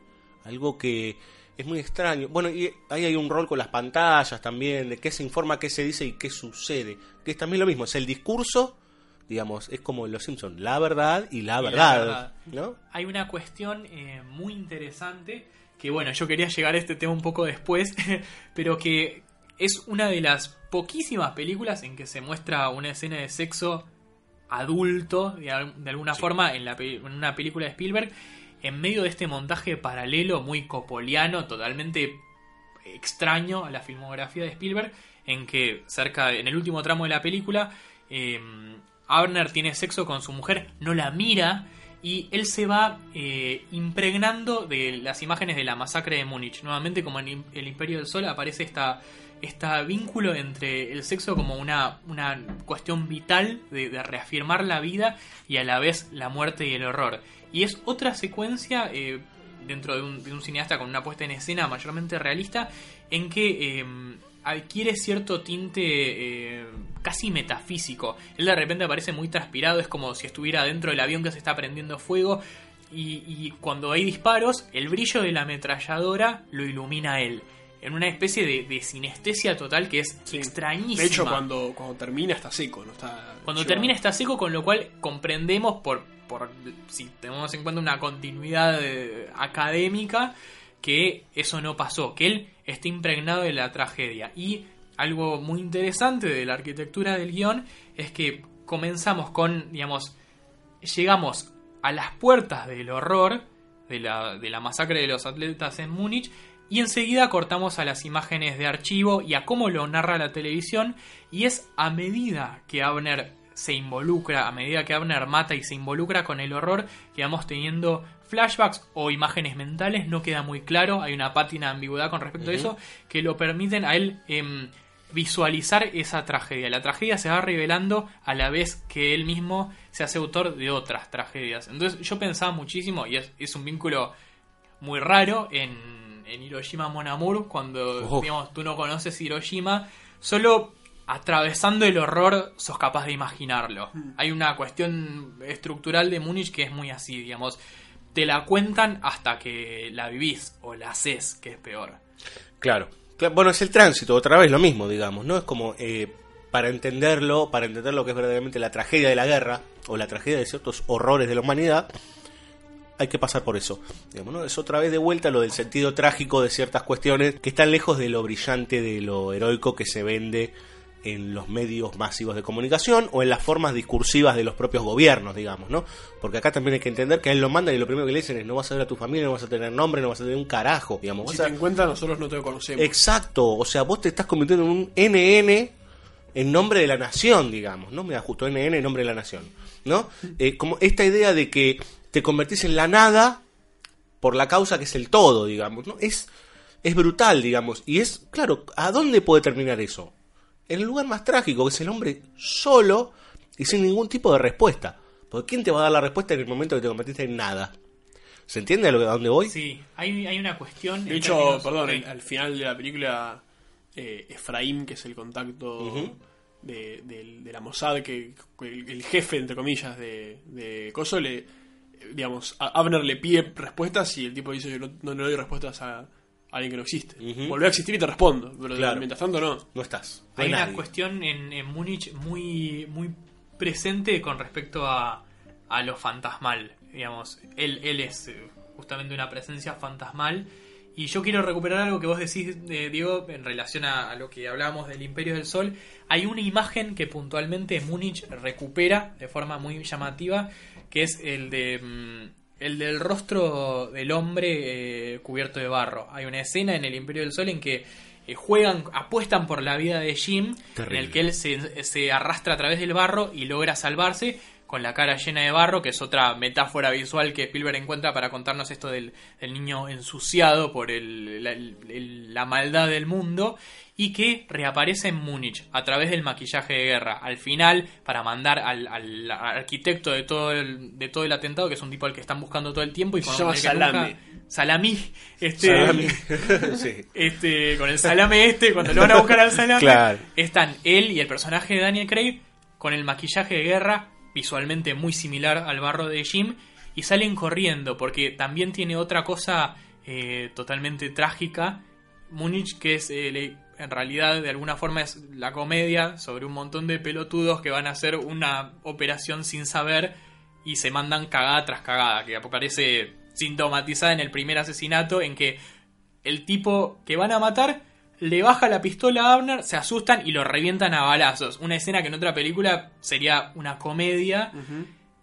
Algo que es muy extraño. Bueno, y ahí hay un rol con las pantallas también, de qué se informa, qué se dice y qué sucede. Que es también lo mismo, es el discurso, digamos, es como en Los Simpsons, la verdad y la Y la verdad. ¿no? hay una cuestión eh, muy interesante que bueno, yo quería llegar a este tema un poco después, pero que es una de las poquísimas películas en que se muestra una escena de sexo adulto, de, al- de alguna forma, en, la, en una película de Spielberg, en medio de este montaje paralelo muy copoliano, totalmente extraño a la filmografía de Spielberg, en que cerca, en el último tramo de la película, eh, Abner tiene sexo con su mujer, no la mira y él se va eh, impregnando de las imágenes de la masacre de Múnich. Nuevamente, como en El Imperio del Sol, aparece esta, este vínculo entre el sexo como una, una cuestión vital de reafirmar la vida y a la vez la muerte y el horror. Y es otra secuencia eh, dentro de un, de un cineasta con una puesta en escena mayormente realista en que eh, adquiere cierto tinte eh, casi metafísico. Él de repente aparece muy transpirado, es como si estuviera dentro del avión que se está prendiendo fuego. Y, y cuando hay disparos, el brillo de la ametralladora lo ilumina a él. En una especie de, de sinestesia total que es Sí. extrañísima. De hecho, cuando, cuando termina está seco, no está. Cuando llevado. termina está seco, con lo cual comprendemos, por, por si tenemos en cuenta una continuidad eh, académica, que eso no pasó, que él está impregnado de la tragedia. Y algo muy interesante de la arquitectura del guion es que comenzamos con, digamos, llegamos a las puertas del horror, de la, de la masacre de los atletas en Múnich, y enseguida cortamos a las imágenes de archivo y a cómo lo narra la televisión, y es a medida que Abner se involucra, a medida que Abner mata y se involucra con el horror, que vamos teniendo flashbacks o imágenes mentales, no queda muy claro, hay una pátina de ambigüedad con respecto a eso, que lo permiten a él em, visualizar esa tragedia. La tragedia se va revelando a la vez que él mismo se hace autor de otras tragedias. Entonces yo pensaba muchísimo, y es, es un vínculo muy raro en, en Hiroshima Mon Amour, cuando digamos, tú no conoces Hiroshima, solo atravesando el horror sos capaz de imaginarlo. Hay una cuestión estructural de Múnich que es muy así, digamos. Te la cuentan hasta que la vivís o la haces, que es peor. Claro. Cla- Bueno, es el tránsito, otra vez lo mismo, digamos, ¿no? Es como, eh, para entenderlo, para entender lo que es verdaderamente la tragedia de la guerra, o la tragedia de ciertos horrores de la humanidad, hay que pasar por eso. Digamos, ¿no? Es otra vez de vuelta lo del sentido trágico de ciertas cuestiones que están lejos de lo brillante, de lo heroico que se vende en los medios masivos de comunicación o en las formas discursivas de los propios gobiernos, digamos, ¿no? Porque acá también hay que entender que a él lo mandan y lo primero que le dicen es no vas a ver a tu familia, no vas a tener nombre, no vas a tener un carajo, digamos. Si vas a- te encuentran, nosotros no te conocemos. Exacto, o sea, vos te estás convirtiendo en un NN en nombre de la nación, digamos, ¿no? Mira, justo NN en nombre de la nación, ¿no? Eh, como esta idea de que te convertís en la nada por la causa que es el todo, digamos, ¿no? Es, es brutal, digamos, y es, claro, ¿a dónde puede terminar eso? En el lugar más trágico, que es el hombre solo y sin ningún tipo de respuesta. Porque ¿quién te va a dar la respuesta en el momento que te convertiste en nada? ¿Se entiende a, lo, a dónde voy? Sí, hay, hay una cuestión. De hecho, términos- perdón, al- al final de la película, eh, Efraín, que es el contacto de, del- de la Mossad, que, que el, el jefe, entre comillas, de, de Coso, le, digamos, a Abner le pide respuestas y el tipo dice, yo no, no le doy respuestas a alguien que no existe. Ujú. Volvé a existir y te respondo, pero Claro. mientras tanto no. No estás. No Hay hay una nadie. cuestión en, en Múnich muy, muy presente con respecto a, a lo fantasmal. Digamos, él, él es eh, justamente una presencia fantasmal. Y yo quiero recuperar algo que vos decís, eh, Diego, en relación a, a lo que hablábamos del Imperio del Sol. Hay una imagen que puntualmente Múnich recupera de forma muy llamativa, que es el de mm, el del rostro del hombre eh, cubierto de barro. Hay una escena en el Imperio del Sol en que eh, juegan, apuestan por la vida de Jim, Terrible. en el que él se, se arrastra a través del barro y logra salvarse con la cara llena de barro, que es otra metáfora visual que Spielberg encuentra para contarnos esto del, del niño ensuciado por el- la, el- la maldad del mundo y que reaparece en Múnich a través del maquillaje de guerra. Al final, para mandar al, al arquitecto de todo, el, de todo el atentado, que es un tipo al que están buscando todo el tiempo y con el que Salami. Este, Salami. sí. este, con el salame este, cuando lo van a buscar al salame, Claro. están él y el personaje de Daniel Craig con el maquillaje de guerra, visualmente muy similar al barro de Jim, y salen corriendo, porque también tiene otra cosa eh, totalmente trágica. Múnich, que es eh, en realidad de alguna forma es la comedia sobre un montón de pelotudos que van a hacer una operación sin saber y se mandan cagada tras cagada, que aparece sintomatizada en el primer asesinato en que el tipo que van a matar le baja la pistola a Abner, se asustan y lo revientan a balazos. Una escena que en otra película sería una comedia.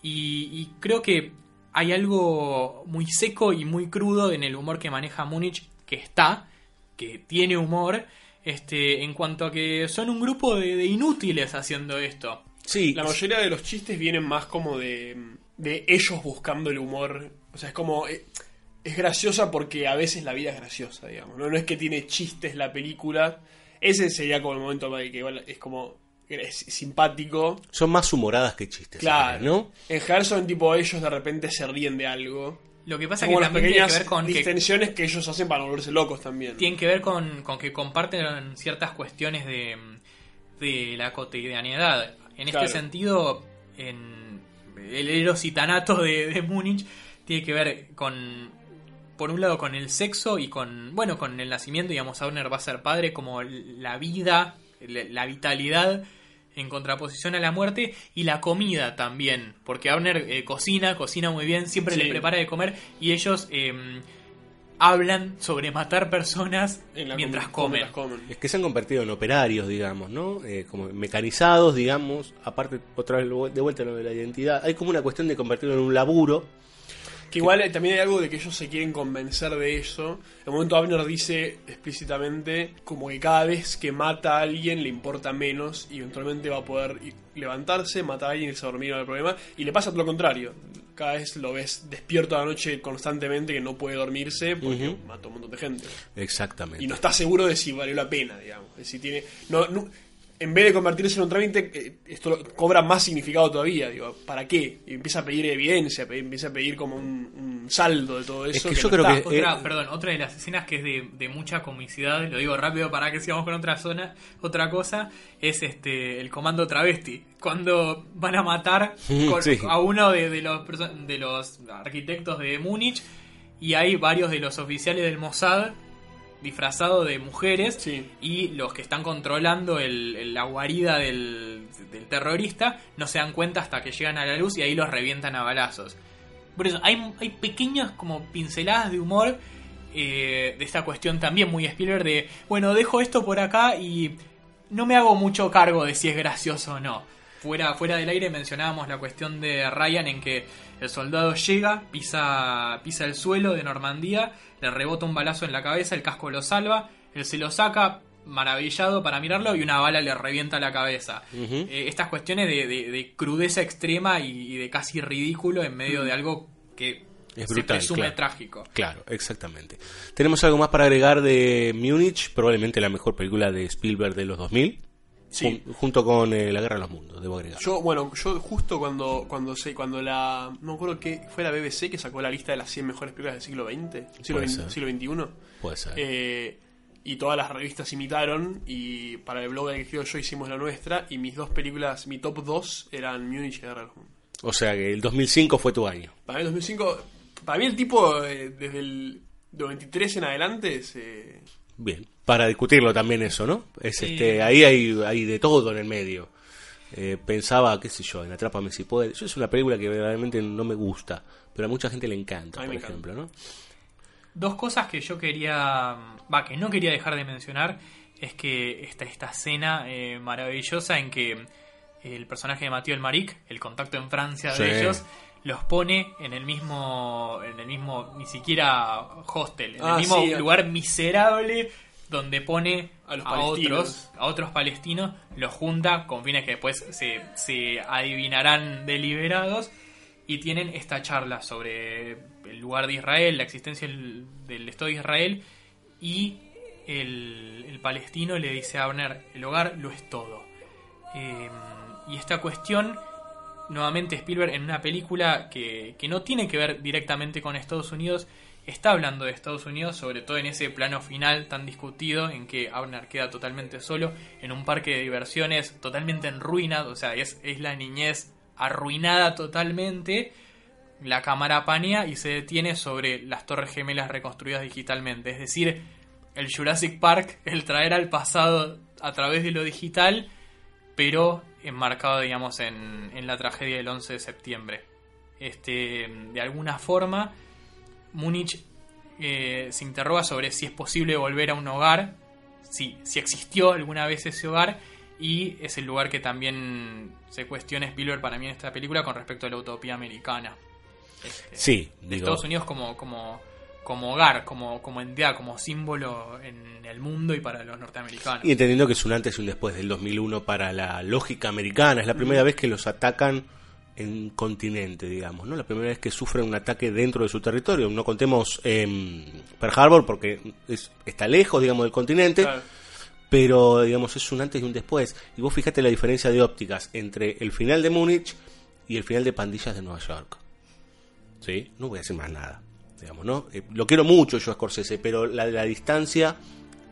y, y creo que hay algo muy seco y muy crudo en el humor que maneja Múnich, que está, que tiene humor, este, en cuanto a que son un grupo de, de inútiles haciendo esto. Sí, La mayoría de los chistes vienen más como de, de ellos buscando el humor. O sea, es como. eh, Es graciosa porque a veces la vida es graciosa, digamos. No, no es que tiene chistes la película. Ese sería como el momento en que igual es como. Es simpático. son más humoradas que chistes. Claro. ¿no? En general son tipo ellos de repente se ríen de algo. Lo que pasa como que las también tiene pequeñas que ver con que distensiones que ellos hacen para volverse locos también. tienen que ver con, con que comparten ciertas cuestiones de, de la cotidianidad. En Claro. este sentido, en el erositanato de, de Múnich tiene que ver con, por un lado, con el sexo y con, bueno, con el nacimiento, digamos, Abner va a ser padre, como la vida, la, vitalidad en contraposición a la muerte y la comida también, porque Abner eh, cocina, cocina muy bien, siempre Sí. le prepara de comer y ellos eh, hablan sobre matar personas mientras com- comen. Es que se han convertido en operarios, digamos, ¿no? Eh, como mecanizados, digamos. Aparte, otra vez lo- de vuelta lo de la identidad. Hay como una cuestión de convertirlo en un laburo. Que igual eh, también hay algo de que ellos se quieren convencer de eso. En un momento Abner dice explícitamente como que cada vez que mata a alguien le importa menos y eventualmente va a poder levantarse, matar a alguien y irse a dormir no hay problema. Y le pasa todo lo contrario. Cada vez lo ves despierto a la noche constantemente que no puede dormirse porque Ujú. mató a un montón de gente. Exactamente. Y no está seguro de si valió la pena, digamos. De si tiene, no, no- en vez de convertirse en un trámite, eh, esto lo- cobra más significado todavía. Digo, ¿para qué? Y empieza a pedir evidencia, empieza a pedir como un, un saldo de todo Es eso. que yo no creo está. que- Otra, Eh, perdón, otra de las escenas que es de, de mucha comicidad, lo digo rápido para que sigamos con otra zona, otra cosa, es este el comando travesti. Cuando van a matar con- Sí. a uno de, de los de los arquitectos de Múnich y hay varios de los oficiales del Mossad disfrazados de mujeres Sí. y los que están controlando el, el- la guarida del, del terrorista no se dan cuenta hasta que llegan a la luz y ahí los revientan a balazos. Por eso, hay, hay pequeñas como pinceladas de humor eh, de esta cuestión también muy Spielberg de, bueno, dejo esto por acá y no me hago mucho cargo de si es gracioso o no. Fuera, fuera del aire mencionábamos la cuestión de Ryan en que el soldado llega, pisa, pisa el suelo de Normandía, le rebota un balazo en la cabeza, el casco lo salva, él se lo saca, maravillado para mirarlo y una bala le revienta la cabeza. Eh, estas cuestiones de, de- de crudeza extrema y, y de casi ridículo en medio de algo que Es se brutal, presume claro. trágico. Claro, exactamente. ¿Tenemos algo más para agregar de Múnich? Probablemente la mejor película de Spielberg de los 2000. Sí. Jun- junto con eh, La Guerra de los Mundos, debo agregar. Yo, bueno, yo justo cuando cuando sé, cuando la. No me acuerdo que fue la BBC que sacó la lista de las 100 mejores películas del siglo XX, siglo, XX, siglo XXI. Puede ser. Eh, y todas las revistas imitaron y para el blog en el que yo hicimos la nuestra y mis dos películas, mi top 2 eran Munich y Guerra de los Mundos. O sea que el 2005 fue tu año. Para mí el 2005, para mí el tipo eh, desde el 93 en adelante es... eh, Bien, para discutirlo también eso, ¿no? Es este, ahí hay, hay de todo en el medio. Eh, pensaba, qué sé yo, en Atrápame si puedes. Yo es una película que verdaderamente no me gusta, pero a mucha gente le encanta, por encanta. ejemplo, ¿no? Dos cosas que yo quería, va, que no quería dejar de mencionar, es que está esta escena eh, maravillosa en que el personaje de Mathieu el Maric, el contacto en Francia Sí. de ellos, los pone en el mismo, en el mismo, ni siquiera hostel, en Ah, el mismo sí. lugar miserable donde pone A los otros, a otros palestinos, los junta con fines que después se, se adivinarán deliberados y tienen esta charla sobre el lugar de Israel, la existencia del, del Estado de Israel y el, el palestino le dice a Abner, el hogar lo es todo. Eh, y esta cuestión, nuevamente Spielberg en una película que, que no tiene que ver directamente con Estados Unidos, está hablando de Estados Unidos, sobre todo en ese plano final tan discutido en que Abner queda totalmente solo en un parque de diversiones totalmente en ruinas, o sea, es, es la niñez arruinada totalmente. La cámara panea y se detiene sobre las torres gemelas reconstruidas digitalmente, es decir, el Jurassic Park, el traer al pasado a través de lo digital, pero enmarcado, digamos, en, en la tragedia del 11 de septiembre. Este, de alguna forma, Múnich eh, se interroga sobre si es posible volver a un hogar, si, si existió alguna vez ese hogar, y es el lugar que también se cuestiona Spielberg para mí en esta película con respecto a la utopía americana. Este, Sí, de digo, Estados Unidos como, como, como hogar, como, como entidad, como símbolo en el mundo y para los norteamericanos. y entendiendo que es un antes y un después del 2001 para la lógica americana. Es la primera vez que los atacan en un continente, digamos, ¿no? La primera vez que sufren un ataque dentro de su territorio. No contemos em, Pearl Harbor porque es- está lejos, digamos, del continente. claro. pero digamos es un antes y un después. Y vos fíjate la diferencia de ópticas entre el final de Múnich y el final de Pandillas de Nueva York. ¿Sí? No voy a decir más nada. Digamos, ¿no? Eh, lo quiero mucho yo a Scorsese, pero la, la distancia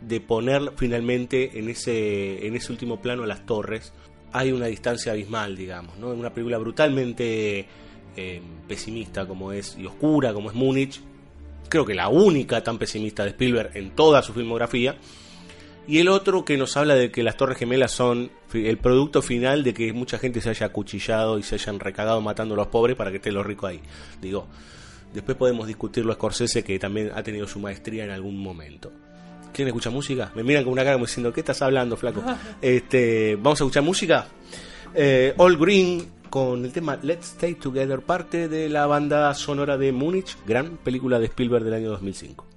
de poner finalmente en ese, en ese último plano las torres, hay una distancia abismal, digamos, ¿no? En una película brutalmente eh, pesimista como es y oscura como es Múnich, creo que la única tan pesimista de Spielberg en toda su filmografía, y el otro que nos habla de que las Torres Gemelas son el producto final de que mucha gente se haya acuchillado y se hayan recagado matando a los pobres para que esté lo rico ahí. Digo, después podemos discutirlo a Scorsese que también ha tenido su maestría en algún momento. ¿Quieren escuchar música? Me miran con una cara como diciendo, ¿qué estás hablando, flaco? Este, Vamos a escuchar música. Eh, All Green con el tema Let's Stay Together, parte de la banda sonora de Múnich, gran película de Spielberg del año 2005.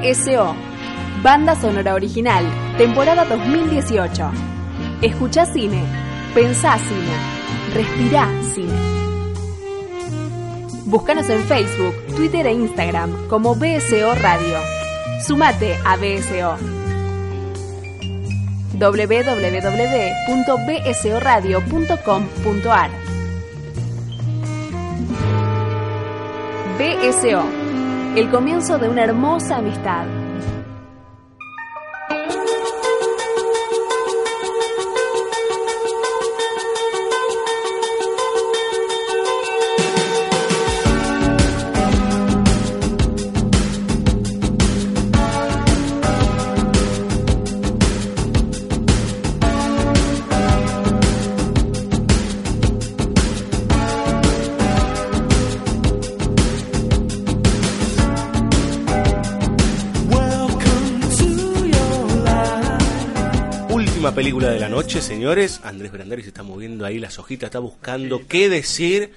BSO, Banda Sonora Original, temporada 2018. Escucha cine, pensá cine, respirá cine. Búscanos en Facebook, Twitter e Instagram como BSO Radio. Sumate a BSO. www.bsoradio.com.ar BSO, el comienzo de una hermosa amistad. Película de la noche, señores. Andrés Brandari se está moviendo ahí las hojitas, está buscando qué decir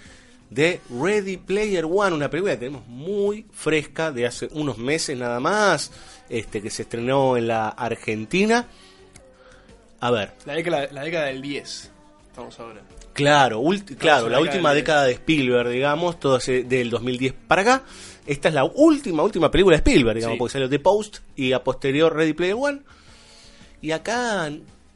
de Ready Player One, una película que tenemos muy fresca de hace unos meses nada más, este que se estrenó en la Argentina. A ver, La década, la década del 10. Estamos ahora. Claro, ulti- claro, la la última década de- década de Spielberg, digamos, todo ese- del 2010 para acá. Esta es la última, última película de Spielberg, digamos, Sí. porque salió The Post y a posterior Ready Player One. Y acá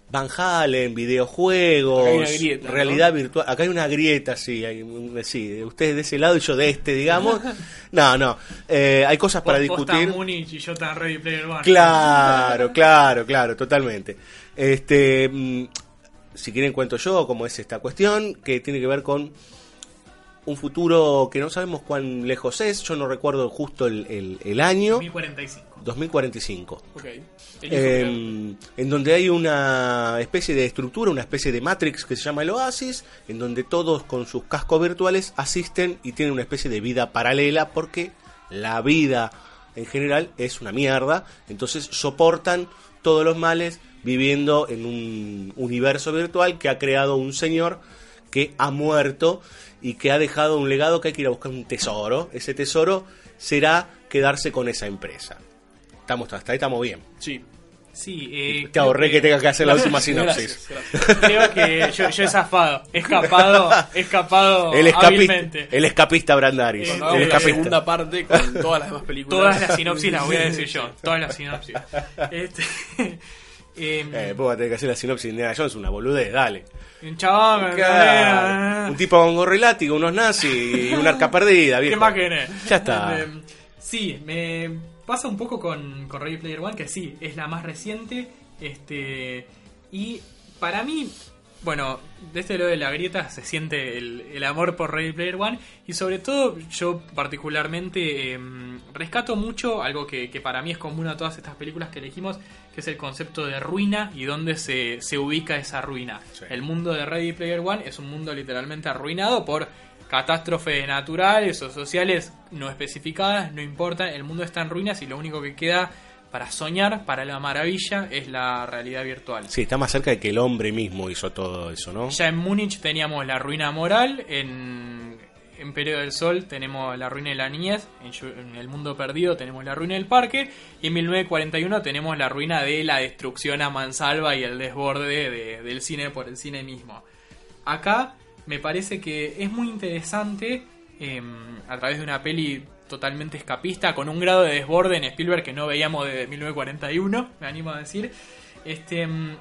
Van Halen, videojuegos, Acá grieta, ¿no? realidad virtual. Acá hay una grieta, sí, hay sí, ustedes de ese lado y yo de este, digamos. No, no, eh, hay cosas para discutir. Múnich y yo tan Ready Player One. Claro, claro, claro, totalmente. Este, mm, si quieren cuento yo cómo es esta cuestión, que tiene que ver con un futuro que no sabemos cuán lejos es, yo no recuerdo justo el, el- el año, 1045. 2045. Ok. Eh, en donde hay una especie de estructura, una especie de Matrix que se llama el Oasis, en donde todos con sus cascos virtuales asisten y tienen una especie de vida paralela porque la vida en general es una mierda, entonces soportan todos los males viviendo en un universo virtual que ha creado un señor que ha muerto y que ha dejado un legado que hay que ir a buscar un tesoro. Ese tesoro será quedarse con esa empresa. Estamos hasta ahí estamos bien. Sí. Sí, eh, Te ahorré que tengas que hacer la última sinopsis. Gracias, gracias. Creo que yo, yo he zafado, he escapado, he escapado El escapista, hábilmente. el escapista Brandaris. El hagamos la segunda parte con todas las demás películas. Todas las sinopsis las voy a decir yo, todas las sinopsis. Este, em, Eh, vos vas a tener que hacer la sinopsis de Indiana Jones, una boludez, dale. un chabón, Claro. Un tipo con gorro y látigo, unos nazis y una arca perdida, ¿Qué más querés? Ya está. Em, sí, me pasa un poco con, con Ready Player One, que sí, es la más reciente. Este. Y para mí, bueno, de este lado de la grieta se siente el, el amor por Ready Player One. Y sobre todo, yo particularmente em, rescato mucho algo que, que para mí es común a todas estas películas que elegimos, que es el concepto de ruina y dónde se, se ubica esa ruina. Sí. El mundo de Ready Player One es un mundo literalmente arruinado por catástrofes naturales o sociales no especificadas, no importa, el mundo está en ruinas y lo único que queda para soñar, para la maravilla, es la realidad virtual. Sí, está más cerca de que el hombre mismo hizo todo eso, ¿no? Ya en Múnich teníamos la ruina moral, en, en Periodo del Sol tenemos la ruina de la niñez, en, en El Mundo Perdido tenemos la ruina del parque, y en 1941 tenemos la ruina de la destrucción a mansalva y el desborde de- del cine por el cine mismo. Acá me parece que es muy interesante eh, a través de una peli totalmente escapista, con un grado de desborde en Spielberg que no veíamos desde 1941, me animo a decir. Este, mm,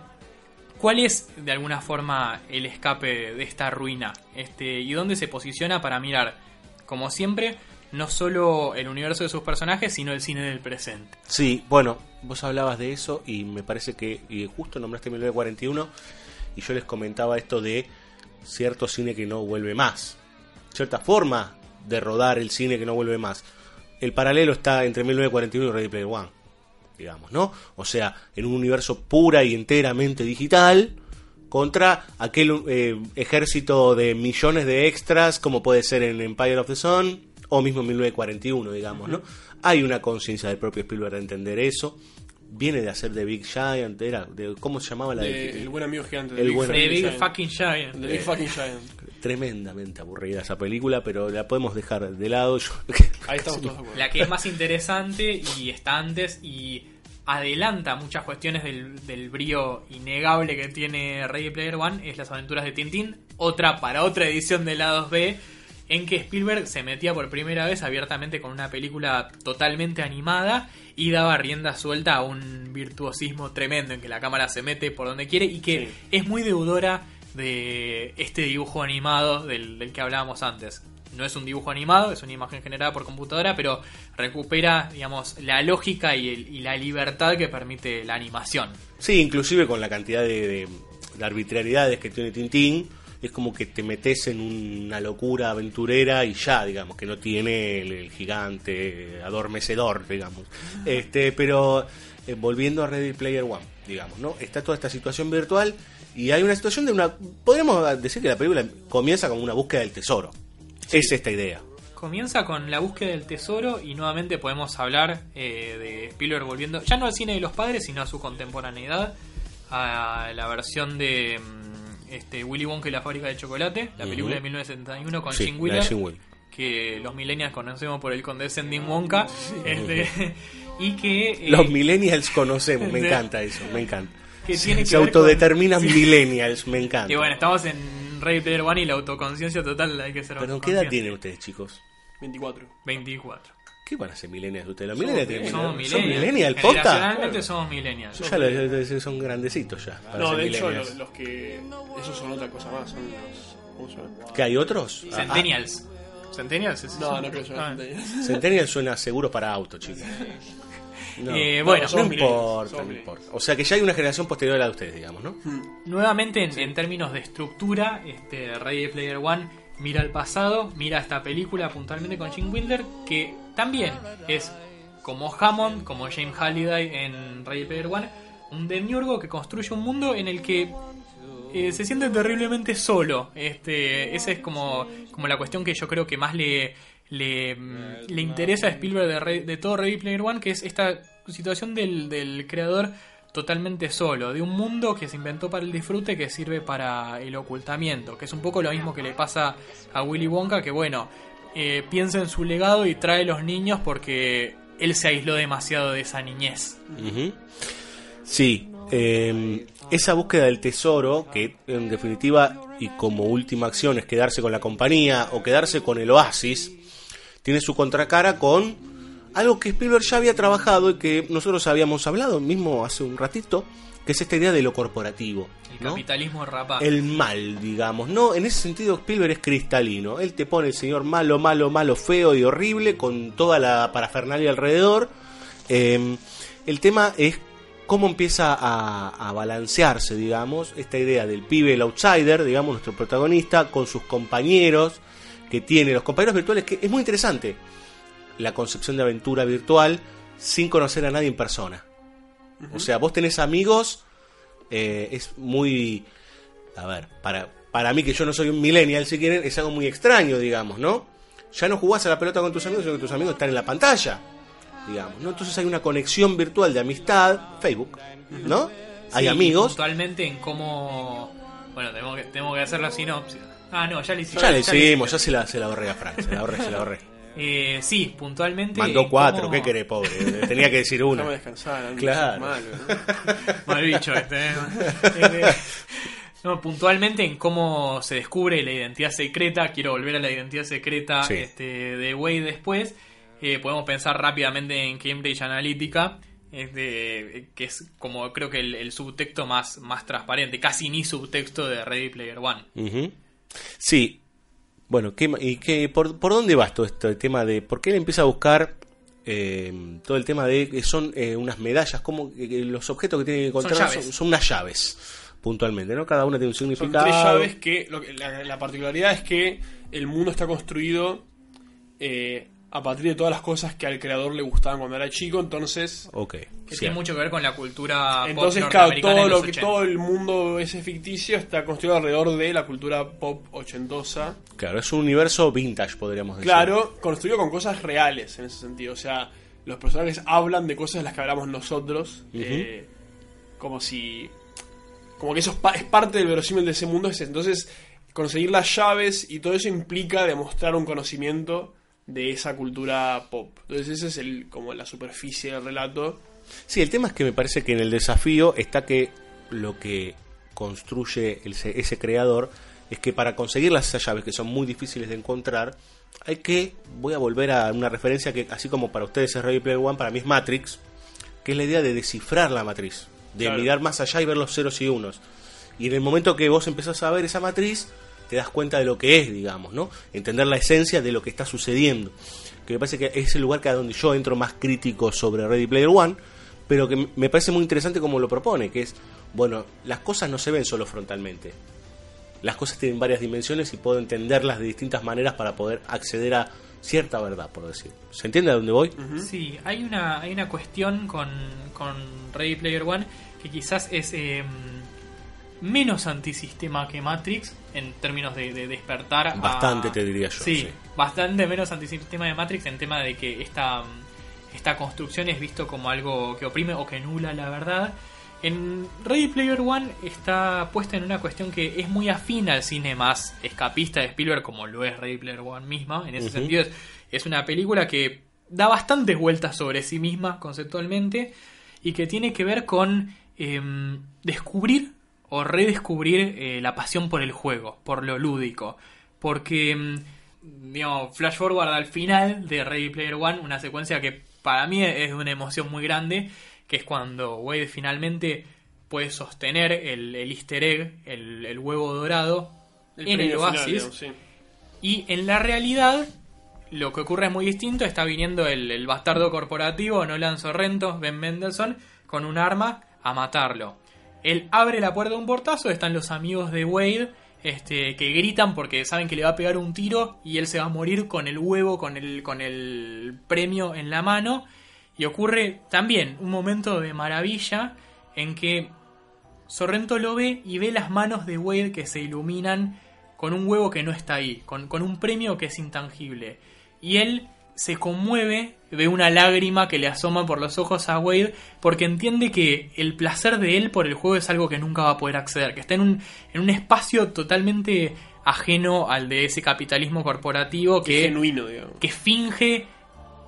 ¿Cuál es, de alguna forma, el escape de esta ruina? Este, ¿Y dónde se posiciona para mirar, como siempre, no solo el universo de sus personajes, sino el cine del presente? Sí, bueno, vos hablabas de eso y me parece que y justo nombraste 1941 y yo les comentaba esto de cierto cine que no vuelve más. Cierta forma de rodar el cine que no vuelve más. El paralelo está entre 1941 y Ready Player One, digamos, ¿no? O sea, en un universo pura y enteramente digital contra aquel eh, ejército de millones de extras como puede ser en Empire of the Sun o mismo en 1941, digamos, ¿no? Hay una conciencia del propio Spielberg de entender eso. Viene de hacer The Big Giant, era de, ¿cómo se llamaba la De- de- el buen amigo gigante. El Big buen- The Big Giant. fucking Giant. The Big fucking Giant. Tremendamente aburrida esa película, pero la podemos dejar de lado. Yo- Ahí estamos todos de acuerdo. La que es más interesante y está antes y adelanta muchas cuestiones del, del brío innegable que tiene Ready Player One es las aventuras de Tintín, otra para otra edición de la 2B, en que Spielberg se metía por primera vez abiertamente con una película totalmente animada y daba rienda suelta a un virtuosismo tremendo en que la cámara se mete por donde quiere y que Sí. es muy deudora de este dibujo animado del, del que hablábamos antes. No es un dibujo animado, es una imagen generada por computadora, pero recupera, digamos, la lógica y, el- y la libertad que permite la animación. Sí, inclusive con la cantidad de, de- de arbitrariedades que tiene Tintín, es como que te metes en una locura aventurera y ya, digamos, que no tiene el, el gigante adormecedor, digamos. Este, pero eh, volviendo a Ready Player One, digamos, ¿no? Está toda esta situación virtual y hay una situación de una... Podríamos decir que la película comienza como una búsqueda del tesoro. Es esta idea. Comienza con la búsqueda del tesoro y nuevamente podemos hablar eh, de Spielberg volviendo, ya no al cine de los padres, sino a su contemporaneidad, a la versión de mm, este, Willy Wonka y la fábrica de chocolate, la Ujú. película de 1971 con Sí, Wheeler. Wilder. que los millennials conocemos por el Condescending Wonka este, y que eh, Los millennials conocemos, me encanta eso, me encanta. Que Se- tiene que se autodeterminan con- millennials, me encanta. y bueno estamos en Ready Player One y la autoconciencia total hay que ser Perdón, ¿qué edad tienen ustedes, chicos? 24. 24 ¿Qué van a ser millennials ustedes? ¿Los millennials tienen somos millennials? ¿Son millennials posta? generacionalmente somos millennials Ya los- los- son grandecitos ya. para No, ser de hecho, millennials. los, los que. Esos son otra cosa más. Son los. ¿Cómo se llama? ¿Que hay otros? Ah, Centennials Centennials es No, eso? no creo que Ah. ah, Centennial suena seguro para auto, chicos. No, Eh, no, bueno, no, somos millennials, importa, somos no millennials. importa. O sea que ya hay una generación posterior a la de ustedes, digamos, ¿no? Nuevamente, en, en términos de estructura, este Ready Player One mira al pasado, mira esta película puntualmente con Gene Wilder, que también es como Hammond, como James Halliday en Ready Player One, un demiurgo que construye un mundo en el que eh, se siente terriblemente solo. Este, esa es como, como la cuestión que yo creo que más le, le, mm, le interesa a Spielberg de, de todo Ready Player One, que es esta situación del, del creador totalmente solo, de un mundo que se inventó para el disfrute que sirve para el ocultamiento, que es un poco lo mismo que le pasa a Willy Wonka, que bueno, eh, piensa en su legado y trae los niños porque él se aisló demasiado de esa niñez. Sí, eh, esa búsqueda del tesoro, que en definitiva y como última acción es quedarse con la compañía o quedarse con el oasis, tiene su contracara con algo que Spielberg ya había trabajado y que nosotros habíamos hablado mismo hace un ratito, que es esta idea de lo corporativo. El ¿no? capitalismo rapaz. el mal, digamos, ¿no? En ese sentido Spielberg es cristalino. Él te pone el señor malo, malo, malo, feo y horrible con toda la parafernalia alrededor. Eh, el tema es cómo empieza a, a balancearse, digamos, esta idea del pibe, el outsider, digamos, nuestro protagonista, con sus compañeros que tiene, los compañeros virtuales, que es muy interesante la concepción de aventura virtual sin conocer a nadie en persona. O sea, vos tenés amigos, eh, es muy... A ver, para, para mí que yo no soy un millennial, si quieren, es algo muy extraño, digamos, ¿no? Ya no jugás a la pelota con tus amigos, sino que tus amigos están en la pantalla, digamos, ¿no? Entonces hay una conexión virtual de amistad, Facebook, ¿no? Hay Sí, amigos. Puntualmente en cómo. Bueno, tenemos que, tenemos que hacer la sinopsis. Ah, no, ya le hicimos. Ya le hicimos. hicimos, ya se la, se la ahorré a Frank, se la ahorré, se la ahorré. Eh, sí, puntualmente. Mandó en cuatro, cómo- ¿qué querés, pobre? Tenía que decir una. descansar. Claro. sos malo, ¿no? Mal bicho este. ¿eh? Este, No, puntualmente en cómo se descubre la identidad secreta, quiero volver a la identidad secreta Sí. este, de Wade después, eh, podemos pensar rápidamente en Cambridge Analytica, este, que es como creo que el, el subtexto más, más transparente, casi ni subtexto de Ready Player One. Sí. Bueno, ¿qué, y qué, por, por dónde vas todo este tema de por qué él empieza a buscar eh, todo el tema de que son eh, unas medallas, como que- que los objetos que tiene que encontrar son, llaves. son unas llaves, puntualmente, ¿no? Cada una tiene un Son significado. tres llaves que, lo que- la, la particularidad es que el mundo está construido eh, a partir de todas las cosas que al creador le gustaban cuando era chico, entonces Ok. Que tiene mucho que ver con la cultura pop entonces claro, norteamericana todo lo que 80. todo el mundo ese ficticio está construido alrededor de la cultura pop ochentosa. Claro, es un universo vintage, podríamos decir. Claro, construido con cosas reales en ese sentido, o sea, los personajes hablan de cosas de las que hablamos nosotros, eh, como si como que eso es, pa- es parte del verosímil de ese mundo, es- entonces conseguir las llaves y todo eso implica demostrar un conocimiento de esa cultura pop. Entonces ese es el como la superficie del relato. Sí, el tema es que me parece que en el desafío está que lo que construye el- ese creador es que para conseguir las esas llaves que son muy difíciles de encontrar, hay que, voy a volver a una referencia que así como para ustedes es Ready Player One, para mí es Matrix, que es la idea de descifrar la matriz, de Claro. mirar más allá y ver los ceros y unos. Y en el momento que vos empezás a ver esa matriz, te das cuenta de lo que es, digamos, ¿no? Entender la esencia de lo que está sucediendo. Que me parece que es el lugar que a donde yo entro más crítico sobre Ready Player One, pero que me parece muy interesante como lo propone, que es, bueno, las cosas no se ven solo frontalmente. Las cosas tienen varias dimensiones y puedo entenderlas de distintas maneras para poder acceder a cierta verdad, por decir. ¿Se entiende a dónde voy? Sí, hay una, hay una cuestión con, con Ready Player One que quizás es eh, menos antisistema que Matrix en términos de, de despertar. a- Bastante, te diría yo, Sí, sí. bastante menos antisistema de Matrix en tema de que esta, esta construcción es visto como algo que oprime o que nula la verdad. En Ready Player One está puesta en una cuestión que es muy afín al cine más escapista de Spielberg, como lo es Ready Player One misma. En ese sentido, es, es una película que da bastantes vueltas sobre sí misma conceptualmente y que tiene que ver con em, descubrir o redescubrir eh, la pasión por el juego, por lo lúdico. Porque, em, digamos, flash forward al final de Ready Player One, una secuencia que para mí es de una emoción muy grande, que es cuando Wade finalmente puede sostener el, el easter egg, el, el huevo dorado, El en el oasis. sí. Y en la realidad, lo que ocurre es muy distinto. Está viniendo el, el bastardo corporativo, Nolan Sorrento, Ben Mendelssohn, con un arma a matarlo. Él abre la puerta de un portazo, están los amigos de Wade, este, que gritan porque saben que le va a pegar un tiro y él se va a morir con el huevo, con el, con el premio en la mano. Y ocurre también un momento de maravilla en que Sorrento lo ve y ve las manos de Wade que se iluminan con un huevo que no está ahí, con, con un premio que es intangible. Y él se conmueve, ve una lágrima que le asoma por los ojos a Wade, porque entiende que el placer de él por el juego es algo que nunca va a poder acceder, que está en un, en un espacio totalmente ajeno al de ese capitalismo corporativo Que es genuino, digamos. que finge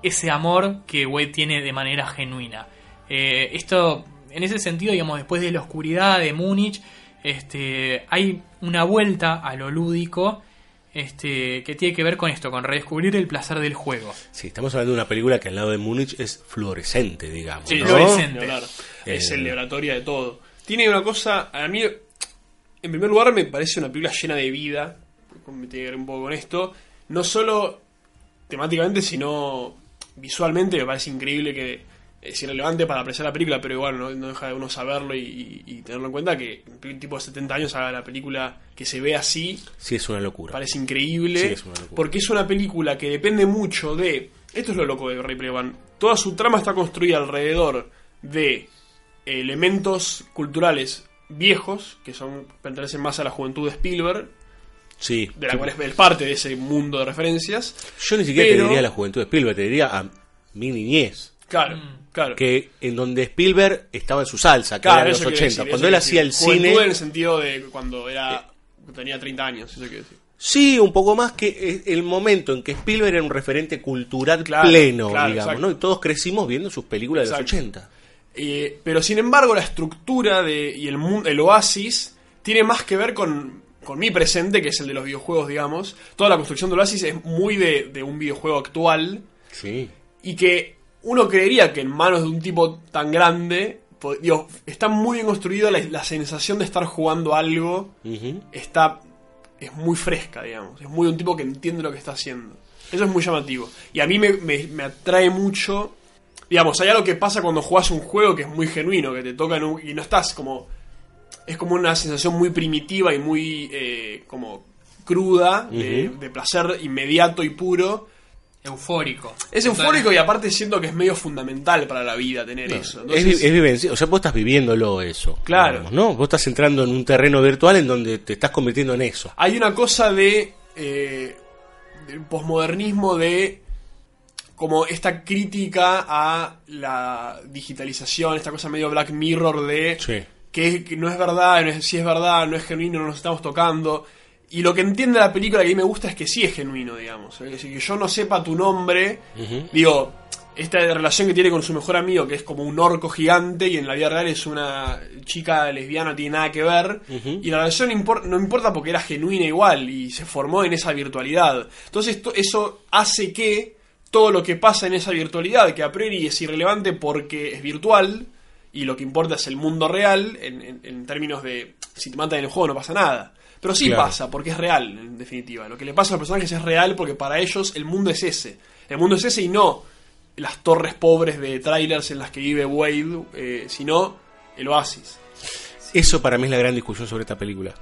ese amor que Wade tiene de manera genuina. Eh, esto, en ese sentido, digamos, después de la oscuridad de Múnich, este, hay una vuelta a lo lúdico este, que tiene que ver con esto, con redescubrir el placer del juego. Sí, estamos hablando de una película que al lado de Múnich es fluorescente, digamos. Sí, ¿no? fluorescente. hablar. Eh, Es el de oratoria de todo. Tiene una cosa, a mí, en primer lugar, me parece una película llena de vida. Me tiene que ver un poco con esto. No solo temáticamente, sino visualmente. Me parece increíble que es irrelevante para apreciar la película, pero igual no, no deja de uno saberlo y, y- y tenerlo en cuenta que un tipo de 70 años haga la película que se ve así. Sí, es una locura. Parece increíble. Sí, es una locura. porque es una película que depende mucho de. Esto es lo loco de Ray One. Toda su trama está construida alrededor de elementos culturales viejos, que son pertenecen más a la juventud de Spielberg, Sí. de la cual es, parte de ese mundo de referencias. Yo ni siquiera Pero- te diría la juventud de Spielberg, te diría a mi niñez. Claro, Mm. Claro. Que en donde Spielberg estaba en su salsa, que Claro, era en eso los quiero 80. decir, cuando él hacía el. Juventud cine. en el sentido de cuando era tenía 30 años, eso quiero decir. Sí, un poco más que eh, el momento en que Spielberg era un referente cultural Claro, pleno, digamos, exacto. ¿no? Y todos crecimos viendo sus películas de los Exacto. 80. Eh, pero sin embargo, la estructura de, y el, el oasis tiene más que ver con, con mi presente, que es el de los videojuegos, digamos. Toda la construcción de Oasis es muy de, de un videojuego actual Sí. y que uno creería que en manos de un tipo tan grande, digo, está muy bien construido, la, la sensación de estar jugando algo está es muy fresca, digamos. Es muy de un tipo que entiende lo que está haciendo. Eso es muy llamativo. Y a mí me, me- me atrae mucho. Digamos, hay algo que pasa cuando jugás un juego que es muy genuino, que te toca en un- y no estás como. Es como una sensación muy primitiva y muy eh, como cruda, de placer inmediato y puro. Eufórico. Es eufórico y aparte siento que es medio fundamental para la vida tener eso. Es, Entonces, es vivencia, o sea, vos estás viviéndolo eso. Claro. digamos, ¿no? Vos estás entrando en un terreno virtual en donde te estás convirtiendo en eso. hay una cosa de eh, posmodernismo de como esta crítica a la digitalización, esta cosa medio Black Mirror de Sí. que, que no es verdad, no es, si es verdad, no es genuino, no nos estamos tocando. Y lo que entiende la película que a mí me gusta es que sí es genuino, digamos. Es decir, que yo no sepa tu nombre, digo, esta relación que tiene con su mejor amigo, que es como un orco gigante, y en la vida real es una chica lesbiana, no tiene nada que ver. Y la relación impor- no importa porque era genuina igual, y se formó en esa virtualidad. Entonces to- eso hace que todo lo que pasa en esa virtualidad, que a priori es irrelevante porque es virtual, y lo que importa es el mundo real, en, en- en términos de si te matan en el juego no pasa nada. Pero sí Claro. pasa, porque es real, en definitiva. Lo que le pasa a los personajes es real porque para ellos el mundo es ese. El mundo es ese y no las torres pobres de trailers en las que vive Wade, eh, sino el oasis. Eso para mí es la gran discusión sobre esta película.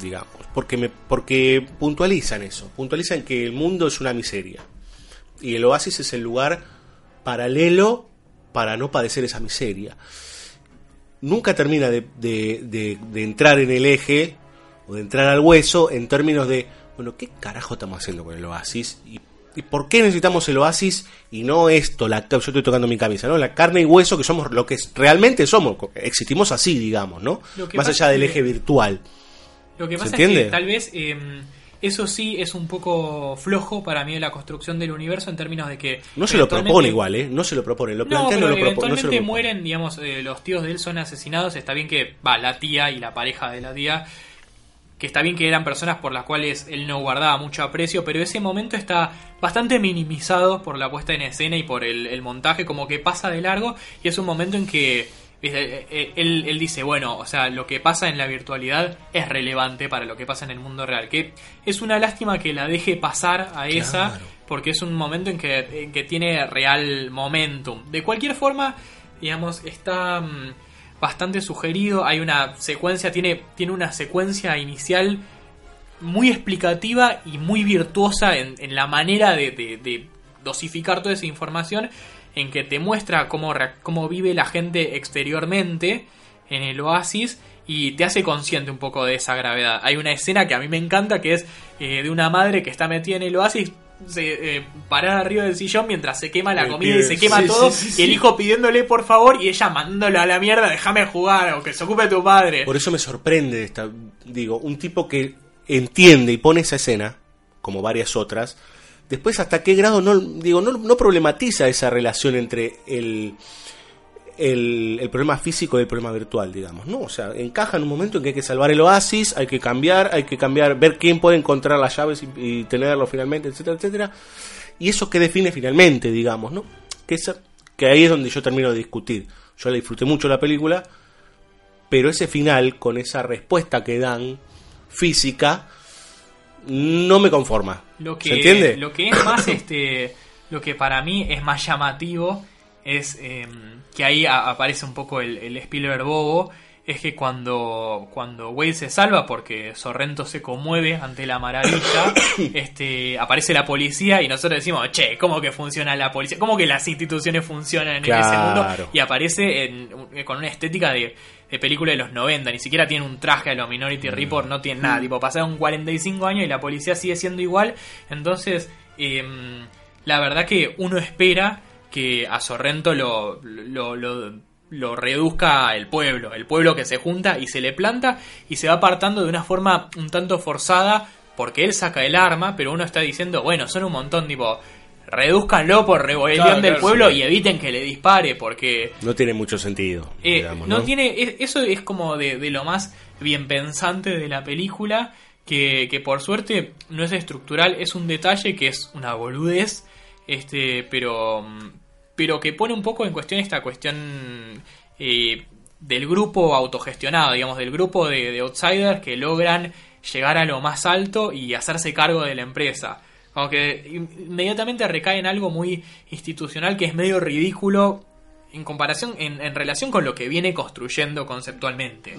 Digamos. Porque, me, porque puntualizan eso. Puntualizan que el mundo es una miseria. Y el oasis es el lugar paralelo para no padecer esa miseria. Nunca termina de, de- de- de entrar en el eje o de entrar al hueso en términos de, bueno, ¿qué carajo estamos haciendo con el oasis? ¿Y, y por qué necesitamos el oasis y no esto? La, yo estoy tocando mi camisa, ¿no? La carne y hueso que somos lo que es- realmente somos. Existimos así, digamos, ¿no? Más allá del es que- eje virtual. Lo que ¿Se pasa es entiende? que tal vez eh, eso sí es un poco flojo para mí de la construcción del universo en términos de que... No se lo propone igual, ¿eh? No se lo propone. Lo No, plantea, pero no, lo propone. No se lo mueren, digamos, eh, los tíos de él son asesinados. Está bien que, va, la tía y la pareja de la tía, que está bien que eran personas por las cuales él no guardaba mucho aprecio, pero ese momento está bastante minimizado por la puesta en escena y por el, el montaje, como que pasa de largo y es un momento en que. Eh, eh, él, él dice, bueno, o sea, lo que pasa en la virtualidad es relevante para lo que pasa en el mundo real, que es una lástima que la deje pasar a esa Claro. porque es un momento en que, en que tiene real momentum. De cualquier forma, digamos, está mm, bastante sugerido. Hay una secuencia, tiene, tiene una secuencia inicial muy explicativa y muy virtuosa en, en la manera de, de- dosificar toda esa información, en que te muestra cómo, cómo vive la gente exteriormente en el oasis y te hace consciente un poco de esa gravedad. Hay una escena que a mí me encanta que es eh, de una madre que está metida en el oasis. Se, eh, parada arriba del sillón mientras se quema la El comida y se quema Sí, todo sí, sí, y el hijo pidiéndole por favor y ella mandándolo a la mierda déjame jugar o que se ocupe tu padre Por eso me sorprende esta, digo, un tipo que entiende y pone esa escena, como varias otras, después hasta qué grado no, digo, no, no problematiza esa relación entre el, el, el problema físico y el problema virtual, digamos, ¿no? O sea, encaja en un momento en que hay que salvar el oasis, hay que cambiar, hay que cambiar, ver quién puede encontrar las llaves y, y tenerlo finalmente, etcétera, etcétera. Y eso que define finalmente, digamos, ¿no? Que, esa- que ahí es donde yo termino de discutir. Yo la disfruté mucho la película, pero ese final, con esa respuesta que dan física, no me conforma. Lo que, ¿Se entiende? Lo que es más, este, lo que para mí es más llamativo es eh, que ahí a- aparece un poco el, el Spielberg bobo. Es que cuando, cuando Wade se salva porque Sorrento se conmueve ante la maravilla, este, aparece la policía y nosotros decimos, che, ¿cómo que funciona la policía? ¿Cómo que las instituciones funcionan en ese mundo? Y aparece en- con una estética de, de película de los 90, ni siquiera tiene un traje a los Minority Mm. Report, no tiene nada, tipo pasaron 45 años y la policía sigue siendo igual, entonces em, la verdad que uno espera que a Sorrento lo, lo, lo- lo reduzca el pueblo, el pueblo que se junta y se le planta y se va apartando de una forma un tanto forzada porque él saca el arma, pero uno está diciendo, bueno, son un montón, tipo, reduzcanlo por rebelión Claro, del claro, pueblo sí. y eviten que le dispare porque No tiene mucho sentido. eh, digamos, no, ¿no? tiene es- eso es como de, de lo más bien pensante de la película, que, que por suerte no es estructural, es un detalle que es una boludez, este, pero, pero que pone un poco en cuestión esta cuestión eh, del grupo autogestionado, digamos, del grupo de, de outsiders que logran llegar a lo más alto y hacerse cargo de la empresa. Aunque inmediatamente recae en algo muy institucional que es medio ridículo en comparación, en, relación con lo que viene construyendo conceptualmente.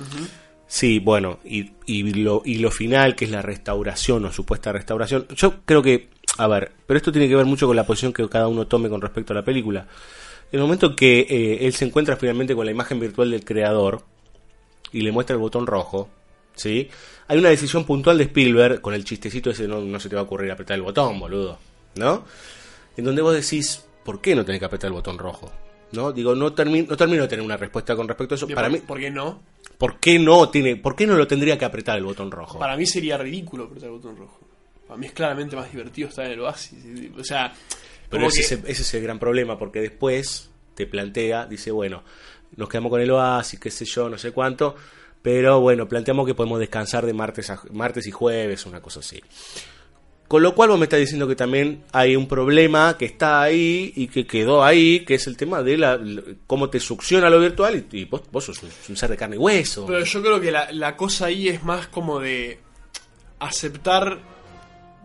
Sí, bueno, y lo final, que es la restauración o supuesta restauración, yo creo que, a ver, pero esto tiene que ver mucho con la posición que cada uno tome con respecto a la película. En el momento que eh, él se encuentra finalmente con la imagen virtual del creador y le muestra el botón rojo, ¿sí? Hay una decisión puntual de Spielberg, con el chistecito ese, no, no se te va a ocurrir apretar el botón, boludo, ¿no? En donde vos decís, ¿por qué no tenés que apretar el botón rojo? ¿No? Digo, no, termi no termino de tener una respuesta con respecto a eso. Para ¿Por, mí, ¿Por qué no? ¿por qué no tiene, por qué no lo tendría que apretar el botón rojo? Para mí sería ridículo apretar el botón rojo. Para mí es claramente más divertido estar en el oasis. O sea, Pero ese, que- es, ese es el gran problema, porque después te plantea, dice, bueno, nos quedamos con el oasis, qué sé yo, no sé cuánto, pero bueno, planteamos que podemos descansar de martes, a, martes y jueves, una cosa así. Con lo cual vos me estás diciendo que también hay un problema que está ahí y que quedó ahí, que es el tema de la, cómo te succiona lo virtual y, y vos, vos sos un, un ser de carne y hueso. Pero yo creo que la, la cosa ahí es más como de aceptar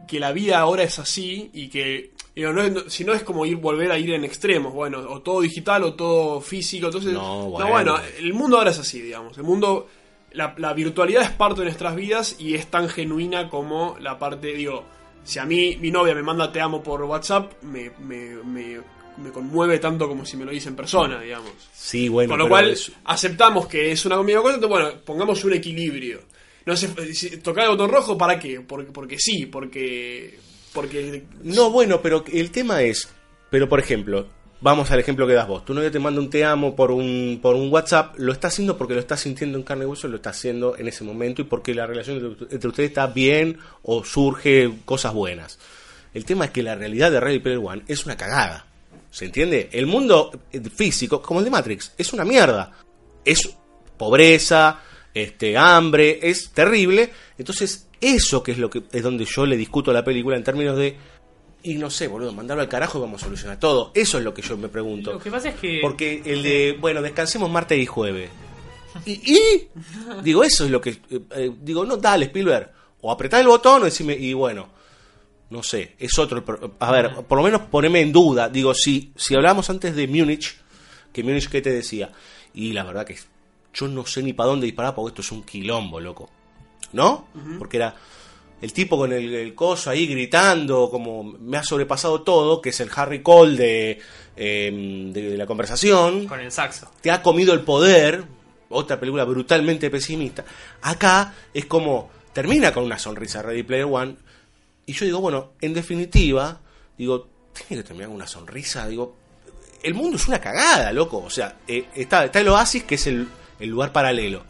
que la vida ahora es así y que no, no- si no es como ir volver a ir en extremos, bueno, o todo digital o todo físico, entonces No, no, bueno. bueno, el mundo ahora es así, digamos, el mundo la, la virtualidad es parte de nuestras vidas y es tan genuina como la parte, digo, si a mí mi novia me manda te amo por WhatsApp, me, me, me, me conmueve tanto como si me lo dice en persona, digamos. sí, bueno, Con lo cual, es- aceptamos que es una misma cosa, entonces, bueno, pongamos un equilibrio. No sé, tocar el botón rojo, ¿para qué? Porque, porque sí, porque... porque No, bueno, pero el tema es, pero por ejemplo, vamos al ejemplo que das vos. Tu novia te manda un te amo por un, por un WhatsApp, lo está haciendo porque lo está sintiendo en carne y hueso, lo está haciendo en ese momento y porque la relación entre, entre ustedes está bien o surge cosas buenas. El tema es que la realidad de Ready Player One es una cagada. ¿Se entiende? El mundo eh, físico, como el de Matrix, es una mierda. Es pobreza, este, hambre, es terrible. Entonces, eso que es lo que es donde yo le discuto a la película en términos de y no sé, boludo, mandarlo al carajo y vamos a solucionar todo. Eso es lo que yo me pregunto. Lo que pasa es que... Porque el de, bueno, descansemos martes y jueves. ¿Y? y? Digo, eso es lo que... eh, eh, digo, no, dale, Spielberg. O apretá el botón o decime, y bueno, no sé, es otro... A ver, por lo menos poneme en duda. Digo, si, si hablábamos antes de Múnich, que Múnich, ¿qué te decía? Y la verdad que yo no sé ni para dónde disparar porque esto es un quilombo, loco. ¿No? Porque era el tipo con el, el coso ahí gritando, como me ha sobrepasado todo, que es el Harry Cole de, eh, de, de la conversación Con el saxo. te ha comido el poder, otra película brutalmente pesimista. Acá es como termina con una sonrisa Ready Player One y yo digo, bueno, en definitiva, digo, tiene que terminar con una sonrisa, digo, el mundo es una cagada, loco, o sea, eh, está, está el oasis que es el, el lugar paralelo.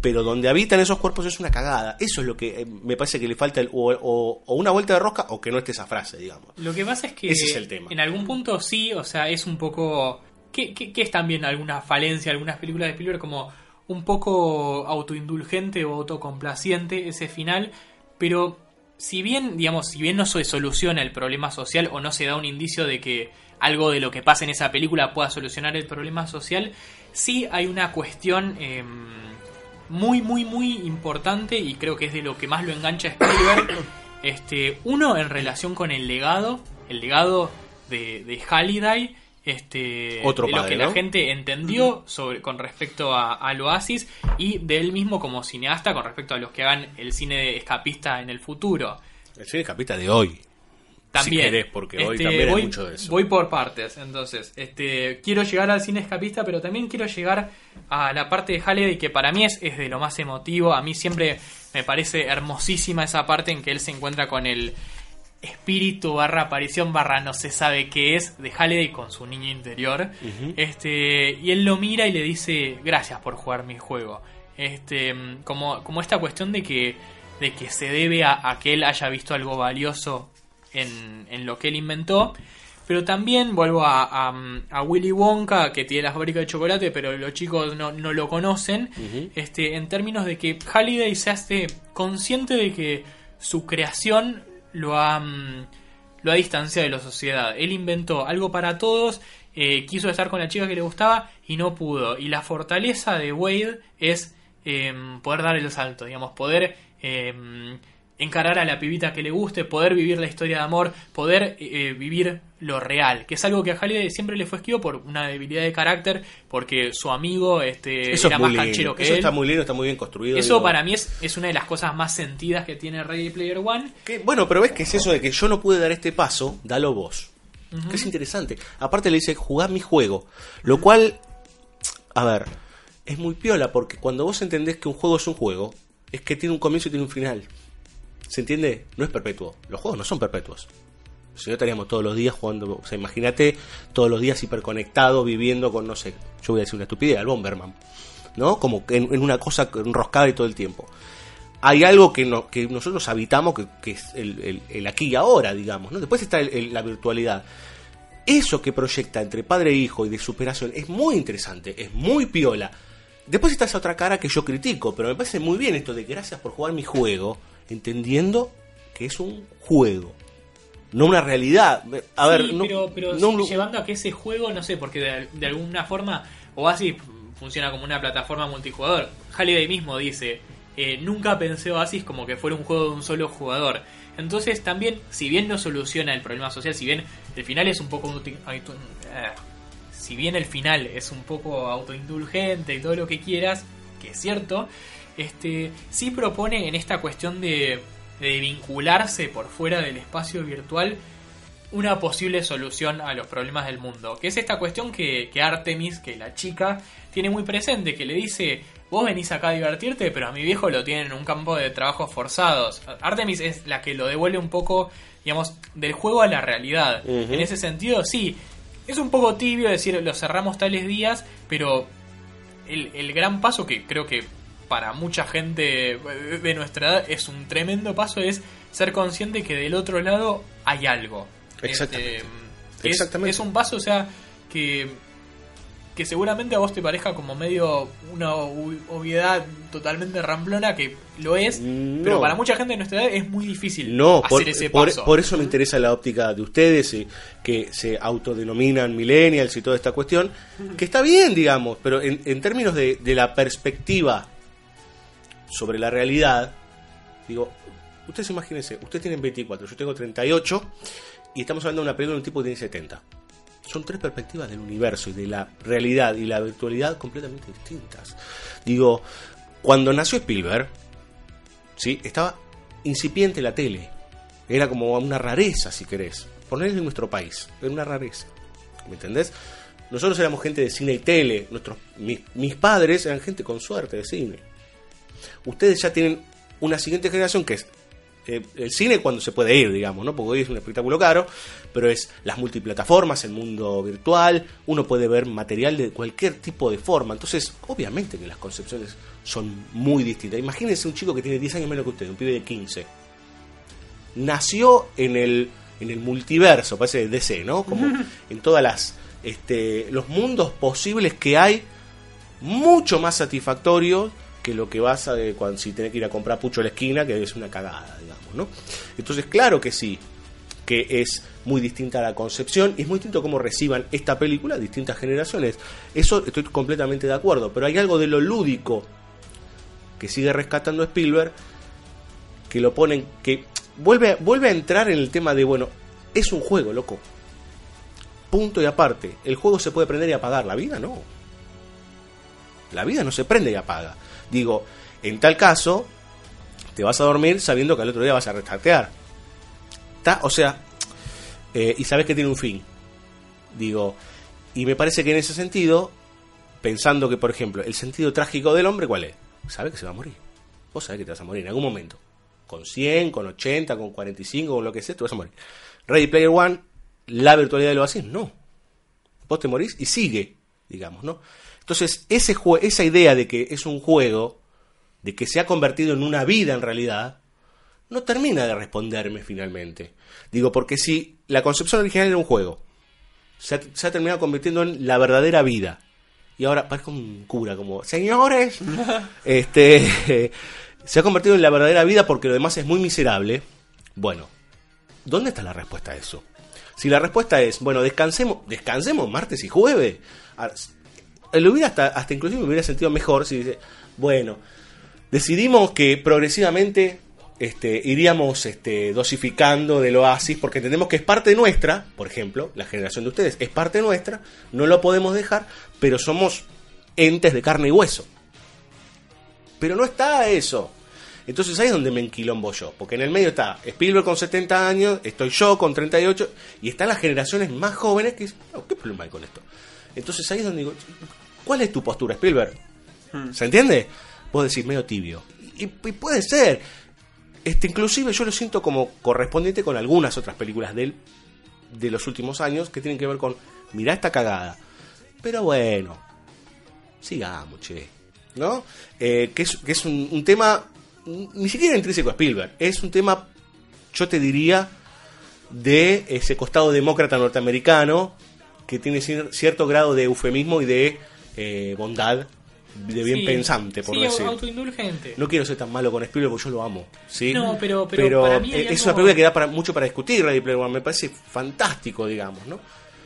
Pero donde habitan esos cuerpos es una cagada. Eso es lo que eh, me parece que le falta el- o, o- o una vuelta de rosca o que no esté esa frase, digamos. Lo que pasa es que Ese es el tema. en algún punto sí, o sea, es un poco... que es también alguna falencia, algunas películas de Spielberg como un poco autoindulgente o autocomplaciente ese final, pero si bien, digamos, si bien no se soluciona el problema social o no se da un indicio de que algo de lo que pasa en esa película pueda solucionar el problema social, sí hay una cuestión em, muy, muy, muy importante y creo que es de lo que más lo engancha a Spielberg. Este, uno en relación con el legado, el legado de, de Halliday, este, Otro de lo que ¿no? la gente entendió sobre, con respecto a, al Oasis y de él mismo como cineasta con respecto a los que hagan el cine escapista en el futuro. El cine capita de hoy. También. Si querés, porque hoy Este, también voy, hay mucho de eso. Voy por partes, entonces. Este, quiero llegar al cine escapista, pero también quiero llegar a la parte de Halliday que para mí es, es de lo más emotivo. A mí siempre me parece hermosísima esa parte en que él se encuentra con el espíritu barra aparición barra no se sabe qué es de Halliday con su niño interior. Este, y él lo mira y le dice, gracias por jugar mi juego. Este, como, como esta cuestión de que, de que se debe a, a que él haya visto algo valioso en, en lo que él inventó. Pero también vuelvo a, a, a Willy Wonka, que tiene la fábrica de chocolate, pero los chicos no, no lo conocen. este, en términos de que Halliday se hace consciente de que su creación lo ha, mm, lo ha distanciado de la sociedad. Él inventó algo para todos, eh, quiso estar con la chica que le gustaba y no pudo. Y la fortaleza de Wade es em, poder dar el salto, digamos, poder em, encarar a la pibita que le guste, poder vivir la historia de amor, poder eh, vivir lo real, que es algo que a Halliday siempre le fue esquivo por una debilidad de carácter, porque su amigo este, Eso era es más canchero que Eso él. está muy lindo, está muy bien construido. Eso digo. para mí es, es una de las cosas más sentidas que tiene Ready Player One. Que, bueno, pero ves que es eso de que yo no pude dar este paso, dalo vos. Que es interesante. Aparte le dice, jugá mi juego. Lo cual, a ver, es muy piola porque cuando vos entendés que un juego es un juego, es que tiene un comienzo y tiene un final. ¿Se entiende? No es perpetuo. Los juegos no son perpetuos. Si no estaríamos todos los días jugando, o sea, imagínate todos los días hiperconectado, viviendo con, no sé, yo voy a decir una estupidez, al Bomberman. ¿No? Como en, en una cosa enroscada y todo el tiempo hay algo que, no- que nosotros habitamos que, es el, aquí y ahora, digamos. ¿no? Después está el- la virtualidad. Eso que proyecta entre padre e hijo y de superación es muy interesante, es muy piola. Después está esa otra cara que yo critico, pero me parece muy bien esto de gracias por jugar mi juego, entendiendo que es un juego, no una realidad. A ver, Sí, no, pero, pero no lu- llevando a que ese juego, no sé, porque de, de alguna forma Oasis funciona como una plataforma multijugador. Halliday mismo dice, eh, nunca pensé Oasis como que fuera un juego de un solo jugador. Entonces también, si bien no soluciona el problema social, si bien el final es un poco... eh, si bien el final es un poco autoindulgente y todo lo que quieras, que es cierto, este sí propone en esta cuestión de, de vincularse por fuera del espacio virtual una posible solución a los problemas del mundo. Que es esta cuestión que, que Artemis, que la chica, tiene muy presente, que le dice, vos venís acá a divertirte, pero a mi viejo lo tienen en un campo de trabajos forzados. Artemis es la que lo devuelve un poco, digamos, del juego a la realidad. En ese sentido, sí, es un poco tibio decir, lo cerramos tales días, pero el, el gran paso que creo que para mucha gente de nuestra edad es un tremendo paso es ser consciente que del otro lado hay algo. Exactamente. Este, que es- Exactamente. Es, un paso, o sea, que, que seguramente a vos te parezca como medio una ob- obviedad totalmente ramplona, que lo es, No. pero para mucha gente de nuestra edad es muy difícil No, hacer por, ese paso. por eso me interesa la óptica de ustedes, eh, que se autodenominan millennials y toda esta cuestión, que está bien, digamos, pero en, en términos de, de la perspectiva sobre la realidad, digo, ustedes imagínense, ustedes tienen 24, yo tengo 38, y estamos hablando de una película de un tipo que tiene 70. Son tres perspectivas del universo y de la realidad y la virtualidad completamente distintas. Digo, cuando nació Spielberg, ¿sí? estaba incipiente la tele. Era como una rareza, si querés. Ponerle en nuestro país. Era una rareza. ¿Me entendés? Nosotros éramos gente de cine y tele. Nuestros, mis, mis padres eran gente con suerte de cine. Ustedes ya tienen una siguiente generación que es eh, el cine cuando se puede ir, digamos, ¿no? Porque hoy es un espectáculo caro, pero es las multiplataformas, el mundo virtual, uno puede ver material de cualquier tipo de forma. Entonces, obviamente que las concepciones son muy distintas. Imagínense un chico que tiene 10 años menos que usted, un pibe de 15 nació en el, en el multiverso, parece DC, ¿no? Como en todas las este, los mundos posibles que hay, mucho más satisfactorios que lo que vas a cuando si tenés que ir a comprar pucho a la esquina, que es una cagada, digamos, ¿no? Entonces, claro que sí, que es muy distinta la concepción y es muy distinto cómo reciban esta película distintas generaciones. Eso estoy completamente de acuerdo, pero hay algo de lo lúdico que sigue rescatando Spielberg que lo ponen que vuelve vuelve a entrar en el tema de bueno, es un juego, loco. Punto y aparte, el juego se puede prender y apagar, la vida no. La vida no se prende y apaga. Digo, en tal caso, te vas a dormir sabiendo que al otro día vas a restartear. Ta- O sea, eh, y sabes que tiene un fin. Digo, y me parece que en ese sentido, pensando que, por ejemplo, el sentido trágico del hombre, ¿cuál es? Sabe que se va a morir. Vos sabés que te vas a morir en algún momento. Con 100, con 80, con 45, con lo que sea, te vas a morir. Ready Player One, la virtualidad del vacío, no. Vos te morís y sigue, digamos, ¿no? Entonces, ese esa idea de que es un juego, de que se ha convertido en una vida en realidad, no termina de responderme finalmente. Digo, porque si la concepción original era un juego, se ha, se ha terminado convirtiendo en la verdadera vida. Y ahora parezco un cura, como, señores, este, se ha convertido en la verdadera vida porque lo demás es muy miserable. Bueno, ¿dónde está la respuesta a eso? Si la respuesta es, bueno, descansemos, descansemos martes y jueves. A- Lo hubiera hasta, hasta inclusive me hubiera sentido mejor si dice, bueno, decidimos que progresivamente este, iríamos este, dosificando del oasis porque entendemos que es parte nuestra, por ejemplo, la generación de ustedes es parte nuestra, no lo podemos dejar, pero somos entes de carne y hueso. Pero no está eso. Entonces ahí es donde me enquilombo yo, porque en el medio está Spielberg con 70 años, estoy yo con 38, y están las generaciones más jóvenes que dicen, "No, ¿qué problema hay con esto? Entonces ahí es donde digo, ¿cuál es tu postura, Spielberg? ¿Se entiende? Vos decís medio tibio. Y, y puede ser. Este, inclusive yo lo siento como correspondiente con algunas otras películas de él de los últimos años que tienen que ver con, mirá esta cagada. Pero bueno, sigamos, che. ¿No? Eh, que es, que es un, un tema ni siquiera intrínseco a Spielberg. Es un tema, yo te diría, de ese costado demócrata norteamericano que tiene cier- cierto grado de eufemismo y de eh, bondad, de bien Sí, pensante, por sí, decir. autoindulgente. No quiero ser tan malo con Spielberg porque yo lo amo. ¿sí? No, pero- pero para mí es algo- una película que da para, mucho para discutir, Ready Player One. Me parece fantástico, digamos, ¿no?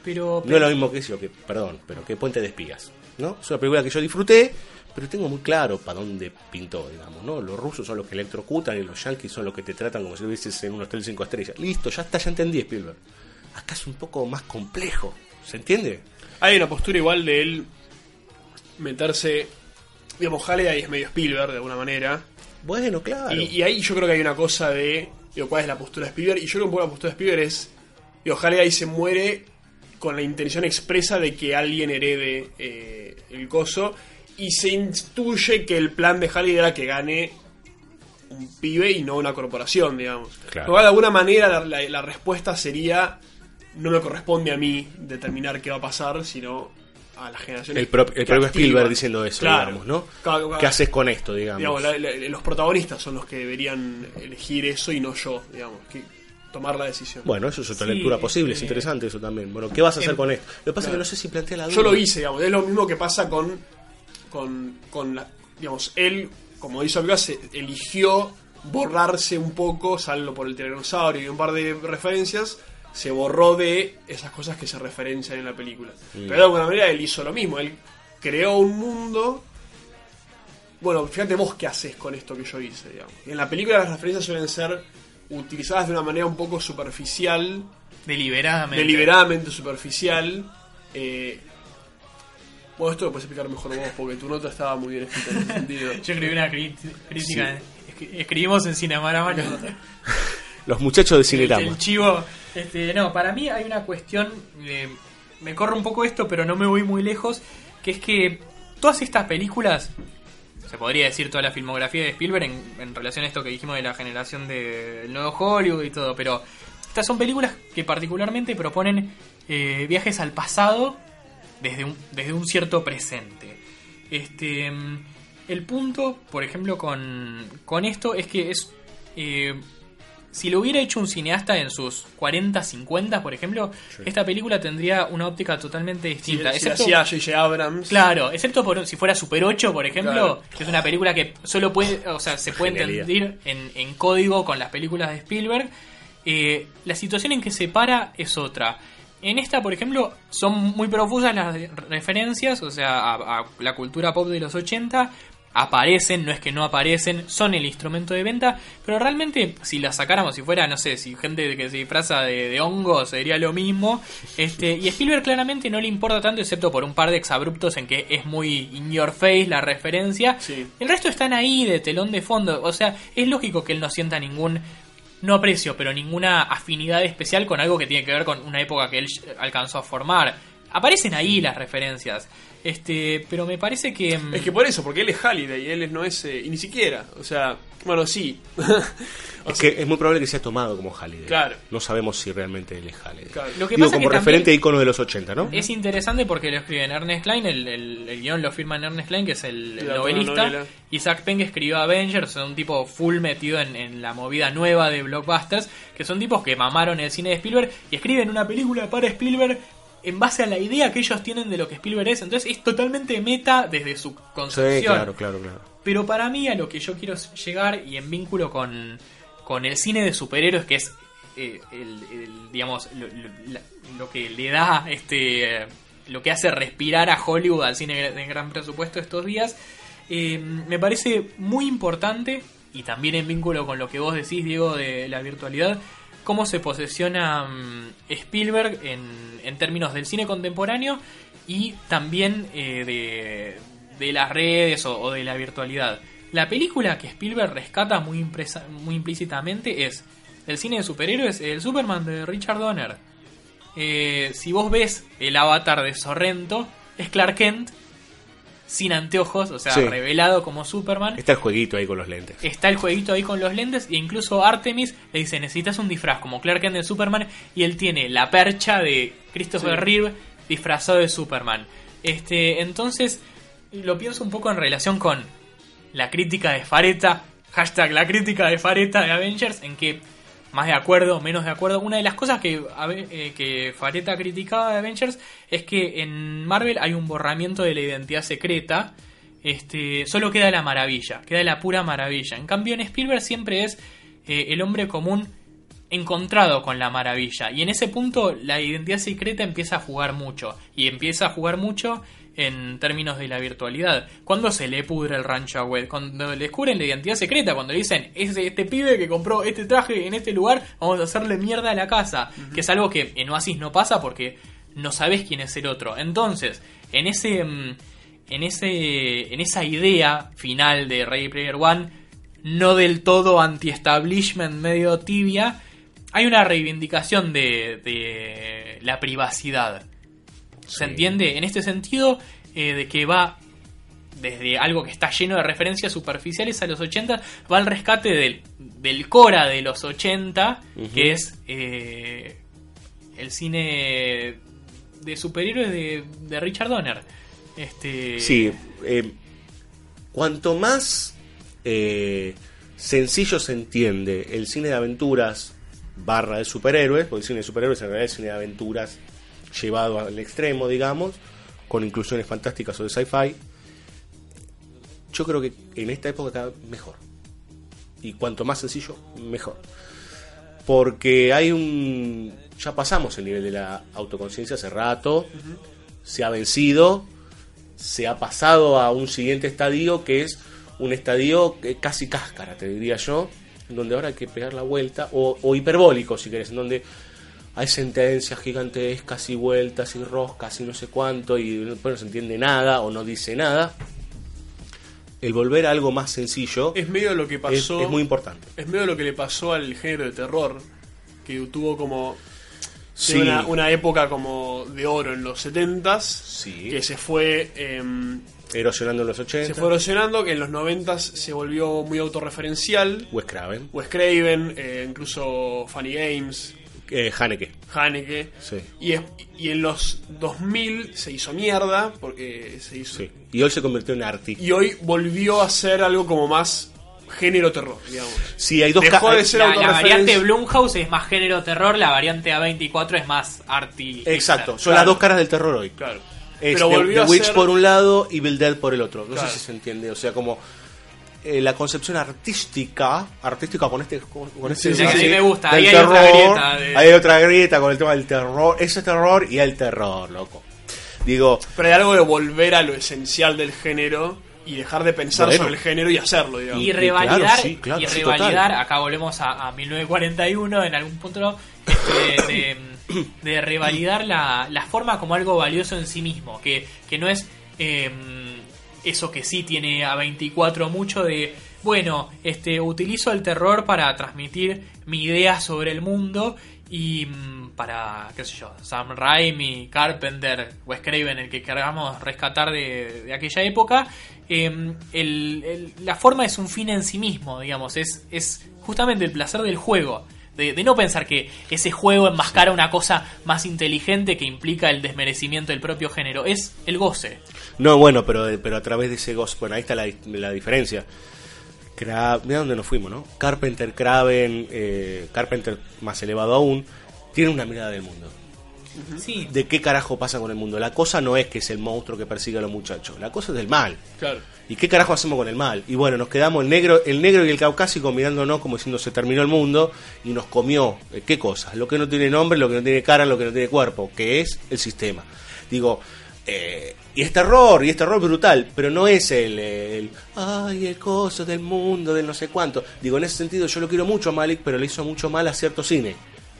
Pero, No es lo mismo que eso, que, perdón, pero que Puente de Espías, ¿no? Es una película que yo disfruté, pero tengo muy claro para dónde pintó, digamos, ¿no? Los rusos son los que electrocutan y los yankees son los que te tratan como si estuvieses en un hotel cinco estrellas. Listo, ya está, ya entendí Spielberg. Acá es un poco más complejo, ¿se entiende? Hay una postura igual de él meterse. Digamos, Halliday es medio Spielberg de alguna manera. Bueno, claro. Y, y ahí yo creo que hay una cosa de. Digo, ¿cuál es la postura de Spielberg? Y yo creo que un poco la postura de Spielberg es. Digo, Halliday se muere con la intención expresa de que alguien herede eh, el coso. Y se intuye que el plan de Halliday era que gane un pibe y no una corporación, digamos. Claro. Cual, de alguna manera la, la- la respuesta sería. No me corresponde a mí determinar qué va a pasar, sino a la generación el, el que propio activa. Spielberg diciendo eso, Claro. digamos, ¿no? Claro, claro. ¿Qué haces con esto, digamos? Digamos, la- la- los protagonistas son los que deberían elegir eso y no yo, digamos, que tomar la decisión. Bueno, eso es otra Sí, lectura posible, es eh, interesante eso también. Bueno, ¿qué vas a hacer con esto? Lo que pasa es que no sé si plantea la duda. yo lo hice, digamos, es lo mismo que pasa con, con, con la, digamos, él, como hizo se eligió borrarse un poco, salvo por el tiranosaurio y un par de referencias, se borró de esas cosas que se referencian en la película. Pero de alguna manera él hizo lo mismo, él creó un mundo bueno, fíjate vos qué haces con esto que yo hice, digamos. En la película las referencias suelen ser utilizadas de una manera un poco superficial, Deliberadamente. deliberadamente superficial. eh, bueno, esto lo puedes explicar mejor vos, porque tu nota estaba muy bien escrita en ese sentido. Yo escribí una crítica. escri- Escribimos en Cinemarama. Los muchachos de Cinerama. el chivo. Este, no, para mí hay una cuestión. eh, me corre un poco esto, pero no me voy muy lejos. Que es que todas estas películas. Se podría decir toda la filmografía de Spielberg en, en relación a esto que dijimos de la generación de- del nuevo Hollywood y todo. Pero estas son películas que particularmente proponen eh, viajes al pasado desde un, desde un cierto presente. Este, mm, el punto, por ejemplo, con, con esto es que es. eh, si lo hubiera hecho un cineasta en sus 40, 50, por ejemplo, esta película tendría una óptica totalmente Si, distinta. si excepto- hacía J.J. Abrams, Claro, excepto por si fuera Super 8, por ejemplo, Claro. que es una película que solo puede, o sea, se puede Genialidad. entender en, en código con las películas de Spielberg. eh, la situación en que se para es otra. En esta, por ejemplo, son muy profusas las referencias, o sea, a, a la cultura pop de los 80. Aparecen, no es que no aparecen, son el instrumento de venta, pero realmente si la sacáramos, si fuera, no sé, si gente que se disfraza de, de hongo sería lo mismo. Este, y a Spielberg claramente no le importa tanto, excepto por un par de exabruptos en que es muy in your face la referencia. Sí. El resto están ahí de telón de fondo, o sea, es lógico que él no sienta ningún no aprecio, pero ninguna afinidad especial con algo que tiene que ver con una época que él alcanzó a formar. Aparecen ahí las referencias. Este, pero me parece que mm, Es que por eso, porque él es Halliday, él no es. eh, y ni siquiera, o sea, bueno, sí. Es que es muy probable que sea tomado como Halliday. Claro. No sabemos si realmente él es Halliday. Claro. Lo que Digo, pasa como que referente también- ícono de los 80, ¿no? Es interesante porque lo escriben Ernest Klein, el, el- el guion lo firma Ernest Klein, que es el, novelista. Y Zack Penn que escribió Avengers, son un tipo full metido en, en la movida nueva de blockbusters, que son tipos que mamaron el cine de Spielberg y escriben una película para Spielberg en base a la idea que ellos tienen de lo que Spielberg es. Entonces es totalmente meta desde su Sí, concepción. claro, claro, claro. Pero para mí a lo que yo quiero llegar y en vínculo con, con el cine de superhéroes, que es eh, el, el, digamos lo, lo- la- lo que le da este eh, lo que hace respirar a Hollywood al cine de gran presupuesto estos días, eh, me parece muy importante y también en vínculo con lo que vos decís, Diego, de la virtualidad, cómo se posesiona mm, Spielberg en, términos del cine contemporáneo y también eh, de, las redes o, o de la virtualidad. La película que Spielberg rescata muy, impresa- muy implícitamente es el cine de superhéroes, el Superman de Richard Donner. Eh, si vos ves el avatar de Sorrento, es Clark Kent sin anteojos, o sea, Sí. revelado como Superman. Está el jueguito ahí con los lentes. Está el jueguito ahí con los lentes e incluso Artemis le dice necesitas un disfraz como Clark Kent de Superman y él tiene la percha de Christopher Sí. Reeve disfrazado de Superman. Este, entonces lo pienso un poco en relación con la crítica de Fareta, hashtag la crítica de Fareta de Avengers, en que más de acuerdo, menos de acuerdo. Una de las cosas que, eh, que Fareta criticaba de Avengers es que en Marvel hay un borramiento de la identidad secreta. Este, solo queda la maravilla, queda la pura maravilla. En cambio, en Spielberg siempre es eh, el hombre común encontrado con la maravilla. Y en ese punto la identidad secreta empieza a jugar mucho. Y empieza a jugar mucho en términos de la virtualidad. Cuando se le pudre el rancho a Wed, cuando le descubren la identidad secreta, cuando le dicen, es este pibe que compró este traje en este lugar, vamos a hacerle mierda a la casa. Que es algo que en Oasis no pasa porque no sabes quién es el otro. Entonces, en ese... mm, En, ese, en esa idea final de Ready Player One, no del todo anti-establishment, medio tibia, hay una reivindicación de, de la privacidad. ¿Se entiende? En este sentido, eh, de que va desde algo que está lleno de referencias superficiales a los 80, va al rescate del, del Cora de los 80, Ujú. que es eh, el cine de superhéroes de, de Richard Donner. Este, Sí, eh, cuanto más eh, sencillo se entiende el cine de aventuras barra de superhéroes, porque el cine de superhéroes en realidad es cine de aventuras llevado al extremo, digamos, con inclusiones fantásticas o de sci-fi, yo creo que en esta época está mejor. Y cuanto más sencillo, mejor. Porque hay un... Ya pasamos el nivel de la autoconciencia hace rato, se ha vencido, se ha pasado a un siguiente estadio que es un estadio que casi cáscara, te diría yo, donde ahora hay que pegar la vuelta, o, o hiperbólico si querés, en donde hay sentencias gigantescas y vueltas y roscas y no sé cuánto, y después no se entiende nada o no dice nada. El volver a algo más sencillo Es medio lo que pasó. es muy importante. Es medio lo que le pasó al género de terror, que tuvo como Sí. una, una época como de oro en los 70s, Sí. que se fue em, Erosionando en los 80. se fue erosionando, que en los 90s se volvió muy autorreferencial. Wes Craven. Wes Craven, eh, incluso Funny Games, Eh, Haneke. Haneke. Sí. Y, es- y en los 2000 se hizo mierda, porque se hizo... Sí. Y hoy se convirtió en Arti. Y hoy volvió a ser algo como más género terror, digamos. Sí, hay dos Dejó de ser La, variante Blumhouse es más género terror, la variante A24 es más arty. Exacto, son Claro. las dos caras del terror hoy. Claro. Es Pero The- volvió The a Witch ser... por un lado y Bill Dead por el otro. No Claro. sé si se entiende. O sea, como eh, la concepción artística, artística con este, con, con este Sí, sí, sí, me gusta. Ahí hay otra grieta de- Hay otra grieta con el tema del terror. Ese terror y el terror, loco. Digo, Pero hay algo de volver a lo esencial del género y dejar de pensar Bueno. sobre el género y hacerlo, digamos. y claro, revalidar, sí, claro, y sí, revalidar total. acá volvemos a, a 1941 en algún punto este, de revalidar la, la forma como algo valioso en sí mismo, que, que no es eh, eso que sí tiene a 24 mucho de, bueno, este utilizo el terror para transmitir mi idea sobre el mundo y mm, para, qué sé yo, Sam Raimi, Carpenter, Wes Craven, el que queramos rescatar de, de aquella época, eh, el- el- la forma es un fin en sí mismo, digamos, es, es justamente el placer del juego. De, de no pensar que ese juego enmascara una cosa más inteligente que implica el desmerecimiento del propio género. Es el goce. No, bueno, pero, pero a través de ese ghost, bueno, ahí está la, la diferencia. Cra- Mira dónde nos fuimos, ¿no? Carpenter, Craven, eh, Carpenter más elevado aún, tiene una mirada del mundo. Sí, de qué carajo pasa con el mundo. La cosa no es que es el monstruo que persigue a los muchachos, la cosa es del mal. Claro. ¿Y qué carajo hacemos con el mal? Y bueno, nos quedamos el negro, el negro y el caucásico mirándonos como diciendo se terminó el mundo y nos comió. eh, ¿Qué cosas? Lo que no tiene nombre, lo que no tiene cara, lo que no tiene cuerpo, que es el sistema. Digo, eh, y es terror, y es terror brutal, pero no es el, el, ay, el coso del mundo, del no sé cuánto. Digo, en ese sentido yo lo quiero mucho a Malik, pero le hizo mucho mal a cierto cine.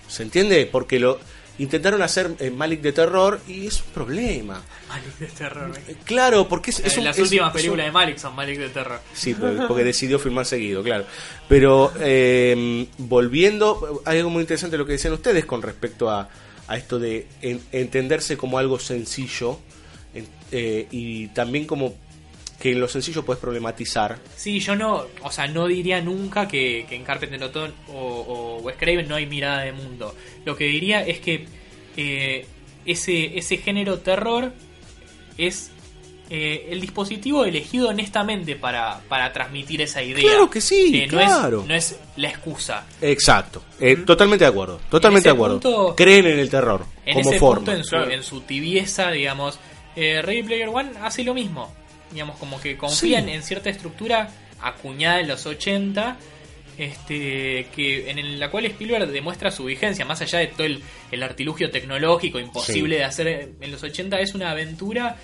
¿Se entiende? Porque lo intentaron hacer eh, Malik de terror y es un problema. Malik de terror. Eh, Claro, porque es, es un- las es- últimas un- películas de Malik son Malik de terror. Sí, porque decidió filmar seguido, claro. Pero eh, volviendo, hay algo muy interesante lo que decían ustedes con respecto a, a esto de en- entenderse como algo sencillo en- eh, y también como que en lo sencillo puedes problematizar. Sí, yo no, o sea, no diría nunca que, que en Carpenter Otón o, o Wes Craven no hay mirada de mundo. Lo que diría es que eh, ese, ese género terror es eh, el dispositivo elegido honestamente para, para transmitir esa idea. Claro que sí, Eh, no claro. Es, no es la excusa. Exacto, eh, totalmente de acuerdo, totalmente de acuerdo. punto- Creen en el terror En como ese forma. punto, en su, Claro. en su tibieza, digamos, eh, Ready Player One hace lo mismo. Digamos, como que confían Sí. en cierta estructura acuñada en los 80, este, que en la cual Spielberg demuestra su vigencia, más allá de todo el, el artilugio tecnológico imposible Sí. de hacer en los 80, es una aventura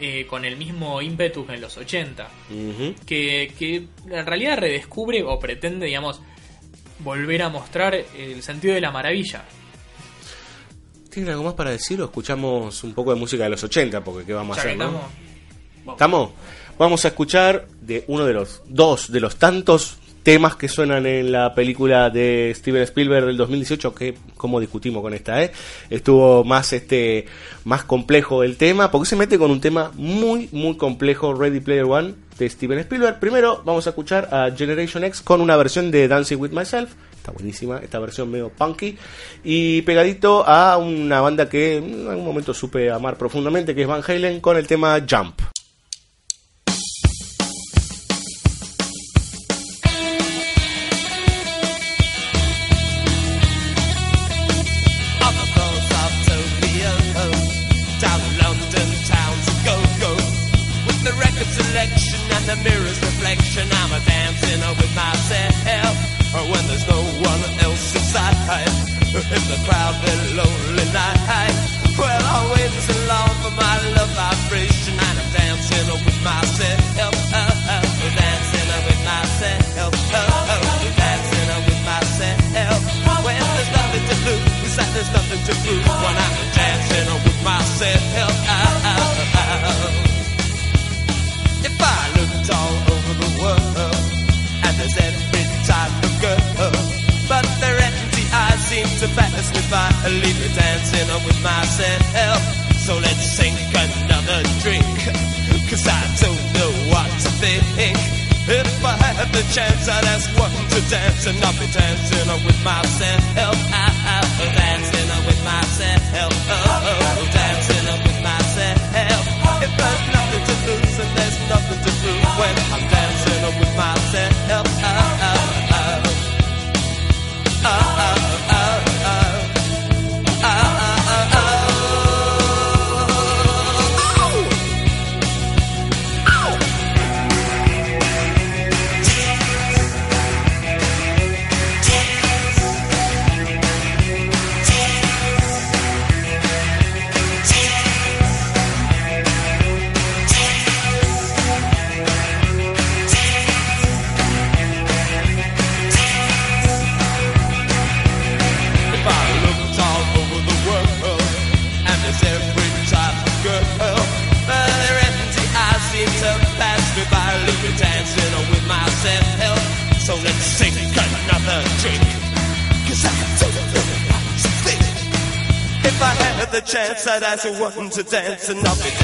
eh, con el mismo ímpetu que en los 80 Ujú. que, que en realidad redescubre o pretende, digamos, volver a mostrar el sentido de la maravilla. ¿Tienen algo más para decir o escuchamos un poco de música de los 80? Porque qué vamos a Ya hacer, ¿no? estamos- ¿Estamos? Vamos a escuchar de uno de los dos de los tantos temas que suenan en la película de Steven Spielberg del 2018 que como discutimos con esta, ¿eh? Estuvo más este más complejo el tema porque se mete con un tema muy muy complejo Ready Player One de Steven Spielberg. Primero vamos a escuchar a Generation X con una versión de Dancing with Myself. Está buenísima esta versión medio punky y pegadito a una banda que en algún momento supe amar profundamente que es Van Halen con el tema Jump. One to dance, and I'll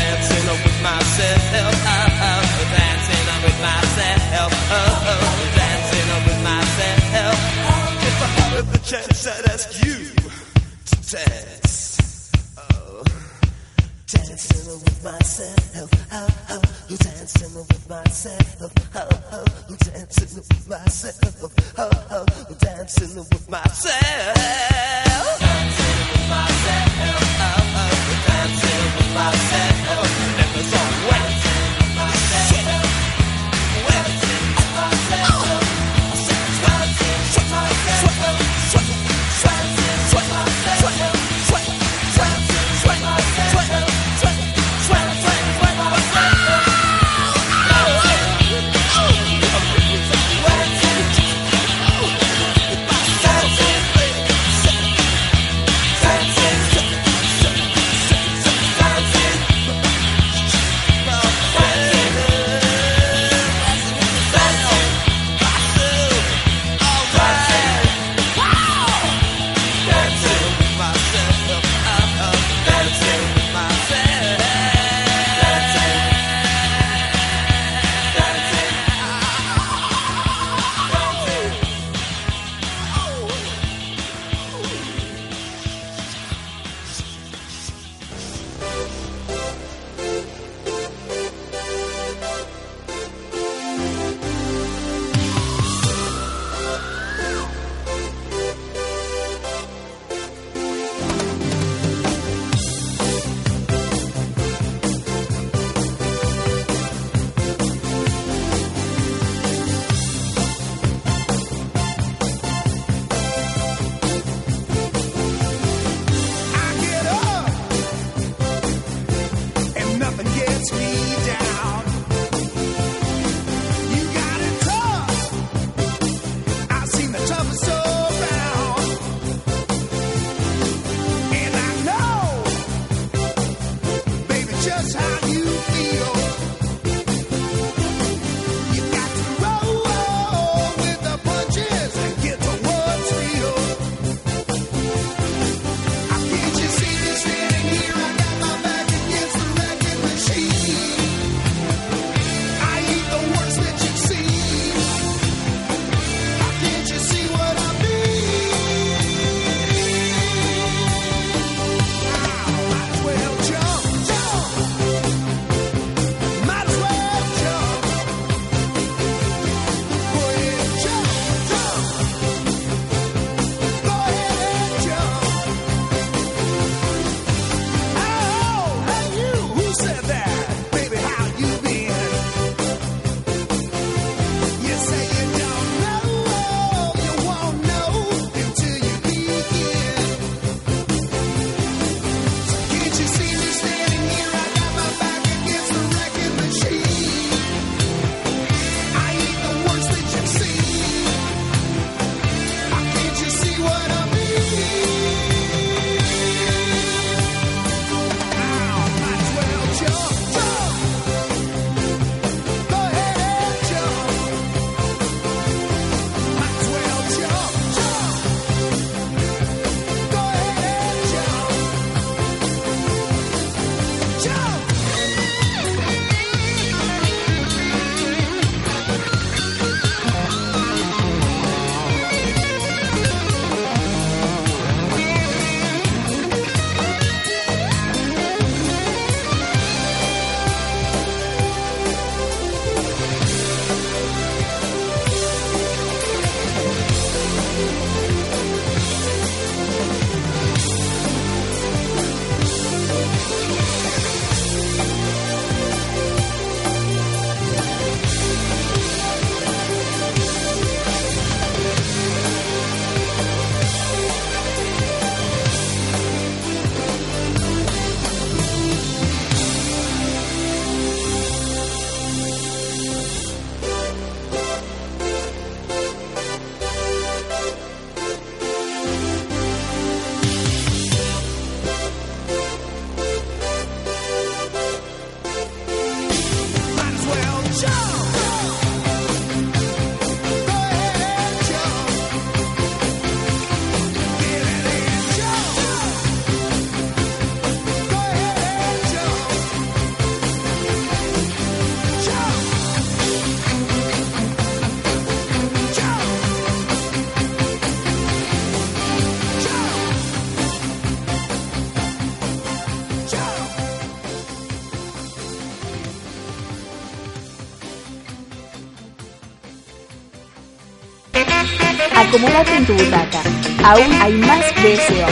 Acomodate en tu butaca. Aún hay más BSO.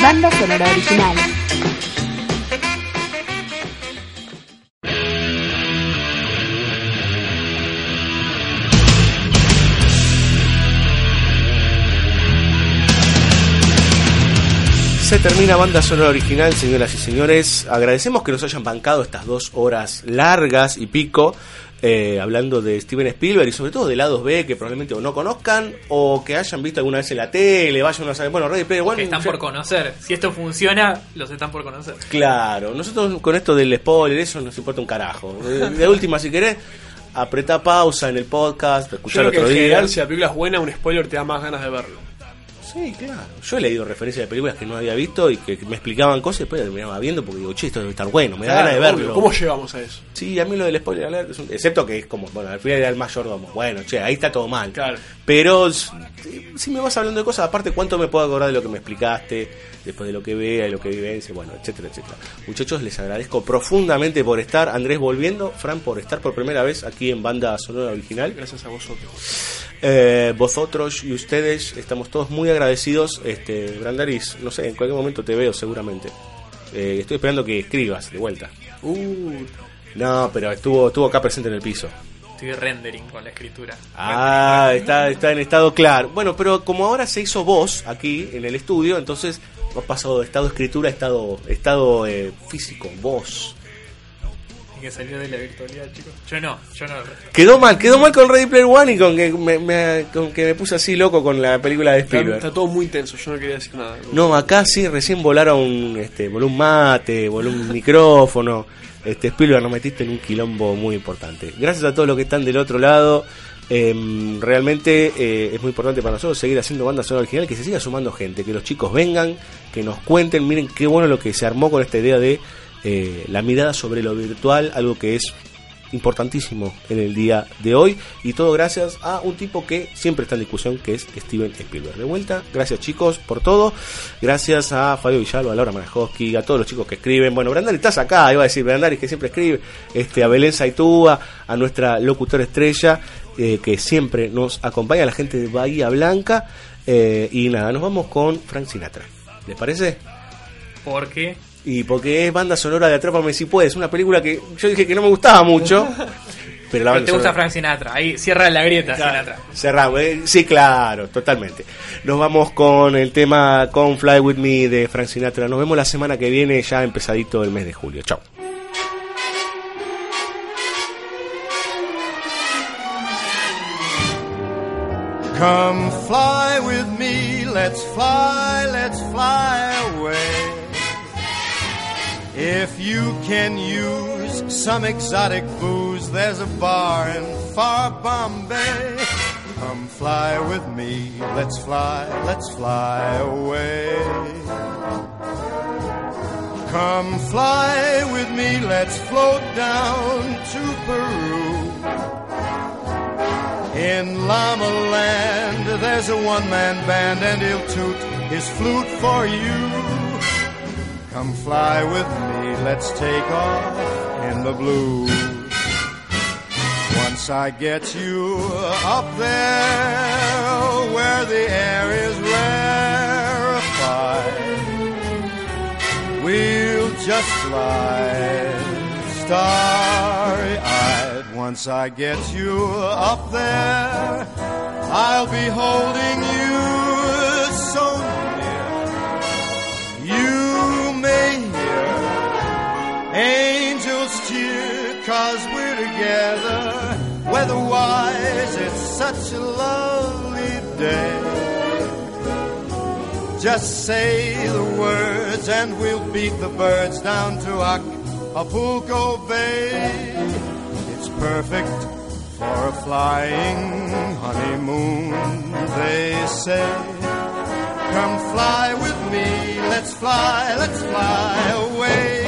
Banda sonora original. Se termina banda sonora original, señoras y señores. Agradecemos que nos hayan bancado estas dos horas largas y pico. Eh, hablando de Steven Spielberg y sobre todo de lados B que probablemente o no conozcan o que hayan visto alguna vez en la tele, vayan a saber, bueno, Ready Player One Que están ya- por conocer. Si esto funciona, los están por conocer. Claro, nosotros con esto del spoiler, eso nos importa un carajo. De, última, si querés, apretá pausa en el podcast, escuchar que otro en día. general, si la película es buena, un spoiler te da más ganas de verlo. Sí, claro. Yo he leído referencias de películas que no había visto y que me explicaban cosas y después terminaba viendo porque digo, che, esto debe estar bueno, me da Claro, ganas de obvio. verlo. ¿Cómo llegamos a eso? Sí, a mí lo del spoiler alert, es un- excepto que es como, bueno, al final era el mayordomo. Bueno, che, ahí está todo mal. Claro. Pero si me vas hablando de cosas, aparte, ¿cuánto me puedo acordar de lo que me explicaste, después de lo que vea, de lo que vivencie, bueno, etcétera, etcétera? Muchachos, les agradezco profundamente por estar. Andrés volviendo, Fran por estar por primera vez aquí en Banda Sonora Original. Gracias a vosotros. Eh, vosotros y ustedes estamos todos muy agradecidos. Este, Brandaris, no sé, en cualquier momento te veo seguramente. Eh, estoy esperando que escribas de vuelta. Uh, No, pero estuvo, estuvo acá presente en el piso. Estoy rendering con la escritura. Ah, está, está en estado claro. Bueno, pero como ahora se hizo voz aquí en el estudio, entonces ha pasado de estado escritura a estado, estado eh, físico, voz. Y que salió de la virtualidad, chicos. Yo no, yo no. Quedó mal, quedó mal con Ready Player One y con que me, me- con que me puse así loco con la película de Spielberg. está todo muy tenso, yo no quería decir nada. No, acá sí recién volaron, este, voló un mate, voló un micrófono. Este, Spielberg nos metiste en un quilombo muy importante. Gracias a todos los que están del otro lado. Em, realmente eh, es muy importante para nosotros seguir haciendo banda sonora original, que se siga sumando gente, que los chicos vengan, que nos cuenten, miren qué bueno lo que se armó con esta idea de eh, la mirada sobre lo virtual, algo que es importantísimo en el día de hoy y todo gracias a un tipo que siempre está en discusión que es Steven Spielberg. De vuelta, gracias chicos por todo, gracias a Fabio Villalba, a Laura Marajowski, a todos los chicos que escriben, bueno, Brandari estás acá, iba a decir Brandari que siempre escribe, este, a Belén Saitúa, a nuestra locutora estrella eh, que siempre nos acompaña, a la gente de Bahía Blanca eh, y nada, nos vamos con Frank Sinatra. ¿Les parece? Porque Y porque es banda sonora de Atrápame si puedes, una película que yo dije que no me gustaba mucho. Pero la banda te gusta Frank Sinatra. Ahí cierra la grieta, Sinatra. Cerramos, eh, sí, claro, totalmente. Nos vamos con el tema con Fly With Me de Frank Sinatra. Nos vemos la semana que viene, ya empezadito el mes de julio. Chao. Come fly with me, let's fly, let's fly away. If you can use some exotic booze, there's a bar in far Bombay. Come fly with me, let's fly, let's fly away. Come fly with me, let's float down to Peru. In Llama Land, there's a one-man band and he'll toot his flute for you. Come fly with me, let's take off in the blue. Once I get you up there where the air is rarefied, we'll just glide starry-eyed. Once I get you up there, I'll be holding you so angels cheer, cause we're together. Weatherwise, it's such a lovely day. Just say the words and we'll beat the birds down to Acapulco Bay. It's perfect for a flying honeymoon, they say. Come fly with me, let's fly, let's fly away.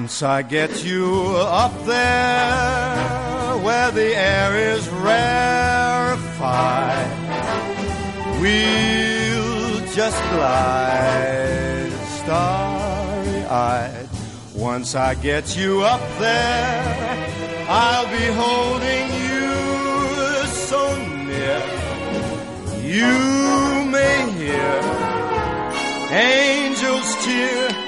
Once I get you up there where the air is rarefied, we'll just glide starry eyed. Once I get you up there, I'll be holding you so near. You may hear angels cheer,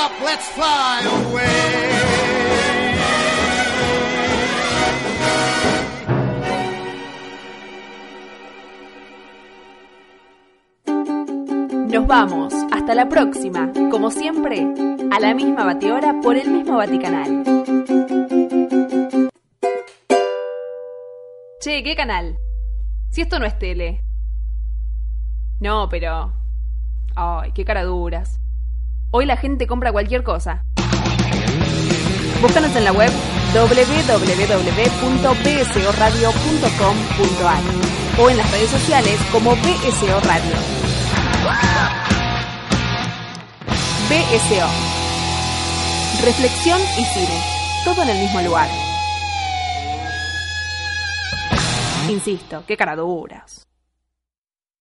Let's fly away. Nos vamos. Hasta la próxima. Como siempre, a la misma batidora por el mismo Vaticanal. Che, ¿qué canal? Si esto no es tele. No, pero... Ay, qué cara duras. Hoy la gente compra cualquier cosa. Búscanos en la web www.bsoradio.com.ar o en las redes sociales como BSO Radio. BSO. Reflexión y cine. Todo en el mismo lugar. Insisto, qué caraduras.